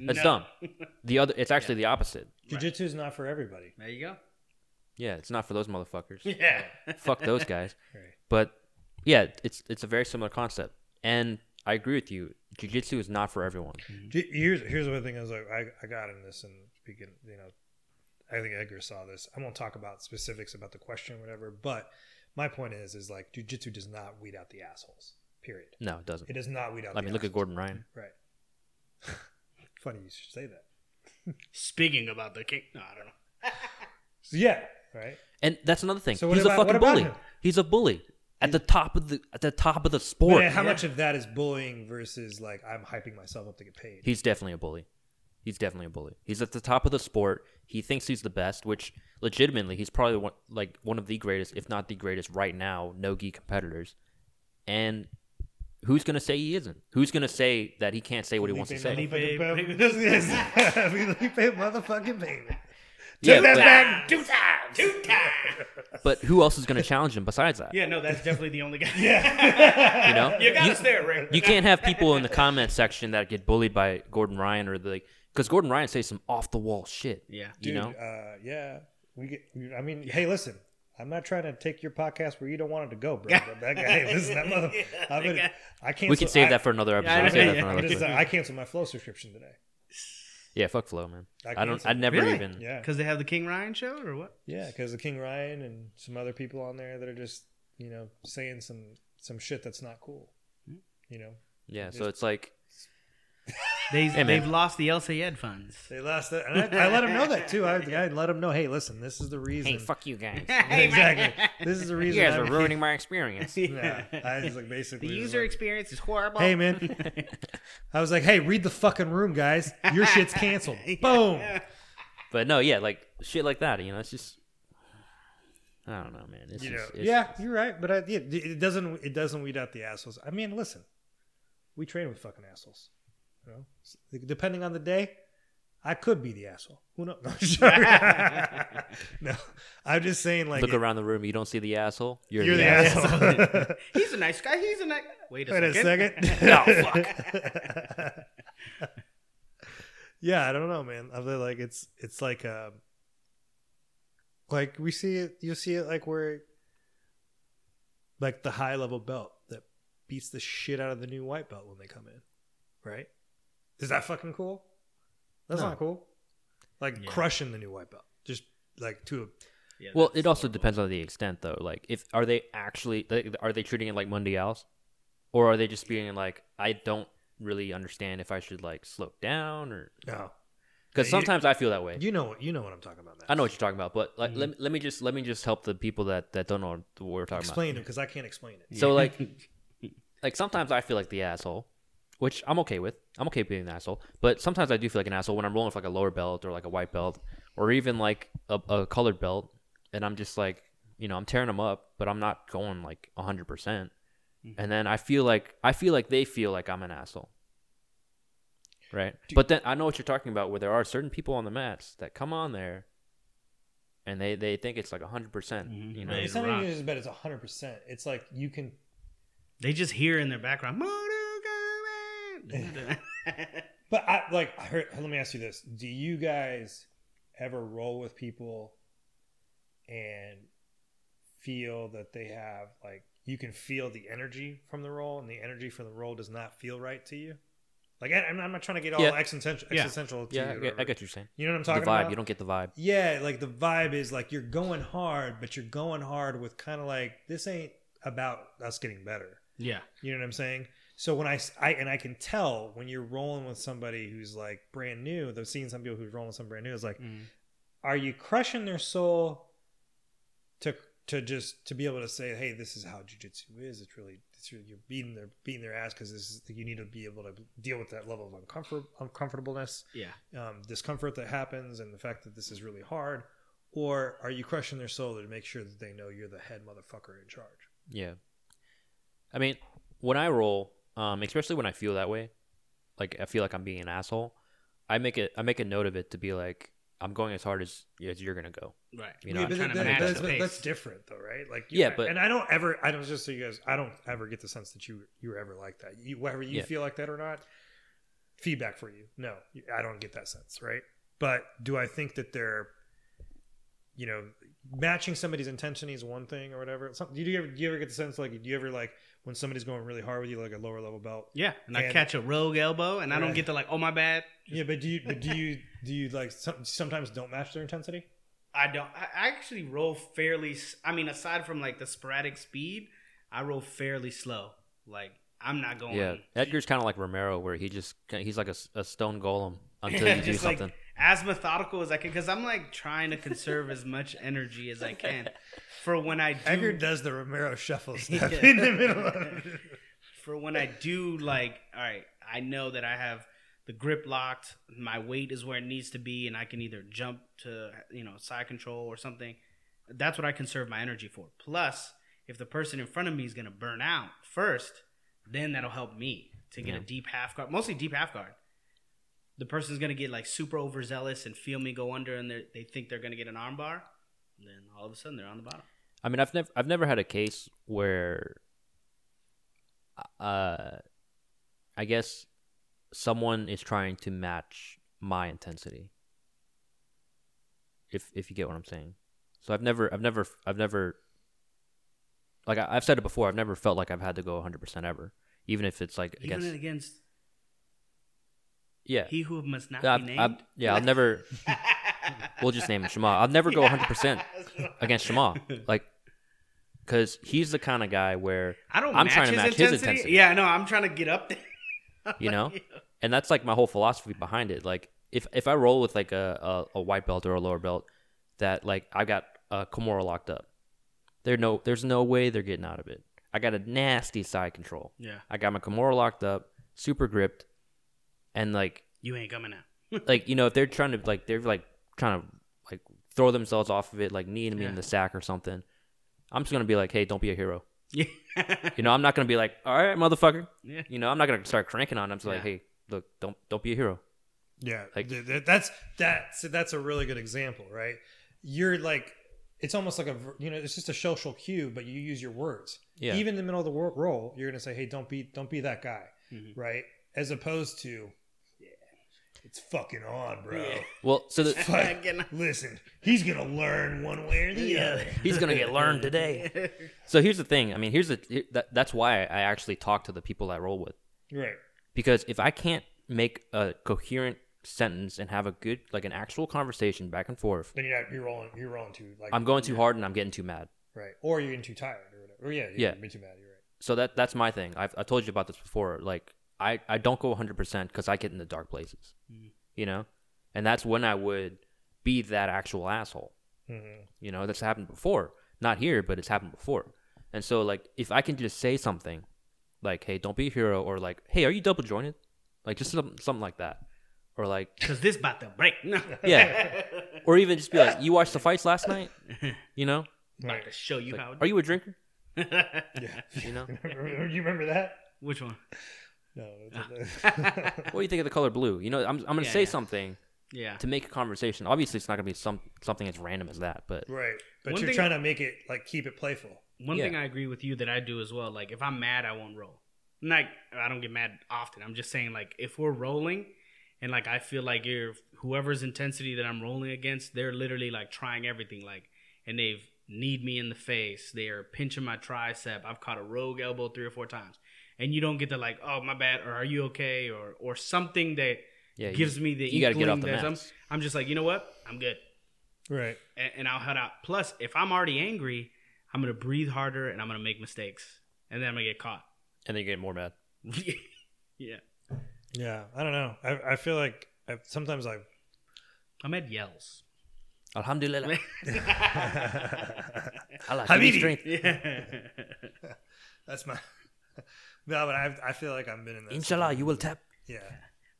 That's No. dumb. The other, it's actually the opposite. Jiu-jitsu is not for everybody. There you go. Yeah, it's not for those motherfuckers. Yeah. Fuck those guys. Right. But yeah, it's it's a very similar concept, and I agree with you. Jiu-jitsu is not for everyone. Mm-hmm. J- Here's here's one thing I was like I, I got in this and speaking you know I think Edgar saw this. I won't talk about specifics about the question or whatever, but my point is is like jujitsu does not weed out the assholes. Period. No, it doesn't. It does not weed out. I the mean, look at. Gordon Ryan. Right. Funny you should say that. Speaking about the king, no, I don't know. So, yeah. Right. And that's another thing. So He's about- a fucking bully. him? He's a bully at the top of the at the top of the sport. then how Yeah. much of that is bullying versus like I'm hyping myself up to get paid? He's definitely a bully. He's definitely a bully. He's at the top of the sport. He thinks he's the best, which legitimately he's probably one, like one of the greatest, if not the greatest, right now no gi competitors. And who's gonna say he isn't? Who's gonna say that he can't say what he wants to say? Felipe- Motherfucking Yes. Felipe motherfucking baby. Yeah, Take that but- back. Two times, two times. But who else is gonna challenge him besides that? Yeah, no, that's definitely the only guy. You know, you got us there, Rick. you can't have people in the comment section that get bullied by Gordon Ryan or the because Gordon Ryan says some off the wall shit. Yeah. You Dude, know, uh, yeah, we get. I mean, hey, listen, I'm not trying to take your podcast where you don't want it to go, bro. But that guy, listen, that mother, I'm gonna, I can't. We can save that for another episode. I We'll save know, that for yeah. another I'm just, episode. I canceled my Flo subscription today. Yeah, fuck Flo, man. I I don't. I never Really? even. Yeah, Because they have the King Ryan show or what? yeah, because the King Ryan and some other people on there that are just, you know, saying some some shit that's not cool. Hmm. You know, Yeah. So it's like, They, Hey, man. they've lost the El Sayed funds. they lost that, and I, I let them know that too. I, I let them know, hey, listen, this is the reason. hey, fuck you guys. exactly. This is the reason. you guys are I'm- ruining my experience. Yeah, I was like basically The user like, experience is horrible. Hey man, I was like, hey, read the fucking room, guys. Your shit's canceled. Boom. But no, yeah, like shit like that. You know, it's just. I don't know, man. It's You know, just, it's, yeah, you're right, but I, yeah, it doesn't it doesn't weed out the assholes. I mean, listen, we train with fucking assholes. You know, depending on the day, I could be the asshole. Who knows? No, sure. no, I'm just saying, like, Look it- around the room. You don't see the asshole. You're, you're the, the asshole. asshole. He's a nice guy. He's a nice. Wait a Wait a second. second. No, fuck. yeah, I don't know, man. I feel like it's it's like um like we see it you see it like where like the high level belt that beats the shit out of the new white belt when they come in. Right? Is that fucking cool? That's No. not cool. Like Yeah. crushing the new white belt. Just like to a Yeah, Well, that's it also horrible. depends on the extent, though. Like, if are they actually like, are they treating it like mundials, or are they just being like, I don't really understand if I should like slow down or no. because you- sometimes I feel that way. You know what you know what I'm talking about, man. I know what you're talking about, but like, Mhm. let, let me just let me just help the people that that don't know what we're talking about. Explain it because I can't explain it. So, like- Like sometimes I feel like the asshole, which I'm okay with. I'm okay being an asshole, but sometimes I do feel like an asshole when I'm rolling with like a lower belt or like a white belt or even like a, a colored belt, and I'm just like, you know, I'm tearing them up, but I'm not going like 100. percent Mhm. And then I feel like I feel like they feel like I'm an asshole. Right, but then I know what you're talking about. Where there are certain people on the mats that come on there, and they they think it's like 100. percent Mhm. You know, Right. It's not even just about it's hundred percent. It's like you can they just hear in their background. "Mortal Kombat." Eh. But I like. I heard, let me ask you this: Do you guys ever roll with people and feel that they have like you can feel the energy from the roll, and the energy from the roll does not feel right to you? Like, I, I'm not trying to get all Yeah. existential, Yeah. existential yeah, you. I get, I get what you're saying. You know what I'm The talking vibe, about? you don't get the vibe. Yeah, like the vibe is like you're going hard, but you're going hard with kind of like this ain't about us getting better. yeah. You know what I'm saying? So when I, I and I can tell when you're rolling with somebody who's like brand new, I've seen some people who's rolling with some brand new. It's like, Mm. are you crushing their soul to to just to be able to say, hey, this is how jujitsu is. It's really, it's really you're beating their beating their ass because this is you need to be able to deal with that level of uncomfort uncomfortableness, Yeah. um, discomfort that happens, and the fact that this is really hard. Or are you crushing their soul to make sure that they know you're the head motherfucker in charge? Yeah. I mean, when I roll, um, especially when I feel that way, like I feel like I'm being an asshole, I make it I make a note of it to be like I'm going as hard as, as you're gonna go. Right. You know, yeah, I'm but trying that- to that- that's, the that's different though, right? Like, Yeah, but- and I don't ever, I don't just so you guys, I don't ever get the sense that you you were ever like that. You whether you Yeah. feel like that or not, feedback for you. No, I don't get that sense, right? But do I think that they're, you know, matching somebody's intensity is one thing or whatever. Some, do you ever do you ever get the sense like do you ever like when somebody's going really hard with you, like a lower level belt? Yeah. And I catch a rogue elbow, and I don't Right. get to like, oh my bad. Yeah, but do you but do you do you like some, sometimes don't match their intensity? I don't. I I actually roll fairly. I mean, aside from like the sporadic speed, I roll fairly slow. Like I'm not going. Yeah, Edgar's kind of like Romero, where he just he's like a stone golem until you do Just, like, something. as methodical as I can, because I'm like trying to conserve as much energy as I can for when I do. Edgar does the Romero shuffle step Yeah. in the middle of it. for when I do like, all right, I know that I have the grip locked, my weight is where it needs to be, and I can either jump to you know side control or something. That's what I conserve my energy for. Plus, if the person in front of me is gonna burn out first, then that'll help me to get a deep half guard, mostly deep half guard. The person's gonna get like super overzealous and feel me go under, and they're- they think they're gonna get an armbar. Then all of a sudden they're on the bottom. I mean, I've never I've never had a case where, uh, I guess someone is trying to match my intensity. If if you get what I'm saying, So I've never, I've never, I've never, like I, I've said it before. I've never felt like I've had to go 100 percent ever, even if it's like Even against. against yeah, he who must not I've, be I've, named. yeah. I've never. we'll just name him Shema. I'll never go 100 percent against Shema, like, because he's the kind of guy where I don't. I'm match trying to his match his intensity. intensity. Yeah, no, I'm trying to get up there. you know and that's like my whole philosophy behind it like if if i roll with like a, a, a white belt or a lower belt that like i got a kimura locked up there no there's no way they're getting out of it i got a nasty side control Yeah, i got my kimura locked up super gripped and like you ain't coming out. like you know if they're trying to like they're like trying to like throw themselves off of it like kneeing me Yeah. in the sack or something i'm just gonna be like hey don't be a hero yeah, you know i'm not gonna be like all right motherfucker yeah. you know i'm not gonna start cranking on them I'm just like hey look don't don't be a hero Yeah, Like- th- th- that's that's that's a really good example, right? You're like, it's almost like a you know, it's just a social cue, but you use your words. Yeah. Even in the middle of the wor- role, you're gonna say, "Hey, don't be don't be that guy," Mhm. right? As opposed to, yeah, it's fucking on, bro. Yeah. Well, so the, Fuck. Listen, he's gonna learn one way or the other. he's gonna get learned today. So here's the thing. I mean, here's the that, that's why I actually talk to the people I roll with Right. because if I can't make a coherent sentence and have a good like an actual conversation back and forth, Then you're not, you're rolling you're rolling too like I'm going too hard and I'm getting too mad. right, or you're getting too tired or whatever. Or yeah, Yeah. you're getting too mad. You're right. So that that's my thing. I've I told you about this before. Like I I don't go 100 percent because I get in the dark places, you know, and that's when I would be that actual asshole. Mm-hmm. You know, that's happened before. Not here, but it's happened before. And so, like, if I can just say something, like, "Hey, don't be a hero," or like, "Hey, are you double jointed?" Like, just something, something like that, or like, Cause this about to break. No. yeah, or even just be like, "You watched the fights last night?" You know, about to show you how. are you a drinker? Yeah. You know, you remember that? Which one? No. Ah. what do you think of the color blue? You know, I'm I'm gonna Yeah, say yeah. something Yeah. to make a conversation. Obviously, it's not gonna be some something as random as that, but right. But One you're thing- trying to make it like keep it playful. One Yeah. thing I agree with you that I do as well. Like if I'm mad, I won't roll. Like I don't get mad often. I'm just saying like if we're rolling, and like I feel like you're whoever's intensity that I'm rolling against, they're literally like trying everything. Like and they've kneed me in the face. They are pinching my tricep. I've caught a rogue elbow three or four times, and you don't get to like, oh my bad, or are you okay, or or something that yeah, you- gives me the you gotta get off the that I'm. I'm just like, you know what, I'm good Right. and, and I'll head out. Plus, if I'm already angry, I'm gonna breathe harder and I'm gonna make mistakes, and then I'm gonna get caught. and then you get more mad. yeah, Yeah. I don't know. I I feel like I, sometimes I. I'm at yells. Alhamdulillah. Allah, give me Habibi. strength. yeah, That's my. No, but I I feel like I've been in that. Inshallah, you will tap. Yeah.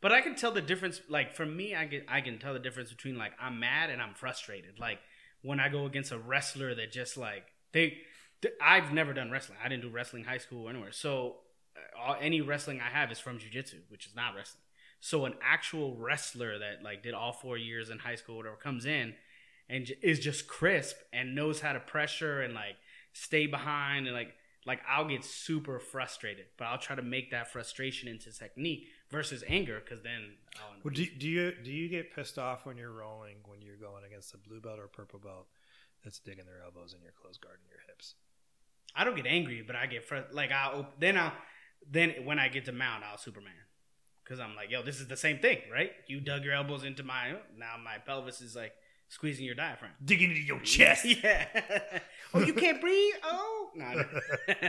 but I can tell the difference. Like for me, I can I can tell the difference between like I'm mad and I'm frustrated. Like when I go against a wrestler that just like they. th- I've never done wrestling. I didn't do wrestling high school or anywhere. So uh, all, any wrestling I have is from jujitsu, which is not wrestling. So an actual wrestler that like did all four years in high school, or whatever, comes in and j- is just crisp and knows how to pressure and like stay behind and like like I'll get super frustrated, but I'll try to make that frustration into technique versus anger because then I'll Well, do do you do you get pissed off when you're rolling when you're going against a blue belt or purple belt that's digging their elbows in your close guard and your hips? I don't get angry, but I get fr- like I'll then I'll then when I get to mount, I'll Superman because I'm like, yo, this is the same thing, right? You dug your elbows into my now my pelvis is like squeezing your diaphragm. Digging into your chest. yeah. oh, you can't breathe. Oh, no. no.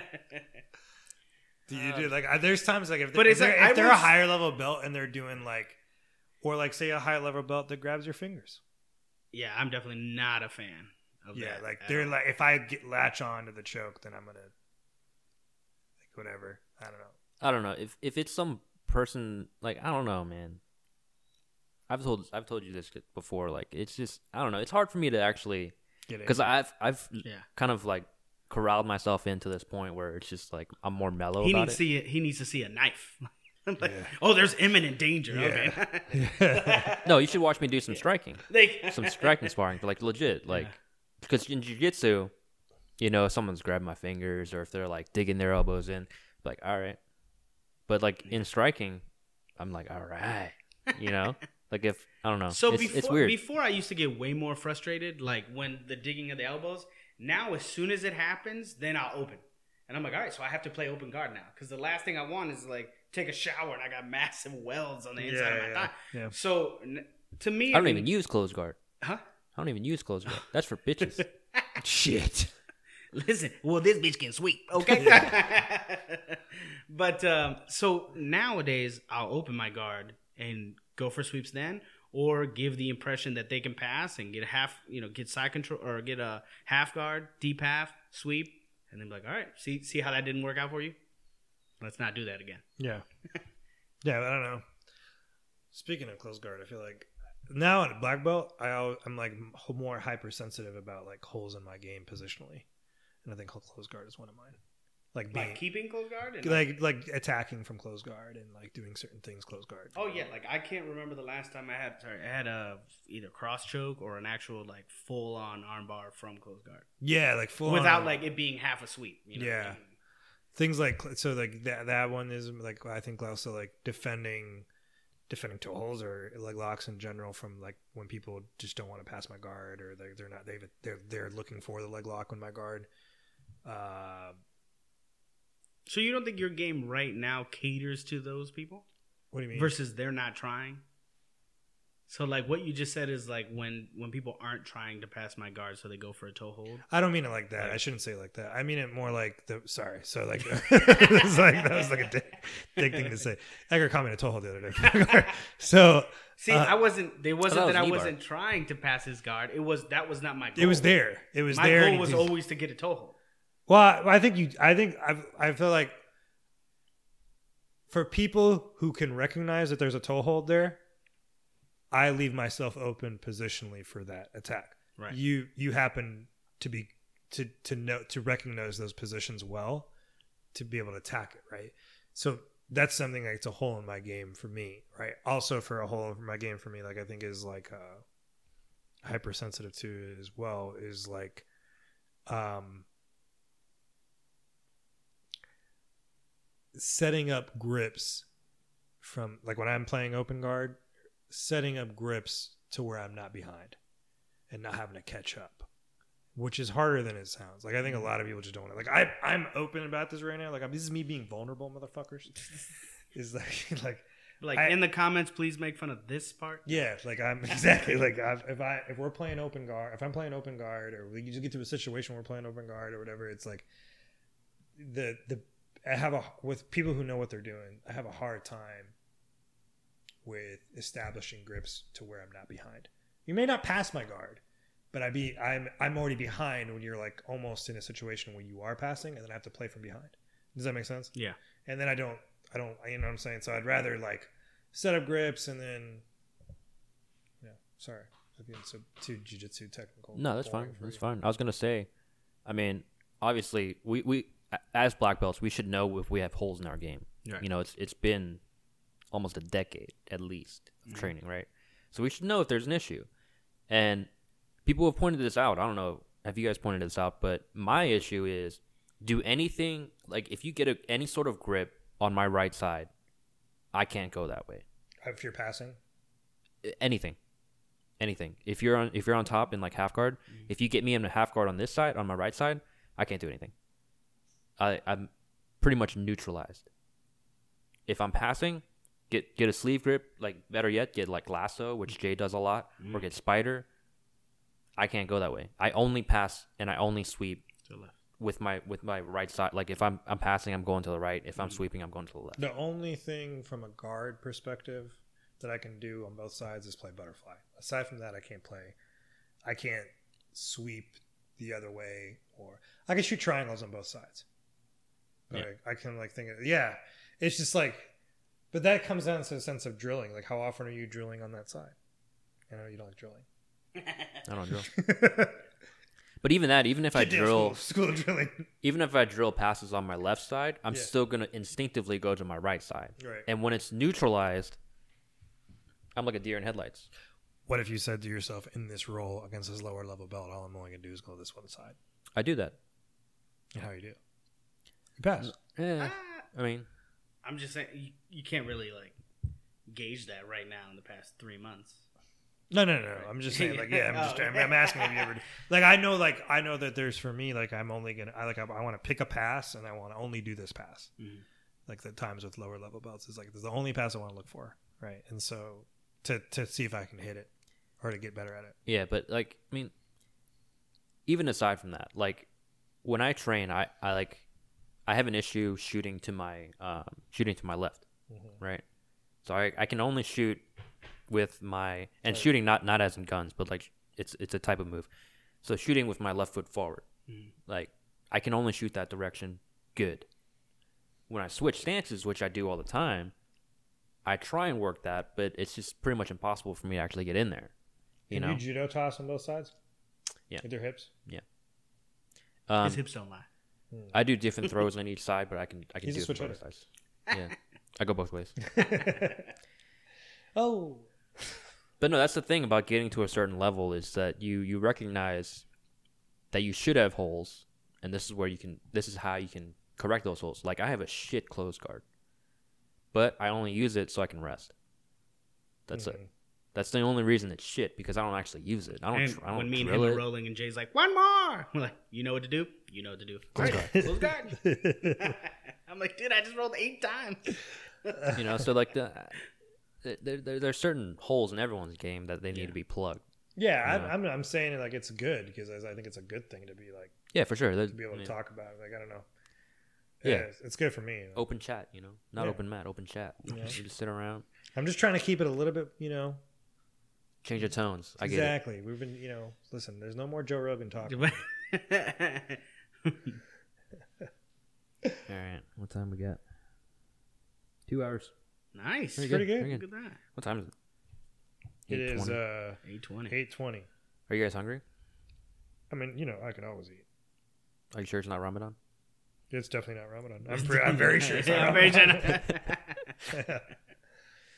Do you do like? uh, There's times like if, But if they're, like, if I they're a higher level belt and they're doing like, or like say a high level belt that grabs your fingers. yeah, I'm definitely not a fan of Yeah, that. like they're all. like if I get latch on to the choke, then I'm gonna like whatever. I don't know. I don't know if if it's some person like I don't know, man. I've told I've told you this before. Like it's just I don't know. It's hard for me to actually Get it? because I've I've Yeah. kind of like corralled myself into this point where it's just like I'm more mellow he about needs it. to see it. He needs to see a knife. Like, Yeah. oh, there's imminent danger. Yeah. Okay. no, you should watch me do some striking, They- some striking sparring, like legit, like because in jiu-jitsu, you know, if someone's grabbing my fingers or if they're like digging their elbows in, like all right, but like in striking, I'm like all right, you know, Like if I don't know. So it's, before it's weird. before I used to get way more frustrated, like when the digging of the elbows. Now, as soon as it happens, then I'll open, and I'm like, all right, so I have to play open guard now because the last thing I want is like take a shower and I got massive welds on the inside of my yeah, thigh. yeah. So n- to me, I don't mean- even use closed guard. Huh? I don't even use closed guard. That's for bitches. Shit. Listen, well, this bitch can sweep, okay? but um, so nowadays, I'll open my guard and go for sweeps then, or give the impression that they can pass and get half, you know, get side control or get a half guard, deep half, sweep, and then be like, all right, see, see how that didn't work out for you? Let's not do that again. Yeah. Yeah, I don't know. Speaking of close guard, I feel like now at black belt, I I'm like more hypersensitive about like holes in my game positionally, and I think close guard is one of mine. Like being keeping close guard, and like like attacking from close guard and like doing certain things close guard. Oh yeah, like I can't remember the last time I had sorry, I had a either cross choke or an actual like full on armbar from close guard. yeah, like full Without on- like it being half a sweep. You know? Yeah. things like so like that that one is like I think also like defending defending toe holes or like locks in general from like when people just don't want to pass my guard or they're, they're not they they're they're looking for the leg lock when my guard. Uh, So you don't think your game right now caters to those people what do you mean? versus they're not trying? So like what you just said is like when when people aren't trying to pass my guard, so they go for a toe hold. I don't mean it like that. Like- I shouldn't say it like that. I mean it more like the sorry. So like was like that was like a dick, dick thing to say. Edgar caught me in a toe hold the other day. so See, Uh, I wasn't. It wasn't that was I wasn't trying to pass his guard. It was that was not my. goal. it was there. It was My there. and goal was always to get a toe hold. Well, I, I think you. I think I. I feel like for people who can recognize that there's a toehold there, I leave myself open positionally for that attack. Right. You you happen to be to to know to recognize those positions well to be able to attack it right. So that's something like it's a hole in my game for me, right? Also for a hole in my game for me, like I think is like uh hypersensitive to as well is like um setting up grips from like when I'm playing open guard, setting up grips to where I'm not behind and not having to catch up, which is harder than it sounds. Like I think a lot of people just don't want to. Like I I'm open about this right now. Like I'm, this is me being vulnerable, motherfuckers. is like like Like I- in the comments, please make fun of this part. yeah, like I'm exactly like I've, if I if we're playing open guard, if I'm playing open guard, or we just get to a situation where we're playing open guard or whatever, it's like the the I have a with people who know what they're doing. I have a hard time with establishing grips to where I'm not behind. You may not pass my guard, but I be I'm I'm already behind when you're like almost in a situation where you are passing, and then I have to play from behind. Does that make sense? Yeah. and then I don't, I don't, you know what I'm saying. So I'd rather like set up grips and then, yeah. Sorry, I think it's a too jujitsu technical. No, that's fine. That's you. fine. I was gonna say, I mean, obviously, we we a- as black belts, we should know if we have holes in our game. Right. You know, it's it's been almost a decade at least of mm-hmm. training, right? So we should know if there's an issue. And people have pointed this out. I don't know have you guys pointed this out, but my issue is do anything like if you get a, any sort of grip on my right side, I can't go that way. If you're passing, anything anything if you're on if you're on top in like half guard mm-hmm. if you get me in a half guard on this side on my right side i can't do anything i i'm pretty much neutralized if i'm passing get get a sleeve grip like better yet get like lasso which jay does a lot or mm. get spider i can't go that way i only pass and i only sweep To the left. with my with my right side like if i'm i'm passing i'm going to the right if i'm mm. sweeping i'm going to the left the only thing from a guard perspective that I can do on both sides is play butterfly. Aside from that, I can't play. I can't sweep the other way, or I can shoot triangles on both sides. But Yeah. I, I can like think, of, yeah, it's just like, but that comes down to a sense of drilling. Like, how often are you drilling on that side? I know you don't like drilling. i don't drill but even that even if i drill school, school of drilling. even if I drill passes on my left side, I'm Yeah. still gonna instinctively go to my right side. Right. And when it's neutralized, I'm like a deer in headlights. What if you said to yourself, in this role against this lower level belt, all I'm only gonna do is go this one side? I do that. And how you do? You pass. Yeah. Ah, I mean, I'm just saying you, you can't really like gauge that right now in the past three months. No, no, no, no. I'm just saying, like, yeah, I'm just, I'm, I'm asking if you ever, like, I know, like, I know that there's for me, like, I'm only gonna, I like, I, I want to pick a pass, and I want to only do this pass. Mhm. Like the times with lower level belts is like this is the only pass I want to look for, right? And so to to see if I can hit it or to get better at it. Yeah, but like I mean, even aside from that, like when I train, I I like I have an issue shooting to my um, shooting to my left, right? So I I can only shoot with my and shooting not not as in guns, but like it's it's a type of move. So shooting with my left foot forward, like I can only shoot that direction good. When I switch stances, which I do all the time, I try and work that, but it's just pretty much impossible for me to actually get in there. You Can know, you judo toss on both sides? Yeah. With your hips? Yeah. Um, His hips don't lie. I do different throws on each side, but I can I can He's do it switch from both sides. Yeah, I go both ways. oh. But no, that's the thing about getting to a certain level is that you you recognize that you should have holes, and this is where you can. This is how you can correct those holes. Like I have a shit close guard, but I only use it so I can rest. That's Mhm. it. That's the only reason it's shit because I don't actually use it. I don't. And tr- I don't when me and drill him are it. rolling, and Jay's like, "One more," we're like, "You know what to do? You know what to do." Close Right, guard. close guard. I'm like, dude, I just rolled eight times. you know, so like the. Uh, there, there, there's certain holes in everyone's game that they need Yeah. to be plugged. Yeah, Yeah. I'm, I'm I'm saying it like it's good because I think it's a good thing to be like Yeah, for sure. to There's- be able to yeah. talk about it. Like I don't know. Yeah. it's, it's good for me. you open chat, you know, not Yeah. open mat, open chat. Yeah. You just sit around, I'm just trying to keep it a little bit, you know. Change your tones. I get exactly. We've been, you know, listen. There's no more Joe Rogan talk. All right, what time we got? Two hours. nice. Pretty Pretty good. good. Pretty Look at that. What time is it? It is 8:20. uh Eight twenty. eight twenty. Are you guys hungry? I mean, you know, I can always eat. Are you sure it's not Ramadan? It's definitely not Ramadan. I'm, pre- I'm very sure it's not I'm Ramadan. very sure.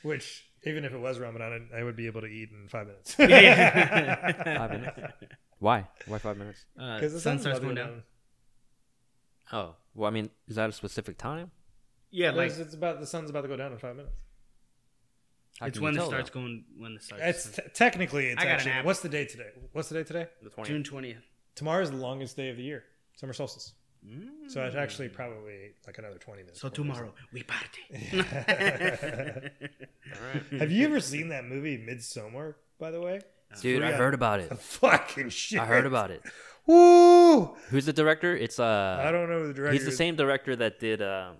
Which, even if it was Ramadan, I I would be able to eat in five minutes. Yeah. Five minutes. Why? Why five minutes? Uh, Because the sun sun's starts going down. down. Oh, well, I mean, is that a specific time? Yeah, like It's- it's about the sun's about to go down in five minutes. How it's when it starts though? going. When it starts. It's t- technically it's I got an actually app. what's the day today? What's the day today? the 20th. June twentieth. Tomorrow is the longest day of the year, summer solstice. So it's actually probably like another twenty minutes. So tomorrow we party. All right, Have you ever seen that movie Midsummer? By the way, dude, I heard about it. fucking shit. I heard about it. Woo! Who's the director? It's uh, I don't know who the director. he's the is. same director that did um,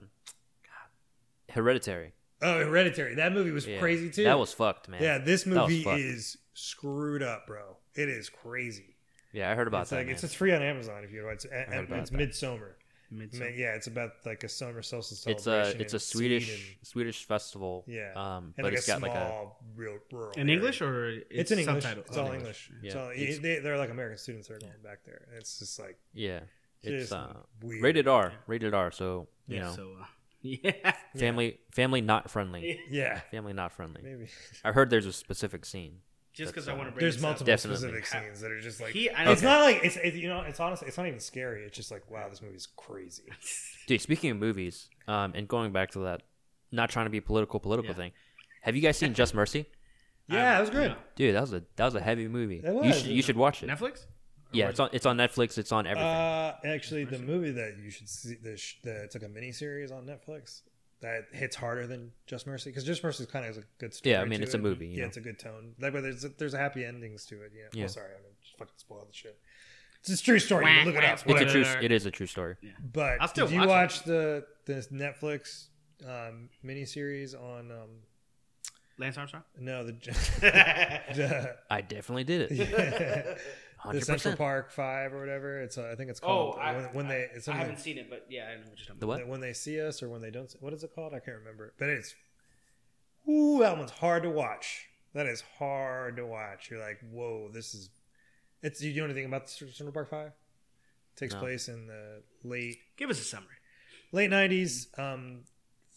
God, Hereditary. Oh, Hereditary. That movie was Yeah. crazy too. That was fucked, man. Yeah, this movie is screwed up, bro. It is crazy. Yeah, I heard about it's that. like man. it's it's free on Amazon if you watch. It's, heard it's. Midsummer. Midsummer. Yeah, it's about like a summer solstice it's a it's a Swedish Sweden. Swedish festival. Yeah. Um, and but like it's a got small, like a real rural. In area. English or it's, It's in English. subtitled? It's Oh, all English. English. Yeah. all, It's- they, they're like American students that are going back there. And it's just like yeah. It's uh, weird. rated R. Rated R. So you Yeah. know, So uh, yeah. family family not friendly. Yeah, Family not friendly. maybe. I heard there's a specific scene. Just because I want to bring There's this up. multiple Definitely. specific scenes that are just like. He- I it's know- not like it's, it's you know it's honestly it's not even scary. It's just like wow, this movie's crazy. Dude, speaking of movies, um, and going back to that, not trying to be political, political Yeah. thing. Have you guys seen Just Mercy? Yeah, that was good. Yeah. Dude, that was a that was a heavy movie. It You was. should you should watch it. Netflix. Yeah, it's on it's on Netflix. It's on everything. Uh, actually, the movie that you should see, the, sh- the it's like a mini series on Netflix that hits harder than Just Mercy because Just Mercy is kind of is a good story. Yeah, I mean, to it's a movie, you Yeah, know. it's a good tone. Like, but there's there's a happy endings to it. Yeah. Yeah. Oh, sorry, I'm just fucking spoil the shit. It's a true story. You can look it up. it's a true. whatever. It is a true story. Yeah. But I'll still did you watch it. watch the the Netflix um, miniseries on? Um, Lance Armstrong. no, the the, I definitely did it. the Central. Park Five or whatever. It's uh, I think it's Oh, called I, when, when they it's I haven't seen it, but yeah, I know what you're talking The about. what? when they see us or when they don't. See, what is it called? I can't remember. But it's ooh, that one's hard to watch. That is hard to watch. You're like, whoa, this is. It's you know anything about the Central Park Five? takes No. place in the late Give us a summary. late 90s um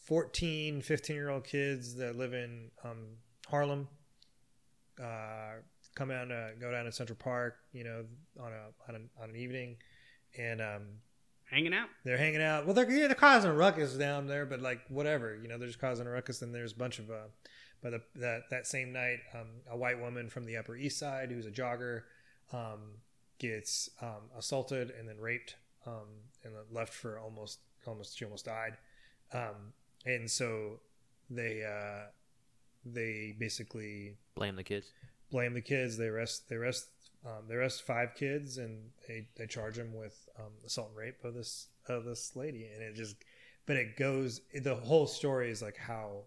14 15 year old kids that live in um harlem uh come down to go down to central park you know on a on, a, on an evening and um Hanging out. they're hanging out well they're yeah, they're causing a ruckus down there but like whatever you know they're just causing a ruckus and there's a bunch of uh but the, that that same night, um, a white woman from the Upper East Side who's a jogger um, gets um, assaulted and then raped um, and left for almost almost she almost died, um, and so they uh, they basically Blame the kids. Blame the kids. They arrest they arrest um, they arrest five kids and they, they charge them with um, assault and rape of this of this lady. And it just but it goes the whole story is like how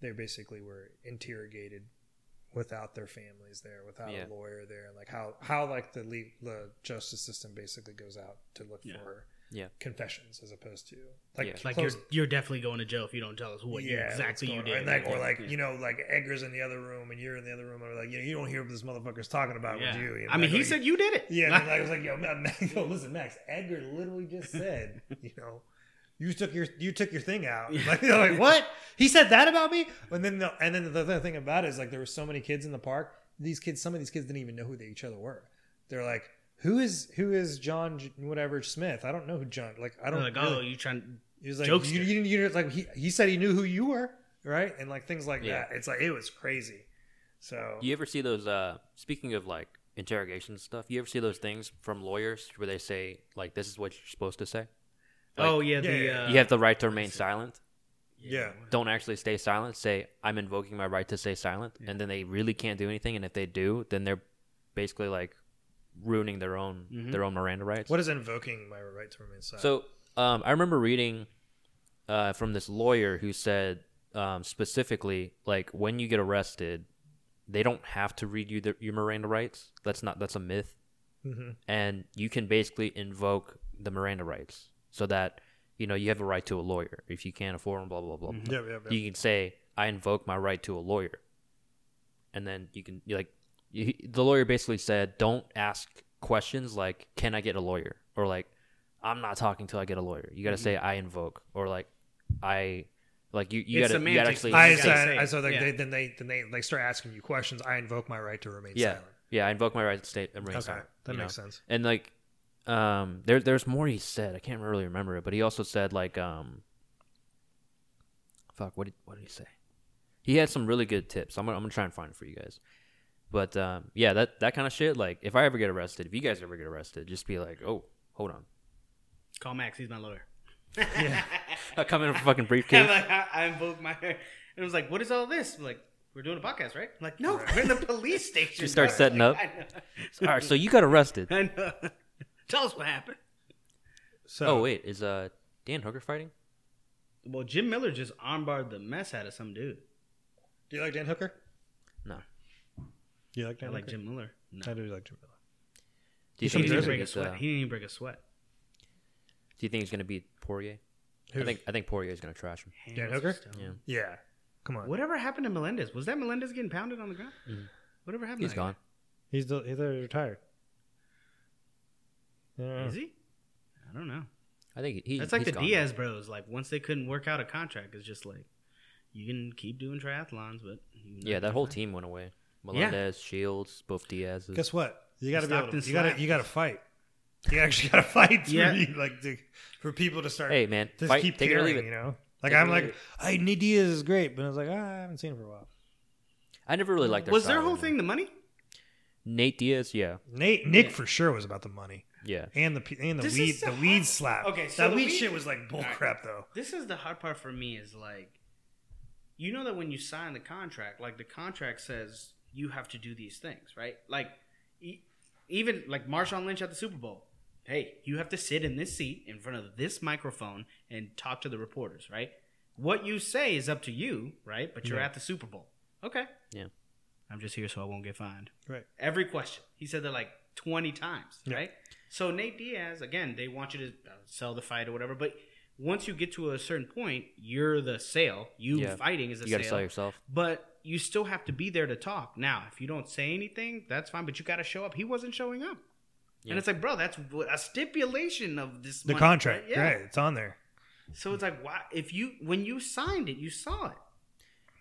they basically were interrogated without their families there, without Yeah. a lawyer there, and like how how like the le- the justice system basically goes out to look Yeah. for Yeah. confessions as opposed to like Yeah. Like you're you're definitely going to jail if you don't tell us what you what's exactly you did. on. And like, or like Yeah. you know, like Edgar's in the other room and you're in the other room, or like you know, you don't hear what this motherfucker's talking about Yeah. with you. you know, I mean, like, he like- said you did it. yeah. and I was like, yo, man, Max, yo, listen, Max. Edgar literally just said, you know, you took your you took your thing out. Like, they're like what? He said that about me? And then the, and then the other thing about it is like there were so many kids in the park. These kids, some of these kids didn't even know who they each other were. They're like. Who is who is John J- whatever Smith? I don't know who John like I don't like, really- oh, you trying? he was like, Jokester. you, you, you, like he, he said he knew who you were, right? And like things like Yeah. that. It's like it was crazy. So You ever see those? Uh, speaking of like interrogation stuff, you ever see those things from lawyers where they say like, "This is what you're supposed to say." Like, oh yeah, the yeah, yeah. Uh, you have the right to remain silent. yeah, Don't actually stay silent. Say, "I'm invoking my right to stay silent," and then they really can't do anything. And if they do, then they're basically like ruining their own Mhm. their own Miranda rights. what is invoking my right to remain silent? So um, I remember reading uh, from this lawyer who said um, specifically, like when you get arrested, they don't have to read you the, your Miranda rights. That's not that's a myth, Mhm. and you can basically invoke the Miranda rights so that you know you have a right to a lawyer if you can't afford them. Blah blah blah. blah. yeah, yeah, yeah. You can say, "I invoke my right to a lawyer," and then you can you like you, the lawyer basically said, "Don't ask questions like, can I get a lawyer?' or like, I'm not talking till I get a lawyer. You got to say, I invoke, or like, I like you. You got to you gotta actually. I you gotta said, say I it. saw like Yeah. they, then they then they like start asking you questions. I invoke my right to remain yeah, silent. yeah. I invoke my right to state and remain Okay, silent. that makes know? sense. And like, um, there there's more he said. I can't really remember it, but he also said like, um, fuck, what did what did he say? He had some really good tips. I'm gonna I'm gonna try and find it for you guys. But um, yeah, that that kind of shit. Like, if I ever get arrested, if you guys ever get arrested, just be like, oh, hold on. Call Max. He's my lawyer. I come in with a fucking I'm briefcase. like, I, I invoke my. And it was like, what is all this? I'm like, we're doing a podcast, right? I'm like, no, we're in the police station. Just start setting Like, up. All right, so you got arrested. I know. Tell us what happened. So Oh wait, is uh Dan Hooker fighting? Well, Jim Miller just armbarred the mess out of some dude. do you like Dan Hooker? No. You like I like Hooker? Jim Miller. No. I do like Jim Miller. Do you He think didn't he's even gonna break a sweat. He didn't even break a sweat. Do you think he's gonna beat Poirier? I think I think Poirier is gonna trash him. Hands Hooker? Yeah, Yeah, come on. Whatever happened to Melendez? Was that Melendez getting pounded on the ground? Mhm. Whatever happened? he's to that gone. He's the, he's already retired. Yeah. Is he? I don't know. I think he. That's like he's the gone. Diaz bros. Like once they couldn't work out a contract, it's just like you can keep doing triathlons, but you Yeah, that whole team went away. Melendez, Shields, both Diaz's. Guess what? You got to be able to, you got to you got to fight. You actually got to fight for Yeah. you, like to, for people to start Hey man, to fight, keep take it or leave it. You know, like Take I'm like, leave I Nate Diaz is great, but I was like, ah, I haven't seen him for a while. I never really liked their Was style their whole anymore. thing the money? Nate Diaz, yeah, Nate Nick for sure was about the money yeah. and the and the This weed is the the weed hard- slap. Okay, so that the weed, weed- shit was like bull Alright. crap though. This is the hard part for me is like, you know that when you sign the contract, like the contract says you have to do these things, right? Like, e- even like Marshawn Lynch at the Super Bowl. Hey, you have to sit in this seat in front of this microphone and talk to the reporters, right? What you say is up to you, right? But you're Yeah. at the Super Bowl. Okay. Yeah. I'm just here so I won't get fined. Right. Every question. He said that like 20 times, Yeah. right? So Nate Diaz, again, they want you to uh, sell the fight or whatever, but once you get to a certain point, you're the sale. You Yeah. fighting is a sale. You got to sale. sell yourself. But you still have to be there to talk. Now, if you don't say anything, that's fine, but you got to show up. He wasn't showing up. Yeah. And it's like, bro, that's a stipulation of this The money, contract, right? Yeah. right? It's on there. So it's like, why? If you when you signed it, you saw it.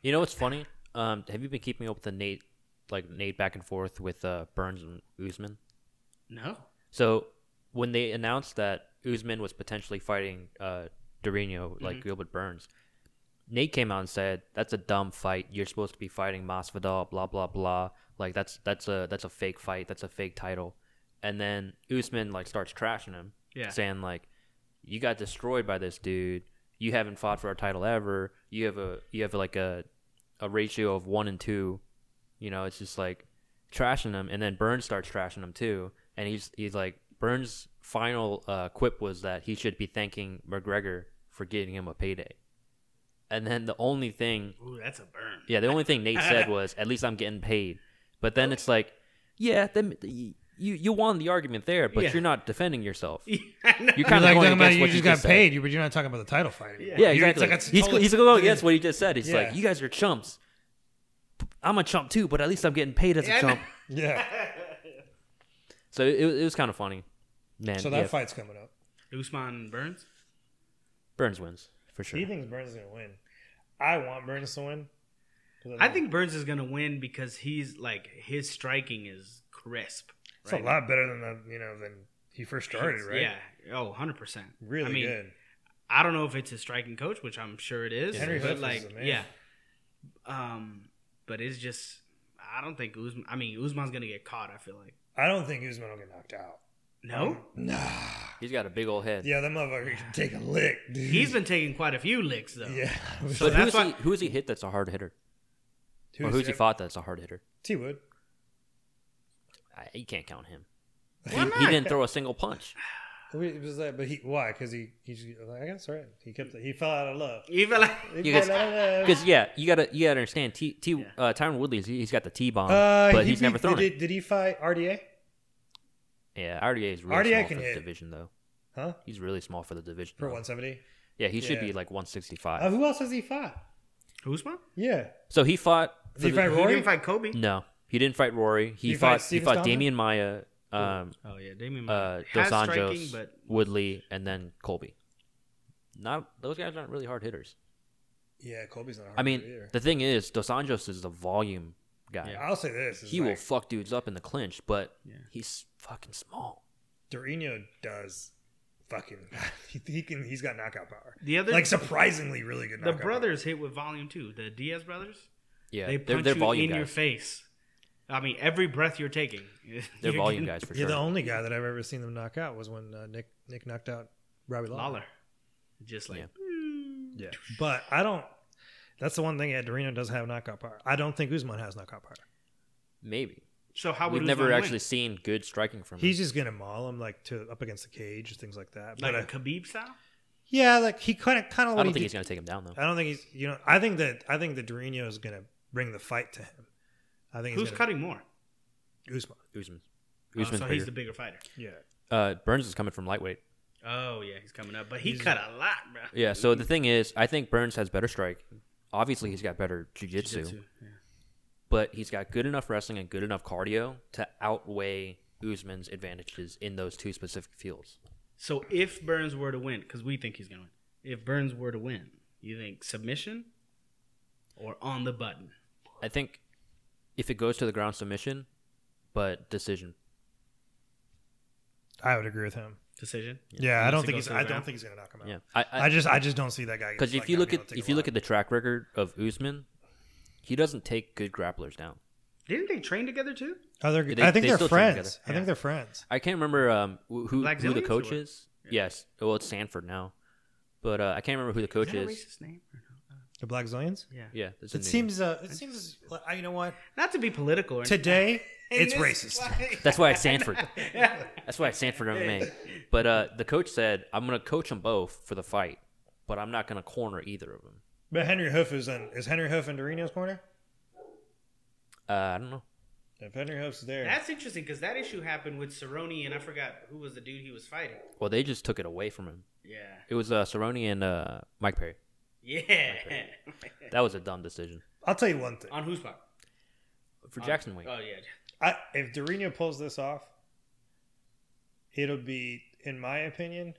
You know what's funny? Um, have you been keeping up with the Nate, like Nate back and forth with uh, Burns and Usman? No. So when they announced that Usman was potentially fighting uh, Durinho, like Mhm. Gilbert Burns, Nate came out and said that's a dumb fight. You're supposed to be fighting Masvidal. Blah blah blah. Like that's that's a that's a fake fight. That's a fake title. And then Usman like starts trashing him, Yeah. saying like, "You got destroyed by this dude. You haven't fought for a title ever. You have a you have like a a ratio of one and two. You know, it's just like trashing him. And then Burns starts trashing him too. And he's he's like Burns' final uh, quip was that he should be thanking McGregor for getting him a payday. And then the only thing, Ooh, that's a burn. yeah, the only thing Nate said was, "At least I'm getting paid." But then it's like, yeah, then you you won the argument there, but Yeah. you're not defending yourself. Yeah, I know. You're You're kind of like going talking about against you what just you got just said. paid, you but you're not talking about the title fight. anymore. Yeah, You're- exactly. It's like, he's totally- he's going against what he just said. He's Yeah. like, you guys are chumps. I'm a chump too, but at least I'm getting paid as a Yeah, I know. chump. yeah. So it, it was kind of funny. Man, So that yeah, fight's coming up. Usman Burns. Burns wins for sure. He thinks Burns is gonna win. I want Burns to win. I think Burns is gonna win because he's like his striking is crisp. it's right a lot better than the you know than he first started, right? Yeah. Oh, 100 percent. really I mean, good. I don't know if it's his striking coach, which I'm sure it is. Henry but Hooft is like, yeah. Um, but it's just I don't think Usman. I mean, Usman's gonna get caught. I feel like I don't think Usman will get knocked out. No. Nah. He's got a big old head. Yeah, that motherfucker can take a lick, dude. He's been taking quite a few licks though. yeah. So But that's who's he, why- who's he hit that's a hard hitter? or Who's who's he fought that's a hard hitter? T Wood. I, you can't count him. Why He, not? he didn't throw a single punch. It was that, but he why? Because he he just, I guess right. He kept he fell out of love. You feel like He Yeah, fell out of love. Because yeah, you gotta you gotta understand. T T uh, Tyron Woodley, he- he's got the T bomb, Uh, but he he's never beat- thrown did, it. Did he fight RDA? Yeah, RDA is really RDA small can for the division though. Huh? He's really small for the division. For though. 170. Yeah, he should Yeah. be like 165. Uh, who else has he fought? Usman. Yeah. so he fought. for Did he the- fight He Rory? didn't fight Kobe. No, he didn't fight Rory. He, He fight fought. He Steven fought Stalman? Demian Maia, um, Oh yeah, Demian uh, has Dos striking, Anjos, but Woodley, and then Colby. Not those guys aren't really hard hitters. Yeah, Colby's not. a I hard I mean, hitter the thing is, Dos Anjos is the volume guy. Yeah. I'll say this: is He will like, fuck dudes up in the clinch, but Yeah. he's fucking small. Durinho does fucking. He, he can. He's got knockout power. the other Like surprisingly, really good. the knockout brothers hit with volume too. The Diaz brothers. Yeah, They they're punch they're you volume in guys. your face. I mean, every breath you're taking. They're you're volume guys for Power. Yeah, sure. the only guy that I've ever seen them knock out was when uh, Nick Nick knocked out Robbie Lawler. Lawler. Just like Yeah. Yeah, but I don't. That's the one thing. Yeah, Durinho doesn't have knockout power. I don't think Usman has knockout power. Maybe So how would we've Usman never win? actually seen good striking from him. He's just gonna maul him like to up against the cage, and things like that. like but a uh, Khabib style. yeah, like he kind of kind of. I don't think he's gonna take him down though. I don't think he's. You know, I think that I think that Durinho is gonna bring the fight to him. I think Who's gonna, cutting more? Usman. Usman. Oh, Usman's so bigger. he's the bigger fighter. Yeah. uh, Burns is coming from lightweight. Oh yeah, he's coming up, but he He's- cut a lot, bro. Yeah. So the thing is, I think Burns has better strike. Obviously, he's got better jujitsu, Jiu-jitsu, yeah. But he's got good enough wrestling and good enough cardio to outweigh Usman's advantages in those two specific fields. So if Burns were to win, because we think he's gonna win, if Burns were to win, you think submission or on the button? I think if it goes to the ground submission, but decision. I would agree with him. Decision. Yeah, I don't think he's. to the I don't think he's gonna knock him out. Yeah. I, I, I just, I just don't see that guy. because if you look at if you look at the track record of Usman, he doesn't take good grapplers down. Didn't they train together too? oh, they're, they- I think they they are still train friends. together. I think they're friends. I can't remember um who who, Black who the Zillions or coach what? is. Yes, well it's Sanford now, but uh, I can't remember who the coach is that a racist name? or no? The Blackzilians. Yeah. Yeah, it's in It the- seems. Uh, it seems. uh, You know what? Not to be political. Or. Today, In it's this racist. fight- That's why it's Sanford. That's why it's Sanford MMA. But uh, the coach said, "I'm gonna coach them both for the fight, but I'm not gonna corner either of them." But Henry Hooft is in. Is Henry Hooft in Durinho's corner? Uh, I don't know. If Henry Hooft's there, That's interesting because that issue happened with Cerrone, and I forgot who was the dude he was fighting. Well, they just took it away from him. Yeah. It was uh, Cerrone and uh, Mike Perry. Yeah. That was a dumb decision I'll tell you one thing. On whose part? for Jackson Wink. Oh yeah. I, if Durinho pulls this off, it'll be, in my opinion,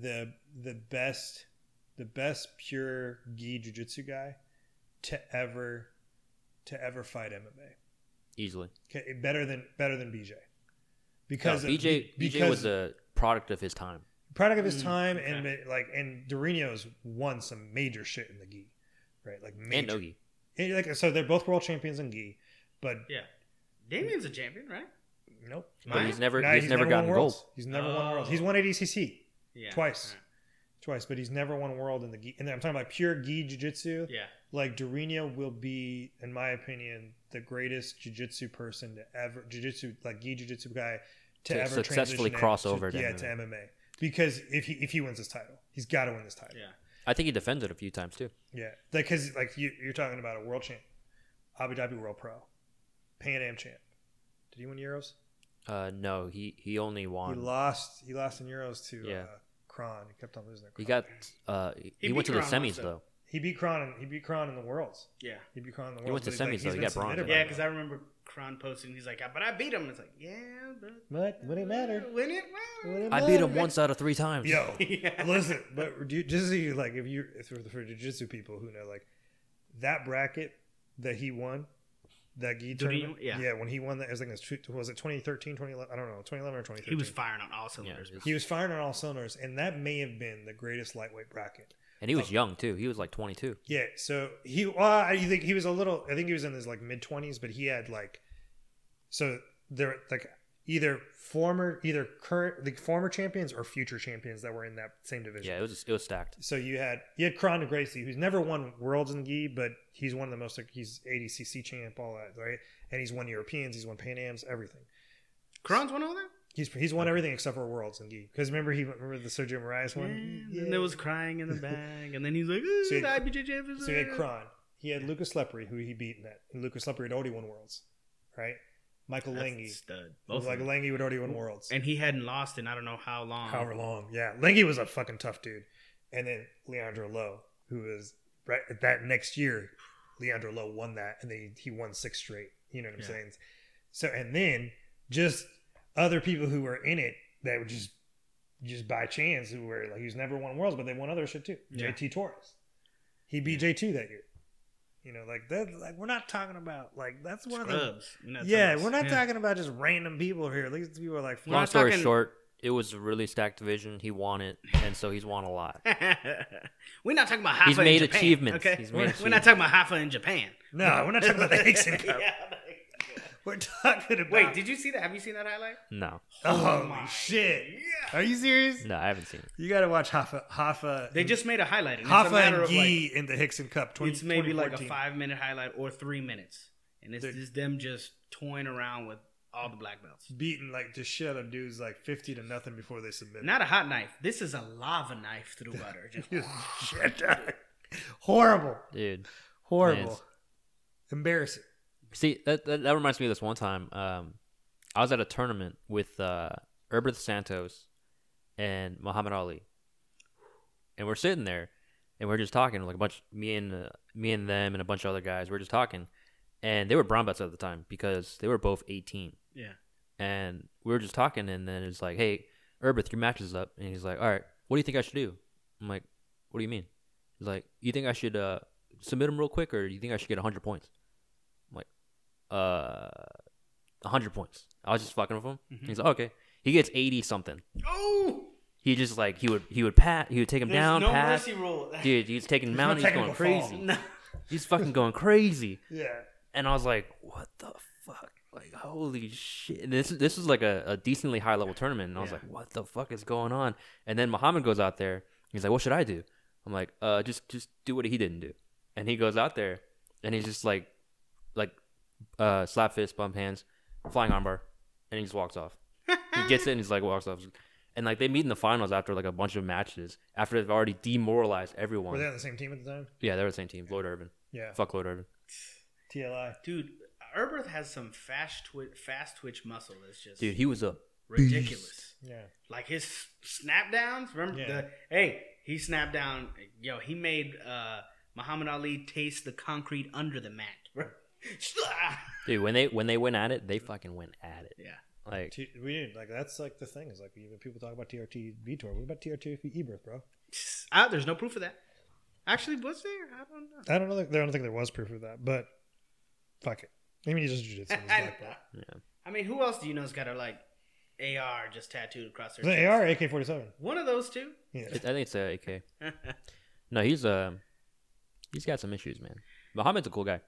the the best the best pure gi jiu-jitsu guy to ever to ever fight MMA. Easily. Okay, better than better than BJ. Because No, of- BJ be- BJ was a product of his time. product of his Mm, time, okay. and like and Durinho's won some major shit in the gi, right? Like major. And major. Nogi. And, like so, they're both world champions in gi, but Yeah. Demian's a champion, right? nope. But he's never Nah, he's, never, won gotten worlds. gold. He's never won worlds. He's Oh. won ADCC Yeah. Twice. Right. Twice, but he's never won world in the gi. And I'm talking about pure gi jiu-jitsu. Yeah. Like Durinho will be, in my opinion, the greatest jiu-jitsu person to ever jiu-jitsu like gi jiu-jitsu guy to, To ever successfully transition cross to- over to yeah MMA. to MMA. Because if he if he wins this title, he's got to win this title. Yeah. I think he defends it a few times too. Yeah, because like you, you're talking about a world champ, Abu Dhabi World Pro, Pan Am champ. Did he win Euros? Uh, no, he he only won. He lost. He lost in Euros to Yeah. uh, Kron. He kept on losing. To He got uh he, He went to beat the Kron semis though. though. He beat Kron. And, he beat Kron in the Worlds. Yeah. He beat Kron in the worlds. He Worlds. went to but he's semis, though. He got bronze, submitted I by Yeah, because I remember Kron posting. He's like, but I beat him. It's like, yeah, but But when it mattered, win it. Well, when it I beat him once out of three times. Yo, Yeah. listen, but do just so you like, if you for, for jiu-jitsu people who know, like that bracket that he won, that gi Did he- tournament, yeah. yeah, when he won that, I was like, was it 2013, 2011? I don't know, 2011 or 2013. he was firing on all cylinders. it's- He was firing on all cylinders, and that may have been the greatest lightweight bracket. and he was young too. He was like 22. Yeah, so he, well, I think he was a little. I think he was in his like mid twenties, but he had like, so they're like either former, either current, the former champions or future champions that were in that same division. Yeah, it was it was stacked. So you had you had Kron Gracie, who's never won worlds in gi, but he's one of the most. Like, he's ADCC champ, all that, right? And he's won Europeans, he's won Pan Am's, everything. Kron's won all that. He's he's won everything except for worlds in gi. Because remember he remember the Sergio Moraes Yeah, one. And there was crying in the bag, and then he's like, "Ooh, So he the had- IBJ champions." So he had Kron. He had Lucas Lepri, who he beat in that. And Lucas Lepri had already won worlds, right? Michael That's Langhi. stud. It Both like of them. Langhi would already won worlds. and he hadn't lost in I don't know how long. However long. Yeah. Langhi was a fucking tough dude. And then Leandro Lo, who was right that next year, Leandro Lo won that and then he, he won six straight. You know what I'm Yeah. saying? So and then just other people who were in it that would just just by chance who were like he's never won worlds, but they won other shit too. Yeah. JT Torres. He beat JT that year. You know, like that like we're not talking about like that's one of the Scrubs. We're not Yeah, talking we're not about- talking about just random people here. At least people are like We're Long story talking- short, it was a really stacked division. He won it, and so he's won a lot. we're not talking about Hafa He's in made Japan, achievements. Okay, He's we're, made we're not talking about Hafa in Japan. No, we're not talking about the Rickson Cup. Yeah. We're talking about Wait, did you see that? Have you seen that highlight? No, Oh, my- shit! Yeah. Are you serious? no, I haven't seen it. You got to watch Hoffa. Hoffa. They just made a highlight. And it's a Hoffa and of Gee like, in the Rickson Cup. 20, it's maybe like a five minute highlight or three minutes, and it's Dude. just them just toying around with all the black belts. beating like just shit out of dudes like fifty to nothing before they submit. Not a hot knife. This is a lava knife through butter. Just shit. Horrible. Dude, Horrible. Man. Embarrassing. See that, that that reminds me of this one time. Um, I was at a tournament with uh, Herbert Santos and Muhammad Ali, and we're sitting there, and we're just talking like a bunch. Me and uh, me and them and a bunch of other guys. We're just talking, and they were brown belts at the time because they were both eighteen. yeah. and we were just talking, and then it's like, "Hey, Herbert, your match is up," and he's like, "All right, what do you think I should do?" I'm like, "What do you mean?" He's like, "You think I should uh, submit him real quick, or do you think I should get 100 points?" I'm "Uh, 100 points." I was just fucking with him. He's like, "Okay." He gets 80 something. Oh, He just like he would he would pat he would take him there's down no pat. mercy rule. Dude, he's taking him out. He's going crazy. No. He's fucking going crazy. Yeah. And I was like, "What the fuck? Like, holy shit!" And this this was like a, a decently high level tournament, and I was Yeah. like, "What the fuck is going on?" And then Muhammad goes out there. He's like, "What should I do?" I'm like, "Uh, just just do what he didn't do." And he goes out there, and he's just like, like, uh, slap fist, bump hands, flying armbar, and he just walks off. he gets it, and he's like walks off. And like they meet in the finals after like a bunch of matches after they've already demoralized everyone. Were they on the same team at the time? yeah, they were the same team. Lloyd Irvin. Yeah. Fuck Lloyd Irvin. TLI. Dude, Herbert has some fast twitch, fast twitch muscle that's just Dude, he was a ridiculous. Yeah. Like his snap downs. Remember Yeah. the hey, he snapped down. Yo, he made uh, Muhammad Ali taste the concrete under the mat. bro. Dude, when they when they went at it, they fucking went at it. yeah. Like, T- we didn't like that's like the thing is like even people talk about TRT Vitor. What about TRT Ebert, bro? Ah, there's no proof of that. Actually, was there? I don't know. I don't know. I don't think there was proof of that, but fuck it. Maybe he's just jiu-jitsu. He's black belt. yeah. I mean, who else do you know's got a like AR just tattooed across their Is it. AR AK forty seven? One of those two. Yeah. It, I think it's a AK. No, he's uh, he's got some issues, man. Muhammad's a cool guy.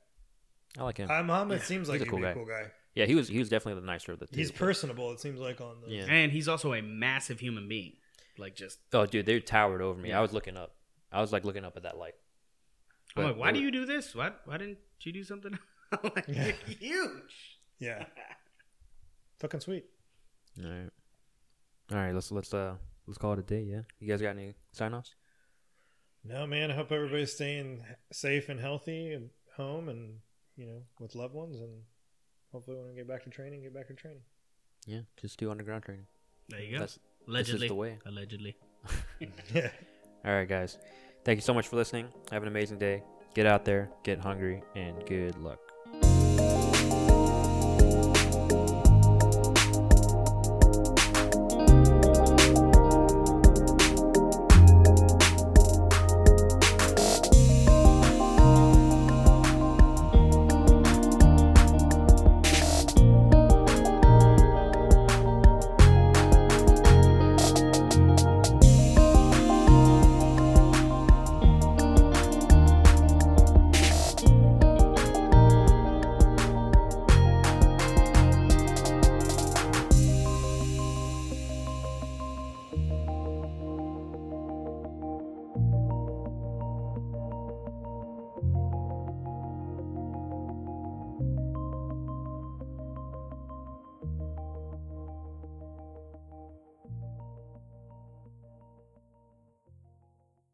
I like him. Uh, Muhammad seems like He's a he'd cool be guy. cool guy. yeah, he was he was definitely the nicer of the two. He's personable. It seems like on the Yeah. and he's also a massive human being. Like just, oh, dude, they towered over me. Yeah. I was looking up. I was like looking up at that light. I'm But like, why they do were- you do this? Why why didn't you do something? Like, Yeah. "You're huge. yeah. Fucking sweet. All right, all right. Let's let's uh let's call it a day. Yeah. You guys got any sign offs? No man, I hope everybody's staying safe and healthy and home and you know with loved ones and hopefully when we get back to training, get back to training. Yeah, just do underground training. There you go. That's Allegedly. the way. Allegedly. Yeah. all right, guys. Thank you so much for listening. Have an amazing day. Get out there, get hungry, and good luck.